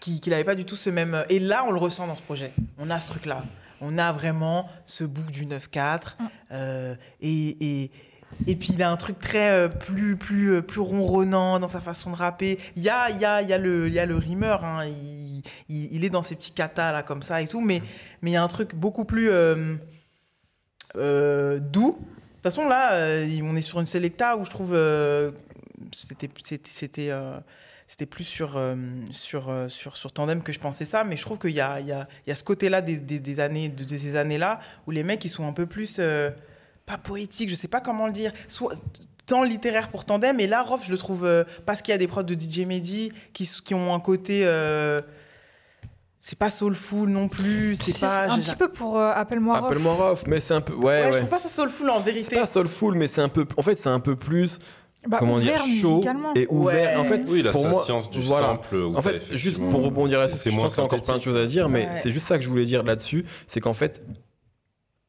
qu'il qu'il avait pas du tout ce même. Et là, on le ressent dans ce projet. On a ce truc-là. On a vraiment ce bouc du 9-4. euh, et, et, et puis il a un truc très euh, plus, plus, euh, plus ronronnant dans sa façon de rapper. Il y a, il y a, il y a, le, il y a le rimeur, hein. il, il, il est dans ses petits katas là comme ça et tout, mais mais il y a un truc beaucoup plus euh, euh, doux. De toute façon là, euh, on est sur une selecta où je trouve euh, c'était euh, c'était plus sur, sur, sur, sur Tandem que je pensais ça, mais je trouve qu'il y a, y, a, y a ce côté-là des, des, années, de, ces années-là où les mecs ils sont un peu plus, pas poétiques, je sais pas comment le dire, tant littéraire pour Tandem. Et là, Rof, je le trouve, parce qu'il y a des prods de DJ Mehdi qui, qui ont un côté. C'est pas soulful non plus, c'est pas. un petit peu pour euh, Appelle-moi Rof. Appelle-moi Rof, mais c'est un peu. Ouais, Ouais, ouais. je trouve pas ça soulful en C'est vérité. pas soulful, mais c'est un peu. En fait, c'est un peu plus. Bah, comment dire Chaud et ouvert. Ouais. En fait, Oui, il a pour moi, science du voilà. sample. où En fait, juste pour rebondir à ce c'est moins encore plein de choses à dire, mais Ouais. c'est juste ça que je voulais dire là-dessus, c'est qu'en fait,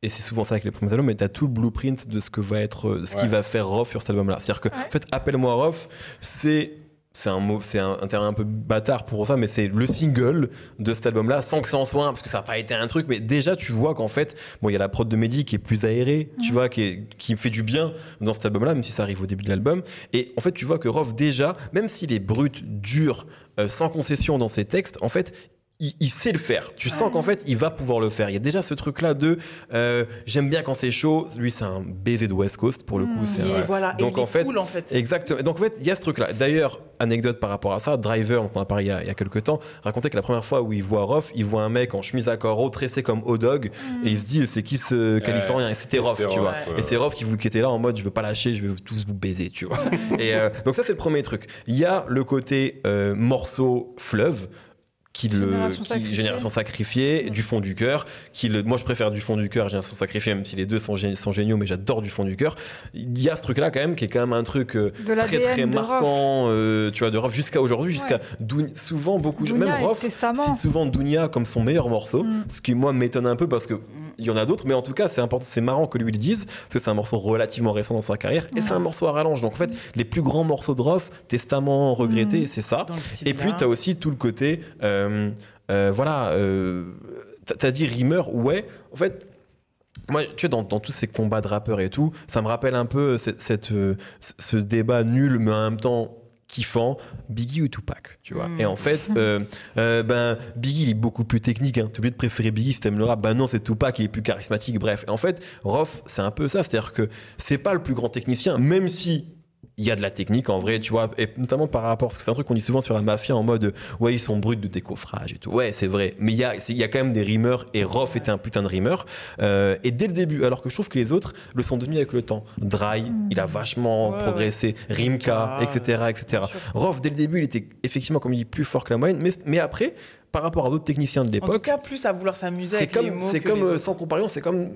et c'est souvent ça avec les premiers albums, mais t'as tout le blueprint de ce que va être, euh, ce qui va faire Rof sur cet album-là. C'est-à-dire que, Ouais. en fait, appelle-moi Rof, c'est c'est un mot, c'est un, un terme un peu bâtard pour ça, mais c'est le single de cet album-là, sans que ça en soit un, parce que ça n'a pas été un truc, mais déjà tu vois qu'en fait, bon, il y a la prod de Mehdi qui est plus aérée, tu vois, qui, est- qui me fait du bien dans cet album-là, même si ça arrive au début de l'album. Et en fait, tu vois que Rof, déjà, même s'il est brut, dur, euh, sans concession dans ses textes, en fait, il, il sait le faire. Tu sens qu'en fait, il va pouvoir le faire. Il y a déjà ce truc-là de euh, j'aime bien quand c'est chaud. Lui, c'est un baiser de West Coast pour le coup. Mm. c'est Et voilà, et Donc, il est en fait, cool en fait. Exactement. Donc en fait, il y a ce truc-là. D'ailleurs, anecdote par rapport à ça, Driver, dont on a parlé il y a, il y a quelques temps, racontait que la première fois où il voit Rof, il voit un mec en chemise à carreaux, tressé comme O-Dog, et il se dit c'est qui ce Californien? Et c'était Rof, c'est tu vois. ouais. Et c'est Rof qui, vous- qui était là en mode je veux pas lâcher, je vais vous- tous vous baiser, tu vois. [laughs] et euh, donc ça c'est le premier truc. Il y a le côté euh, morceau fleuve qui le Génération qui- sacrifiée. génération sacrifiée du fond du cœur qui le moi je préfère du fond du cœur génération sacrifiée même si les deux sont, gé- sont géniaux mais j'adore du fond du cœur il y a ce truc là quand même qui est quand même un truc euh, De très très marquant euh, tu vois de Rof jusqu'à aujourd'hui jusqu'à Ouais. Souvent beaucoup Dounia même Rof cite souvent Dounia comme son meilleur morceau Mm. ce qui moi m'étonne un peu parce que il y en a d'autres mais en tout cas c'est important c'est marrant que lui le dise parce que c'est un morceau relativement récent dans sa carrière et c'est un morceau à rallonge donc en fait les plus grands morceaux de Rof Testament regretté Mm. c'est ça et puis tu as aussi tout le côté euh, euh, voilà euh, t'as- dit rimeur ouais en fait moi, tu vois, dans, dans tous ces combats de rappeurs et tout, ça me rappelle un peu cette, cette, euh, ce- débat nul, mais en même temps kiffant, Biggie ou Tupac, tu vois. Mm. Et en fait, euh, euh, ben, Biggie, il est beaucoup plus technique. Hein. Tu oublié de préférer Biggie si t'aimes le rap. Ben non, c'est Tupac, il est plus charismatique. Bref. Et en fait, Rof, c'est un peu ça. C'est-à-dire que c'est pas le plus grand technicien, même si il y a de la technique en vrai, tu vois, et notamment par rapport, parce que c'est un truc qu'on dit souvent sur la mafia en mode ouais, ils sont bruts de décoffrage et tout. Ouais, c'est vrai, mais il y a, il y a quand même des rimeurs et Rof était un putain de rimeur. Euh, et dès le début, alors que je trouve que les autres le sont devenus avec le temps. Dry, il a vachement Ouais, progressé, Rimka, Ah, etc. etc. Rof, dès le début, il était effectivement, comme il dit, plus fort que la moyenne, mais, mais après, par rapport à d'autres techniciens de En tout l'époque, cas, plus à vouloir s'amuser c'est avec les mots c'est comme les euh, sans comparaison, c'est comme.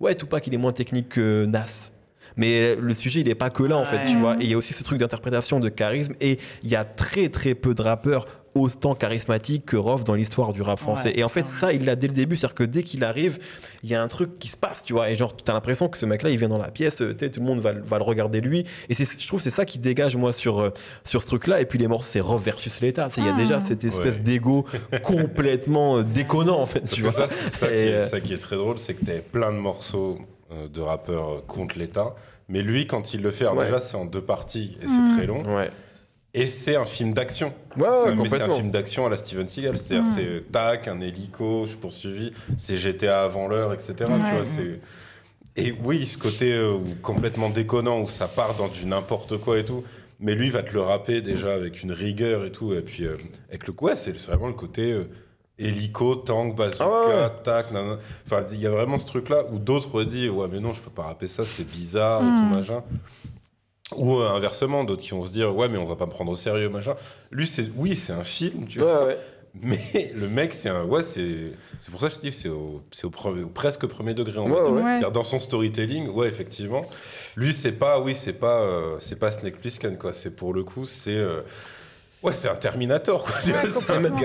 Ouais, Tupac, il est moins technique que Nas. Mais le sujet, il n'est pas que là, en fait, tu vois. Et il y a aussi ce truc d'interprétation, de charisme. Et il y a très, très peu de rappeurs autant charismatiques que Rof dans l'histoire du rap français. Ouais, et en fait, ça, ça, il l'a dès le début. C'est-à-dire que dès qu'il arrive, il y a un truc qui se passe, tu vois. Et genre, t'as l'impression que ce mec-là, il vient dans la pièce, euh, tu sais, tout le monde va, le- va le regarder lui. Et je trouve que c'est ça qui dégage, moi, sur, euh, sur ce truc-là. Et puis les morceaux, c'est Rof versus l'État. Il y a Ah. déjà cette espèce Ouais. d'ego [laughs] complètement euh, déconnant, en fait, tu vois. ça, c'est ça, qui Et, est, euh, ça qui est très drôle, c'est que tu plein de morceaux de rappeurs euh, contre l'État. Mais lui, quand il le fait, alors Ouais. déjà, c'est en deux parties et c'est très long. Ouais. Et c'est un film d'action. Ouais, ouais, C'est un- mais c'est un film d'action à la Steven Seagal. C'est-à-dire, Mm. c'est euh, tac, un hélico, je suis poursuivi, c'est GTA avant l'heure, etc. Tu vois, c'est. Et oui, ce côté euh, complètement déconnant où ça part dans du n'importe quoi et tout. Mais lui va te le rapper déjà avec une rigueur et tout. Et puis, euh, avec le ouais, c'est c'est vraiment le côté euh, hélico, tank, bazooka, Ah ouais, ouais. tac, nanana. Enfin, il y a vraiment ce truc-là où d'autres disent Ouais, mais non, je peux pas rapper ça, c'est bizarre et Mm. tout machin. Ou euh, inversement, d'autres qui vont se dire Ouais, mais on va pas me prendre au sérieux, machin. Lui, c'est oui, c'est un film, tu vois. Ouais, ouais. [laughs] Mais le mec, c'est un. Ouais, c'est. C'est pour ça que je dis que c'est au, c'est au, pre- au presque premier degré. En Ouais, vrai. ouais. C'est-à-dire, Dans son storytelling, ouais, effectivement. Lui, c'est pas. Oui, c'est pas. euh, c'est pas Snake Plissken, quoi. C'est pour le coup, c'est. euh, ouais, c'est un Terminator, quoi.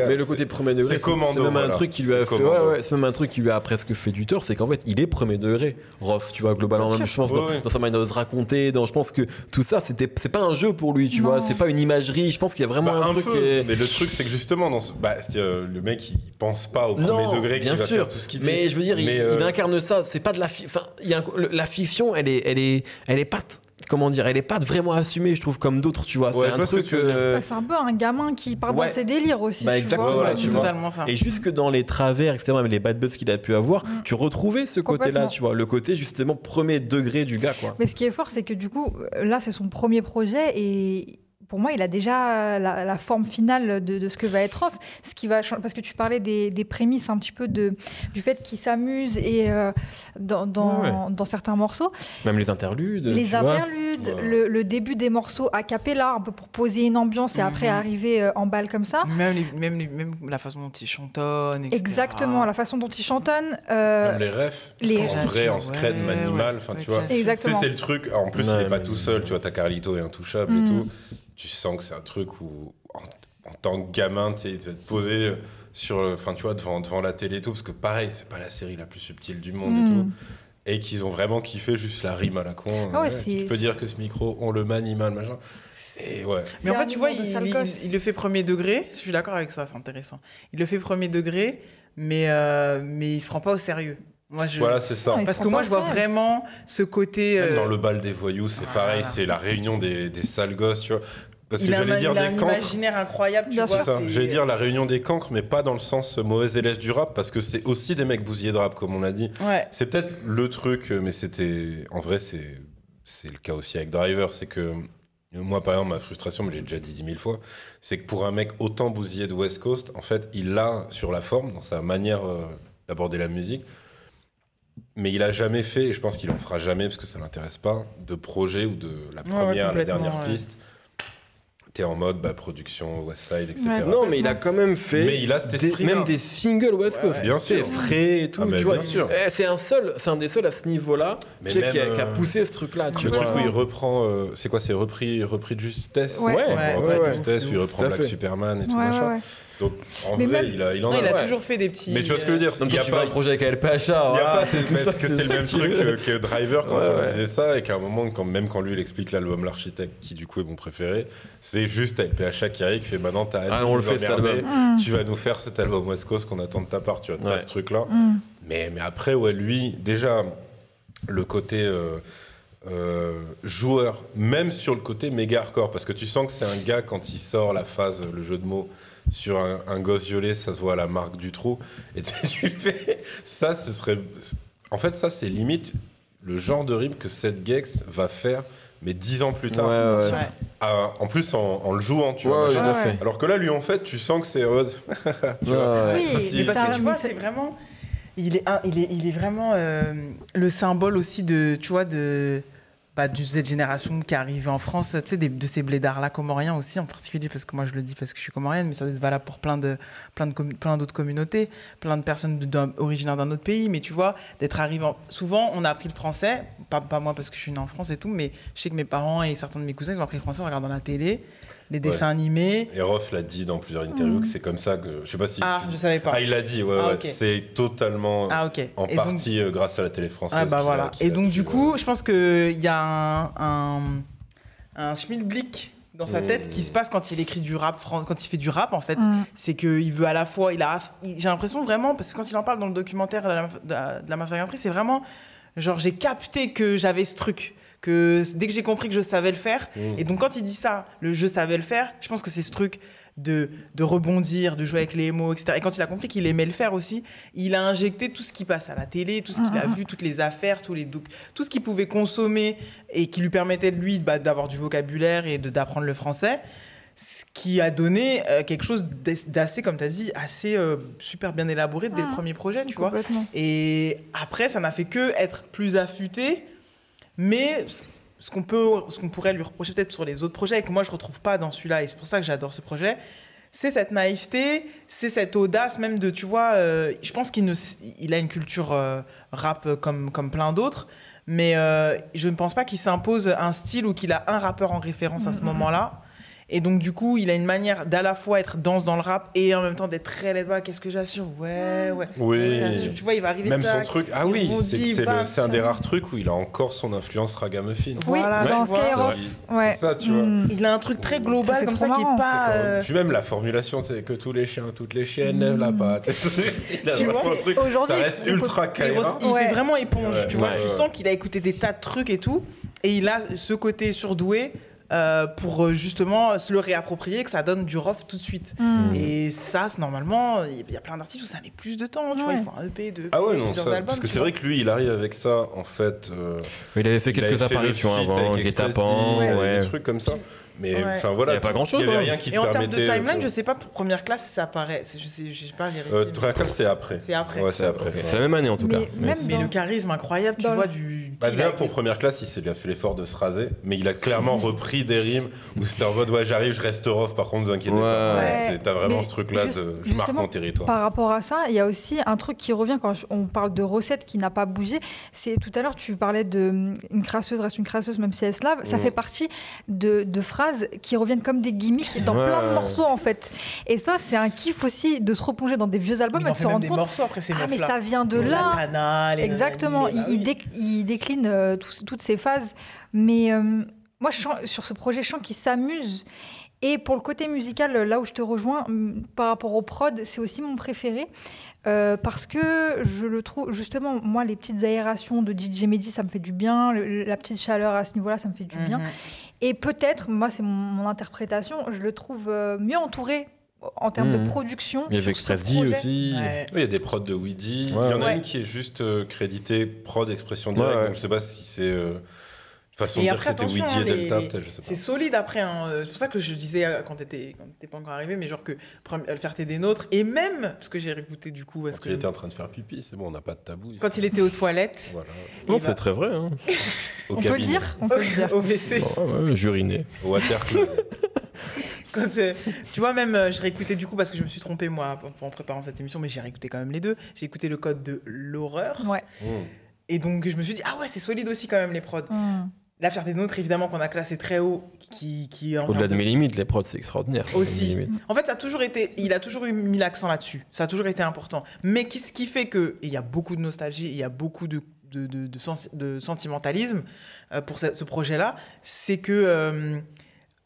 Mais le côté premier degré, c'est même un truc qui lui a fait, commando. ouais, ouais, c'est même un truc qui lui a presque fait du tort, c'est qu'en fait, il est premier degré, Rof, tu vois, globalement, même, je pense, dans, Ouais, ouais. dans sa manière de se raconter, dans, je pense que tout ça, c'était, c'est pas un jeu pour lui, tu Non. vois, c'est pas une imagerie, je pense qu'il y a vraiment Bah, un, un truc peu. qui est- Mais le truc, c'est que justement, dans ce... bah, c'est-à-dire, euh, le mec, il pense pas au premier Non, degré qu'il va sûr. faire tout ce qu'il dit. Mais je veux dire, il, Mais, il euh, incarne ça. C'est pas de la, fi- enfin, il y a un- la fiction, elle est, elle est, elle est pas, t- comment dire, elle est pas vraiment assumée, je trouve, comme d'autres, tu vois. Ouais, c'est un que truc. euh, Bah, c'est un peu un gamin qui part Ouais. dans ses délires aussi. Bah, tu exactement, vois. ouais, Ouais, tu c'est vois. totalement ça. Et jusque dans les travers, etc., même les bad buzz qu'il a pu avoir, tu retrouvais ce côté-là, tu vois, le côté justement premier degré du gars, quoi. Mais ce qui est fort, c'est que du coup, là, c'est son premier projet et pour moi, il a déjà la, la forme finale de, de ce que va être off. Ce qui va changer- parce que tu parlais des, des prémices un petit peu de, du fait qu'il s'amuse et euh, dans, dans, Ouais, dans certains morceaux. Même les interludes. Les interludes, Ouais. le, le début des morceaux a cappella, un peu pour poser une ambiance et après Mhm. arriver euh, en balle comme ça. Même, les- même, les- même la façon dont il chantonne, etc. Exactement, la façon dont il chantonne. euh, Même les refs. les- En vrai, en scred ouais, manimal, enfin, ouais, tu vois. classique. Tu sais, Exactement. c'est le truc. En plus, Ouais, il est pas mais- tout seul. Tu vois, t'as Carlito et Intouchable et Mm. tout. Tu sens que c'est un truc où, en, en tant que gamin, tu vas te poser sur, le- enfin, tu vois, devant, devant la télé et tout, parce que pareil, c'est pas la série la plus subtile du monde et Mm. tout. Et qu'ils ont vraiment kiffé juste la rime à la con. Ah ouais, tu peux dire que ce micro, on le manie mal, machin. Et ouais. Mais en fait, tu vois, il, il le fait premier degré. Je suis d'accord avec ça, c'est intéressant. Il le fait premier degré, mais, euh, mais il se prend pas au sérieux. Moi, je... Voilà, c'est ça. Parce que moi, je vois vraiment ce côté. Même euh, dans le bal des voyous, c'est voilà. pareil, c'est la réunion des, des sales gosses, tu vois. Parce que il a, un, j'allais dire il a des un cancres. imaginaire incroyable, tu Bien vois. C'est ça. c'est- J'allais dire la réunion des cancres, mais pas dans le sens mauvais élève du rap, parce que c'est aussi des mecs bousillés de rap, comme on l'a dit. Ouais. C'est peut-être le truc, euh, mais c'était. En vrai, c'est c'est le cas aussi avec Driver. C'est que. euh, Moi, par exemple, ma frustration, mais j'ai déjà dit dix mille fois, c'est que pour un mec autant bousillé de West Coast, en fait, il l'a sur la forme, dans sa manière d'aborder la musique, mais il a jamais fait, et je pense qu'il en fera jamais parce que ça l'intéresse pas, de projet ou de la Ouais, première à la dernière ouais. piste. T'es en mode bah, production, Westside, etc. Ouais. Non, mais il a quand même fait. Mais il a cet des- esprit-là. même des singles West Ouais, Coast. ouais. Bien C'est sûr. frais et tout. Ah, tu vois. Eh, C'est un seul, c'est un des seuls à ce niveau-là. Qui, a, qui a euh, poussé ce truc-là. Tu Le vois. truc où il reprend, euh, c'est quoi, c'est repris, repris de Justesse? Ouais. Ouais, Ouais, repris ouais, de ouais. Justesse, où il reprend Black. Superman et tout Ouais, ouais, machin. Donc en Mais vrai, même- il, a, il en Non, il a ouais. toujours fait des petits. Mais tu vois ce que je veux dire Donc Il y a tu pas, fais un projet avec ALPHA. il y a voilà, pas c'est tout parce ça, que c'est le même truc que, que Driver quand Ouais, on ouais. disait ça et qu'à un moment, quand, même quand lui il explique l'album L'architecte, qui du coup est mon préféré, c'est juste avec PHA qui arrive, qui fait maintenant t'arrêtes Ah, de on nous le fait, cet emmerder, album. Mm. tu vas nous faire cet album West Coast qu'on attend de ta part, tu vois, t'as Ouais. ce truc là. Mm. Mais, mais après, ouais, lui, déjà, le côté euh, euh, joueur, même sur le côté méga hardcore, parce que tu sens que c'est un gars, quand il sort la phase, le jeu de mots, sur un, un gosse violet, ça se voit à la marque du trou. Et tu [laughs] fais. Ça, ce serait. En fait, ça, c'est limite le genre de rime que Seth Gex va faire, mais dix ans plus tard. Ouais, ouais. Ouais. À- en plus, en, en le jouant, tu Ouais, vois. fait. Alors que là, lui, en fait, tu sens que c'est. [laughs] tu vois. Ouais, ouais. Oui, Il- parce que tu vois, c'est vraiment. Il est, un- il est, il est vraiment euh, le symbole aussi de, tu vois, de, bah, de cette génération qui est arrivée en France, tu sais, de ces blédards-là comoriens aussi, en particulier, parce que moi je le dis parce que je suis comorienne, mais ça doit être valable pour plein de, plein de, d'autres communautés, plein de personnes originaires d'un autre pays, mais tu vois, d'être arrivé. en- Souvent, on a appris le français, pas, pas moi parce que je suis né en France et tout, mais je sais que mes parents et certains de mes cousins, ils ont appris le français en regardant la télé, les dessins animés. Et Roth l'a dit dans plusieurs interviews que c'est comme ça que. Je sais pas si. Ah, tu- je savais pas. Ah, il l'a dit, ouais, Ah, ouais. C'est totalement Ah, ok. en Et donc- partie euh, grâce à la télé française. Ah bah a- voilà. Et donc pu, du euh, coup, je pense qu'il y a un, un, un schmilblick dans sa Mmh. tête qui se passe quand il écrit du rap, quand il fait du rap en fait. Mm. C'est qu'il veut à la fois, il a, j'ai l'impression vraiment, parce que quand il en parle dans le documentaire de la, de la, de la Mafia Grand Prix, c'est vraiment genre j'ai capté que j'avais ce truc. Que dès que j'ai compris que je savais le faire, Mmh. et donc quand il dit ça, le je savais le faire, je pense que c'est ce truc de, de rebondir, de jouer avec les mots, etc. Et quand il a compris qu'il aimait le faire aussi, il a injecté tout ce qui passe à la télé, tout ce qu'il a vu, toutes les affaires, tous les tout ce qu'il pouvait consommer et qui lui permettait de lui bah, d'avoir du vocabulaire et d'apprendre le français. Ce qui a donné euh, quelque chose d'as- d'assez, comme tu as dit, assez euh, super bien élaboré dès le Mhm. premier projet, tu vois. Complètement. Et après, ça n'a fait que être plus affûté. Mais ce- qu'on peut, ce qu'on pourrait lui reprocher peut-être sur les autres projets et que moi je retrouve pas dans celui-là, et c'est pour ça que j'adore ce projet, c'est cette naïveté, c'est cette audace même de, tu vois, euh, je pense qu'il ne, il a une culture euh, rap comme, comme plein d'autres, mais euh, je ne pense pas qu'il s'impose un style ou qu'il a un rappeur en référence à ce Mhm. moment-là. Et donc, du coup, il a une manière d'à la fois être dense dans le rap et en même temps d'être très laid back. Qu'est-ce que j'assure? Ouais, ouais. Oui. T'assures. Tu vois, il va arriver Même son truc. Ah oui, c'est un des rares trucs où il a encore son influence ragamuffin. Oui, Voilà, dans. Skyrock. C'est Ouais. ça, tu vois. Mm. Il a un truc très global comme ça qui est pas. euh, Puis même la formulation, c'est que tous les chiens, toutes les chiennes lèvent la patte. [laughs] il a Tu vois, un truc, aujourd'hui, ça reste ultra re- il Ouais. fait vraiment éponge, Ouais, tu vois. ouais, tu ouais. sens qu'il a écouté des tas de trucs et tout. Et il a ce côté surdoué euh, pour euh, justement se le réapproprier, que ça donne du rough tout de suite. Mm. Et ça, c'est normalement, il y a plein d'artistes où ça met plus de temps, tu vois. Il faut un EP, deux Ah ouais, non, plusieurs ça, albums. parce que c'est vrai que lui, il arrive avec ça, en fait. euh, Il avait fait quelques apparitions avant, D, ouais. des trucs comme ça. Mais Ouais. enfin voilà, Il y a pas Il y avait hein. rien qui Et te en termes de permettait. timeline, euh, je sais pas, pour première classe, ça paraît. c'est- Je sais, je sais pas vérifier. Euh, mais- Triangle, c'est après. C'est après. Ouais, c'est après. C'est la même année en tout Mais cas. même Mais- dans- le charisme incroyable, tu Dans vois, le- du. Bah, déjà pour première classe, il s'est bien fait l'effort de se raser, mais il a clairement [laughs] repris des rimes où c'était en mode ouais j'arrive, je reste off, par contre vous inquiétez pas. Ouais. C'est- T'as vraiment Mais ce truc-là juste- de je marque mon territoire. Par rapport à ça, il y a aussi un truc qui revient quand on parle de recette qui n'a pas bougé. C'est tout à l'heure, tu parlais de hum, une crasseuse reste une crasseuse, même si elle se lave. Ça Mm. fait partie de, de phrases qui reviennent comme des gimmicks dans Ouais. plein de morceaux en fait. Et ça, c'est un kiff aussi de se replonger dans des vieux albums et de se rendre des compte. morceaux après ces Ah, mais ça vient de Les là. Les Exactement, il, il oui. déc- il décline euh, toutes ces phases. Mais euh, moi, je sens- sur ce projet, je sens qu'il s'amuse. Et pour le côté musical, là où je te rejoins, par rapport au prod, c'est aussi mon préféré. Euh, parce que je le trouve, justement, moi, les petites aérations de DJ Mehdi, ça me fait du bien. Le- la petite chaleur à ce niveau-là, ça me fait du bien. Et peut-être, moi, c'est mon, mon interprétation, je le trouve euh, mieux entouré en termes de production. Il y avait aussi. Ouais. Oui, il y a des prods de Weedy. Ouais. il y en a Ouais. une qui est juste euh, créditée prod expression directe, Ouais, ouais. donc je sais pas si c'est euh, façon Et de dire après, c'était hein, les- Delta, les- peut-être, je sais pas. C'est solide après. hein. Euh, C'est pour ça que je disais euh, quand t'étais quand t'étais pas encore arrivé, mais genre que Fierté des Nôtres, et même, parce que j'ai réécouté du coup, parce Quand que il était en train de faire pipi, c'est bon, on n'a pas de tabou. quand il était aux toilettes, Voilà. Non, c'est va- très vrai. Hein. [laughs] Au On peut le dire On peut le dire. au WC. Ouais, ouais, juriné. Au water. [laughs] Quand, euh, tu vois, même, euh, je réécoutais du coup, parce que je me suis trompée, moi, en préparant cette émission, mais j'ai réécouté quand même les deux. J'ai écouté le code de l'horreur. Ouais. Mmh. Et donc, je me suis dit, ah ouais, c'est solide aussi quand même, les prods. Hum. La Fierté des Nôtres, évidemment, qu'on a classé très haut, qui, qui en Au-delà de mes limites, les prods, c'est extraordinaire. Aussi. En fait, ça a toujours été, il a toujours eu mis l'accent là-dessus. Ça a toujours été important. Mais qui- ce qui fait que, il y a beaucoup de nostalgie, il y a beaucoup de, de, de, de sens- de sentimentalisme euh, pour ce, ce projet-là, c'est que euh,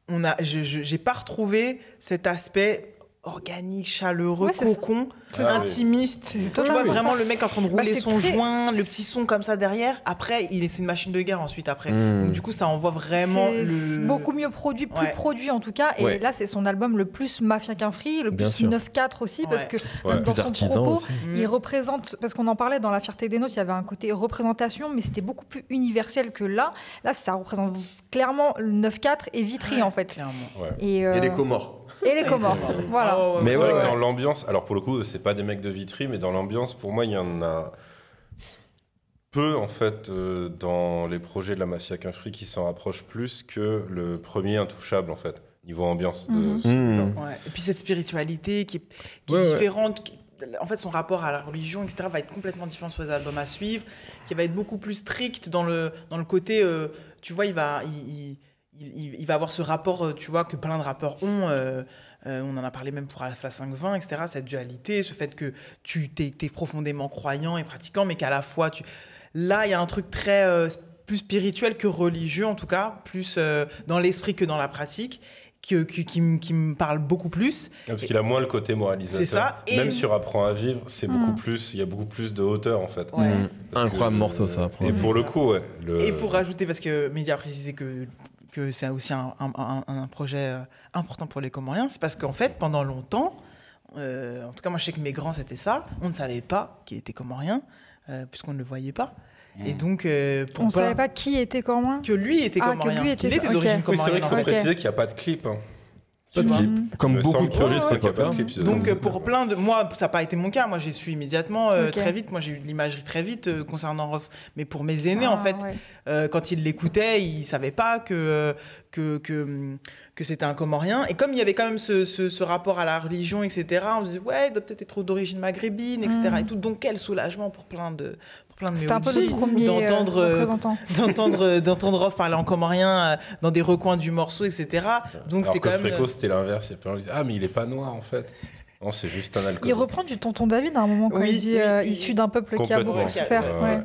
on a, je j'ai pas retrouvé cet aspect organique, chaleureux, Ouais, cocon, ça. intimiste. Tu vois vraiment ça. le mec en train de Bah, rouler son très- joint, le petit son comme ça derrière. Après, il est, c'est une machine de guerre ensuite après. Mmh. Donc, du coup, ça envoie vraiment C'est le. beaucoup mieux produit, plus Ouais. produit en tout cas. Et Ouais. là, c'est son album le plus mafia qu'un free, le plus sûr. 9-4 aussi, parce que Ouais. même dans Plus son propos, aussi. Mm. il représente, parce qu'on en parlait dans La Fierté des Nôtres, il y avait un côté représentation, mais c'était beaucoup plus universel que là. Là, ça représente clairement le 9-4 et Vitry en fait. Clairement. Et, euh, Et les Comores. Et les Comores. voilà. Ah ouais, Mais C'est ouais, dans l'ambiance, alors pour le coup, c'est pas des mecs de Vitry, mais dans l'ambiance, pour moi, il y en a peu en fait euh, dans les projets de la mafia Quinfri qui s'en rapprochent plus que le premier intouchable en fait, niveau ambiance. De Mhm. Mmh. Ouais. Et puis cette spiritualité qui, est- qui Ouais, est ouais. différente. qui- En fait, son rapport à la religion, etc., va être complètement différent sur les albums à suivre, qui va être beaucoup plus strict dans le, dans le côté, euh, tu vois, il va, il, il, il- il va avoir ce rapport, euh, tu vois, que plein de rappeurs ont. euh, euh, on en a parlé même pour Alpha 520, etc. Cette dualité, ce fait que tu t'es, t'es profondément croyant et pratiquant, mais qu'à la fois, tu... là, il y a un truc très euh, plus spirituel que religieux, en tout cas, plus euh, dans l'esprit que dans la pratique, que, que- qui, me- qui me parle beaucoup plus. Ah, Parce qu'il a moins le côté moralisateur. C'est ça, et- Même sur Apprends à vivre, c'est beaucoup plus, il y a beaucoup plus de hauteur en fait. Ouais. Mmh. Parce Incroyable que, morceau, ça. Et pour le coup, ouais. le- Et pour rajouter, parce que Média a précisé que, que c'est aussi un, un- un- un projet euh, important pour les Comoriens, c'est parce qu'en fait, pendant longtemps, euh, en tout cas, moi je sais que mes grands c'était ça, on ne savait pas qui était Comorien, euh, puisqu'on ne le voyait pas. Et donc, euh, pour On ne savait pas qui était comment que lui était Ah, que comorien, lui était- qu'il était ok. d'origine Oui, c'est vrai qu'il faut préciser qu'il n'y a pas de clip. hein. Comme Il me beaucoup de projets de cette clip, c'est- Donc euh, pour plein de moi ça n'a pas été mon cas. Moi j'ai su immédiatement euh, très vite. Moi j'ai eu de l'imagerie très vite euh, concernant Rof mais pour mes aînés Ah, en fait ouais. euh, quand ils l'écoutaient ils savaient pas que euh, que que, que c'était un comorien. Et comme il y avait quand même ce, ce, ce rapport à la religion etc on se disait ouais il doit peut-être être d'origine maghrébine etc Mm. et tout. Donc quel soulagement pour plein de plein de C'était un peu le premier euh, d'entendre euh, représentant. [laughs] d'entendre euh, d'entendre Rof parler en comorien euh, dans des recoins du morceau etc donc Alors c'est que quand même Fréco, c'était l'inverse. Il y a plein de gens qui disent, Ah, mais il est pas noir en fait. Non, c'est juste un Il alcoolique. reprend du tonton David à un moment quand Oui, il dit oui, euh, oui, issu d'un peuple qui a beaucoup souffert. ouais.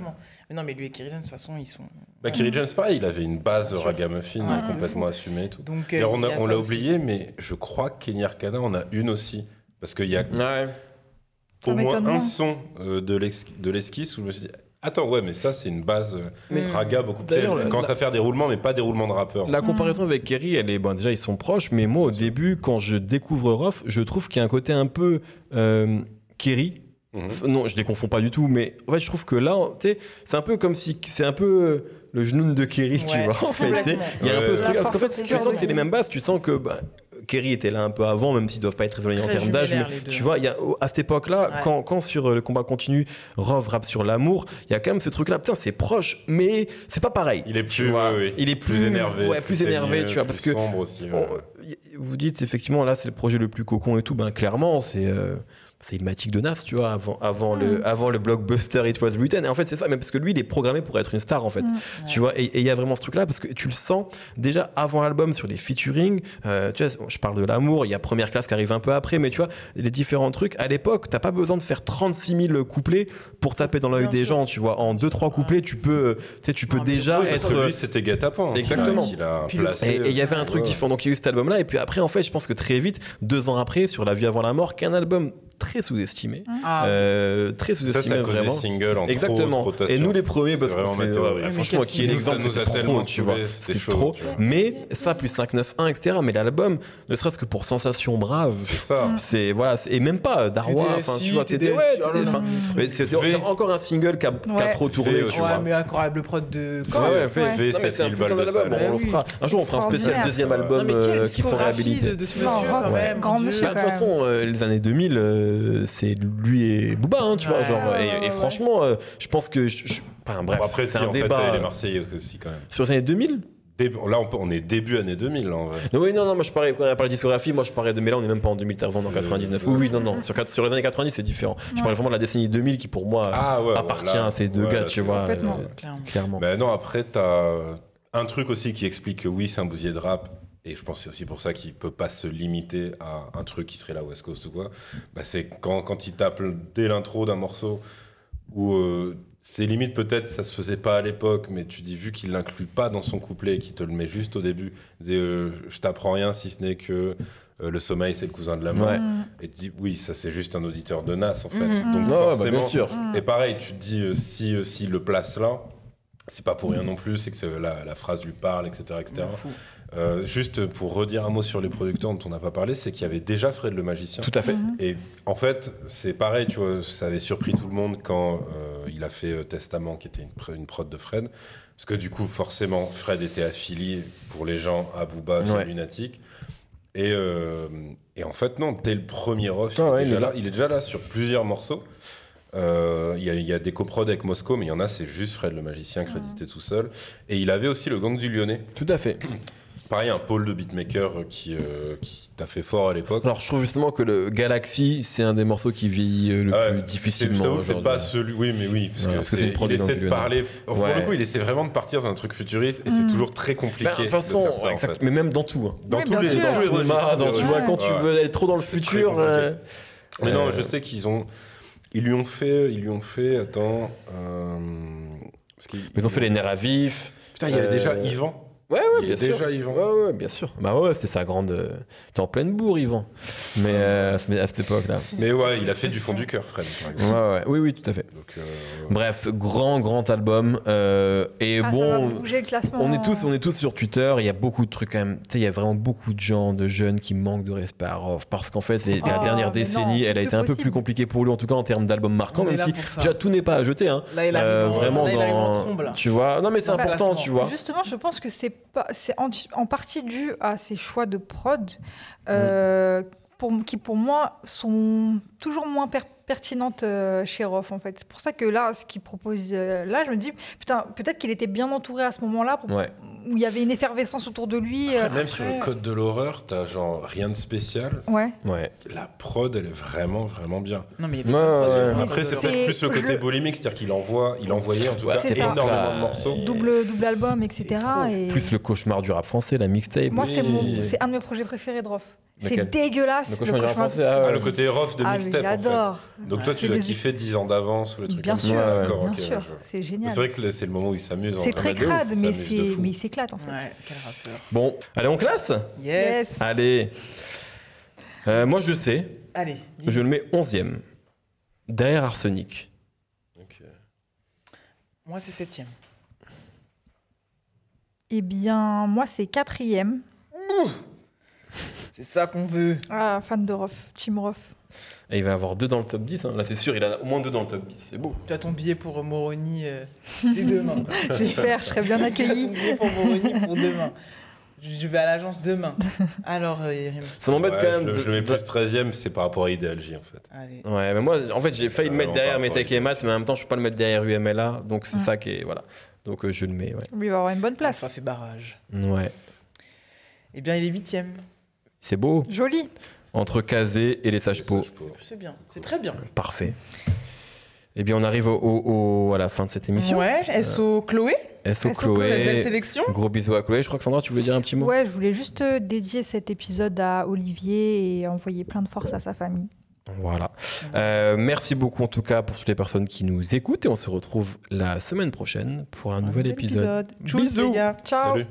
Mais non, mais lui et Kirijan, de toute façon, ils sont. Bah, Kerry James, pareil, il avait une base ragamuffin Ouais. complètement assumée et tout. Donc, euh, on il y a- a on ça l'a aussi. oublié, mais je crois que Kenny Arcana en a une aussi. Parce qu'il y a Ouais. Au moins un moins. son euh, de l'esquisse où je me suis dit Attends, ouais, mais ça, c'est une base euh, Mais- raga beaucoup plus. Elle la- commence à faire des roulements, mais pas des roulements de rappeurs. La comparaison avec Kerry, elle est bon. Déjà, ils sont proches, mais moi, au début, quand je découvre Rof, je trouve qu'il y a un côté un peu euh, Kerry Mhm. Non, je les confonds pas du tout, mais en fait, je trouve que là, tu sais, c'est un peu comme si c'est un peu euh, le genou de Kerry, tu vois. En fait, il y a un peu ce truc parce qu'en fait, tu sens que c'est les mêmes bases, tu sens que bah, Kerry était là un peu avant, même s'ils doivent pas être très éloignés en termes d'âge, tu vois, il y a, à cette époque-là, Ouais. quand, quand sur euh, le combat continu, Rov rappe sur l'amour, il y a quand même ce truc-là, putain, c'est proche, mais c'est pas pareil. Il est Tu plus, vois, il est plus, énervé. ouais, plus énervé, teigneux, tu vois, plus parce que sombre aussi. ouais. on- y- vous dites effectivement là c'est le projet le plus cocon et tout, ben clairement c'est euh, c'est Ilmatic de Nas, tu vois, avant, avant, le, avant le blockbuster It Was Written. Et en fait, c'est ça, mais parce que lui, il est programmé pour être une star, en fait. Mm. Tu vois, et il y a vraiment ce truc-là, parce que tu le sens déjà avant l'album sur les featuring. euh, tu vois, je parle de l'amour, il y a Première Classe qui arrive un peu après, mais tu vois, les différents trucs. À l'époque, t'as pas besoin de faire 36 000 couplets pour taper dans l'œil des sûr. gens, tu vois. En 2-3 couplets, tu peux, euh, tu sais, tu peux Non, déjà Oui, être. que lui, c'était guet-apens. Exactement. Qu'il a placé. Et et il y avait un truc Ouais. différent. Donc il y a eu cet album-là. Et puis après, en fait, je pense que très vite, deux ans après, sur La vie avant la mort, qu'un album très sous-estimé. Ah, Euh, très Ça, c'est sous-estimé, à cause vraiment. des singles en Exactement. trop rotation. Et nous les premiers, C'est parce que vraiment c'est, franchement, qui est l'exemple, ça nous a c'était tellement trop, tu vois. chaud, trop. Mais ça, plus 591, etc. Mais l'album, ne serait-ce que pour Sensation Brave, C'est ça. c'est, voilà, c'est- et même pas euh, Darwa, enfin, tu vois, TD, TDSI, ouais, oh c'est, V. c'est encore un single qui a, trop tourné, V tu vois. ouais, mais incroyable le prod de. Ouais, mais c'est un 7000 putain balles de d'album, on le oui. fera. Un jour, on fera un spécial deuxième album euh, qu'il faut réhabiliter. Grand monsieur, Bah, de toute façon, euh, les années 2000, euh, c'est lui et Booba, hein, tu vois, Ouais. genre. Et, et Ouais. franchement, euh, je pense que. je- je- enfin, bref, Bon, après, c'est si, un en fait, débat. les euh, Marseillais aussi, quand même. sur les années 2000 Début- Là, on, peut- on est début année 2000, en vrai. Non, Oui, non, non, moi je parlais, quand on a parlé de discographie, moi je parlais de. Mais là, on est même pas en 2000, t'as raison, en 99. Oui, oui, non, non. Sur, les années 90, c'est différent. Je parlais vraiment de la décennie 2000 qui, pour moi, Ah ouais. appartient ouais, là- à ces deux ouais, gars, là, tu vois. Complètement. euh, Clairement. clairement. Ben non, après, t'as un truc aussi qui explique que oui, c'est un bousier de rap. Et je pense que c'est aussi pour ça qu'il peut pas se limiter à un truc qui serait la West Coast ou quoi. Bah, c'est quand, quand il tape dès l'intro d'un morceau où euh, c'est limite peut-être ça se faisait pas à l'époque, mais tu dis vu qu'il l'inclut pas dans son couplet et qu'il te le met juste au début, il dit, euh, je t'apprends rien si ce n'est que euh, le sommeil c'est le cousin de la mort. Et tu dis oui, ça c'est juste un auditeur de Nas en fait. Mhm. Donc bah, forcément, bien sûr. et pareil, tu te dis, euh, si, euh, s'il le place là, c'est pas pour rien non plus, c'est que la phrase lui parle, etc. etc. Euh, juste pour redire un mot sur les producteurs dont on n'a pas parlé, c'est qu'il y avait déjà Fred le magicien. Tout à fait. Mhm. Et en fait, c'est pareil, tu vois, ça avait surpris tout le monde quand euh, il a fait euh, Testament, qui était une, une prod de Fred. Parce que du coup, forcément, Fred était affilié pour les gens à Booba, chez Ouais. Lunatic. Et, euh, et en fait, non, dès le premier off, Ah il, ouais, est il déjà est là. là. il est déjà là sur plusieurs morceaux. Euh, Il y, a- il y a des coprods avec Moscow, mais il y en a, c'est juste Fred le magicien crédité tout seul. Et il avait aussi le gang du Lyonnais. Tout à fait. [clears throat] Pareil, un pôle de beatmaker qui, euh, qui t'a fait fort à l'époque. Alors, je trouve justement que le Galaxy, c'est un des morceaux qui vieillit euh, le Ouais, plus c'est- difficilement. Je t'avoue que c'est pas celui. Oui, mais oui, parce Ouais, que, parce que c'est c'est- une prod il dans essaie de parler. Pour Ouais. le coup, il essaie vraiment de partir sur un truc futuriste et c'est Mm. toujours très compliqué. Bah, de toute façon, de faire ça, en exact- fait. mais même dans tout. hein. Dans Oui, tous les, dans tous les Cinéma, registres, dans- tu ouais. vois, quand tu veux aller trop dans le futur. euh, Mais non, Euh, je sais qu'ils ont. Ils lui ont fait. Ils lui ont fait. Attends. euh, parce Ils ont fait les nerfs à vif. Putain, il y avait Euh, déjà Yvan. Ouais, ouais, Il y a bien sûr. déjà Yvan. Ouais, ouais, bien sûr. Bah ouais, c'est sa grande. euh, T'es en pleine bourre, Yvan. Mais euh, à cette époque-là. Mais ouais, il a fait du fond du cœur, Fred. par exemple. Ouais, ouais, oui, oui, tout à fait. Donc, euh, Bref, grand, grand album. euh, et Ah, ça va bon, bouger le classement. on est tous, on est tous sur Twitter. Il y a beaucoup de trucs quand même. Tu sais, il y a vraiment beaucoup de gens, de jeunes qui manquent de respect à Rof parce qu'en fait, les- la Oh, dernière mais non, décennie, c'est elle a plus été un peu possible. plus compliquée pour lui, en tout cas en termes d'albums marquants, On est même là si pour ça. déjà tout n'est pas à jeter. Hein. Là, il arrive Euh, vraiment là, il arrive en dans, trombe, là. tu vois. Non, mais c'est important, tu vois. Justement, je pense que c'est pas, c'est en, en partie dû à ses choix de prod, euh, pour, qui pour moi sont toujours moins per- pertinentes euh, chez Rof en fait. C'est pour ça que là, ce qu'il propose euh, là, je me dis putain, peut-être qu'il était bien entouré à ce moment-là, pour- Ouais. où il y avait une effervescence autour de lui. euh, Après, même sur le code de l'horreur, t'as genre rien de spécial. ouais. Ouais. La prod, elle est vraiment, vraiment bien. Non, mais Ouais, ouais. Après, c'est peut-être plus le côté boulimique, c'est-à-dire qu'il envoie, il envoyait en tout Ouais, cas c'est ça. énormément Ah, de morceaux. Double, double album, etc. Et... Plus le cauchemar du rap français, la mixtape. Moi, c'est, mon- Oui. c'est un de mes projets préférés de Rof. C'est dégueulasse. Le cauchemar du rap français, ah Ah, ouais. le côté rough de Ah, mixtape, en fait. j'adore. Donc toi, tu C'est dois des- kiffer 10 ans d'avance ou le truc Bien comme ça. sûr, Ouais, ouais. D'accord, bien ok, sûr. C'est génial. C'est vrai que là, c'est le moment où il s'amuse. C'est très Ah, crade, mais, mais il s'éclate en fait. Ouais, quel rappeur. Bon, allez, on classe Yes. Allez. Euh, moi, je sais, Allez. dis. je le mets 11e. Derrière Arsenic. Ok. Moi, c'est septième. Eh bien, moi, c'est quatrième. C'est ça qu'on veut. Ah, fan de Rof, Team Rof. Et il va avoir deux dans le top 10. hein. Là, c'est sûr, il a au moins deux dans le top 10. C'est beau. Tu as ton billet pour Moroni euh, dès [laughs] demain. J'espère, je serais bien Tu as ton billet pour Moroni pour [laughs] demain. Je vais à l'agence demain. Alors, euh, Ça m'embête Ouais, quand même. Je, je mets plus 13ème, c'est par rapport à Ideal J en fait. allez. Ouais, mais moi, en fait, j'ai failli le mettre derrière pas mes rapport tech et maths, mais en même temps, je peux pas le mettre derrière UMLA. Donc, c'est Ouais. ça qui est. Voilà. Donc, euh, je le mets, ouais. Lui, il va avoir une bonne place. Ça fait barrage. Ouais. Eh bien, il est huitième. C'est beau. Joli. Entre Kazé et les sages pots. C'est bien. C'est très bien. Parfait. Eh bien, on arrive au, au- au- à la fin de cette émission. Ouais, SO Chloé, SO SO pour cette belle Chloé. sélection. Gros bisous à Chloé. Je crois que Sandra, tu voulais dire un petit mot? Ouais, je voulais juste euh, dédier cet épisode à Olivier et envoyer plein de force à sa famille. Voilà. Euh, merci beaucoup en tout cas pour toutes les personnes qui nous écoutent et on se retrouve la semaine prochaine pour un, nouvel épisode. Bisous. les gars. Ciao Salut.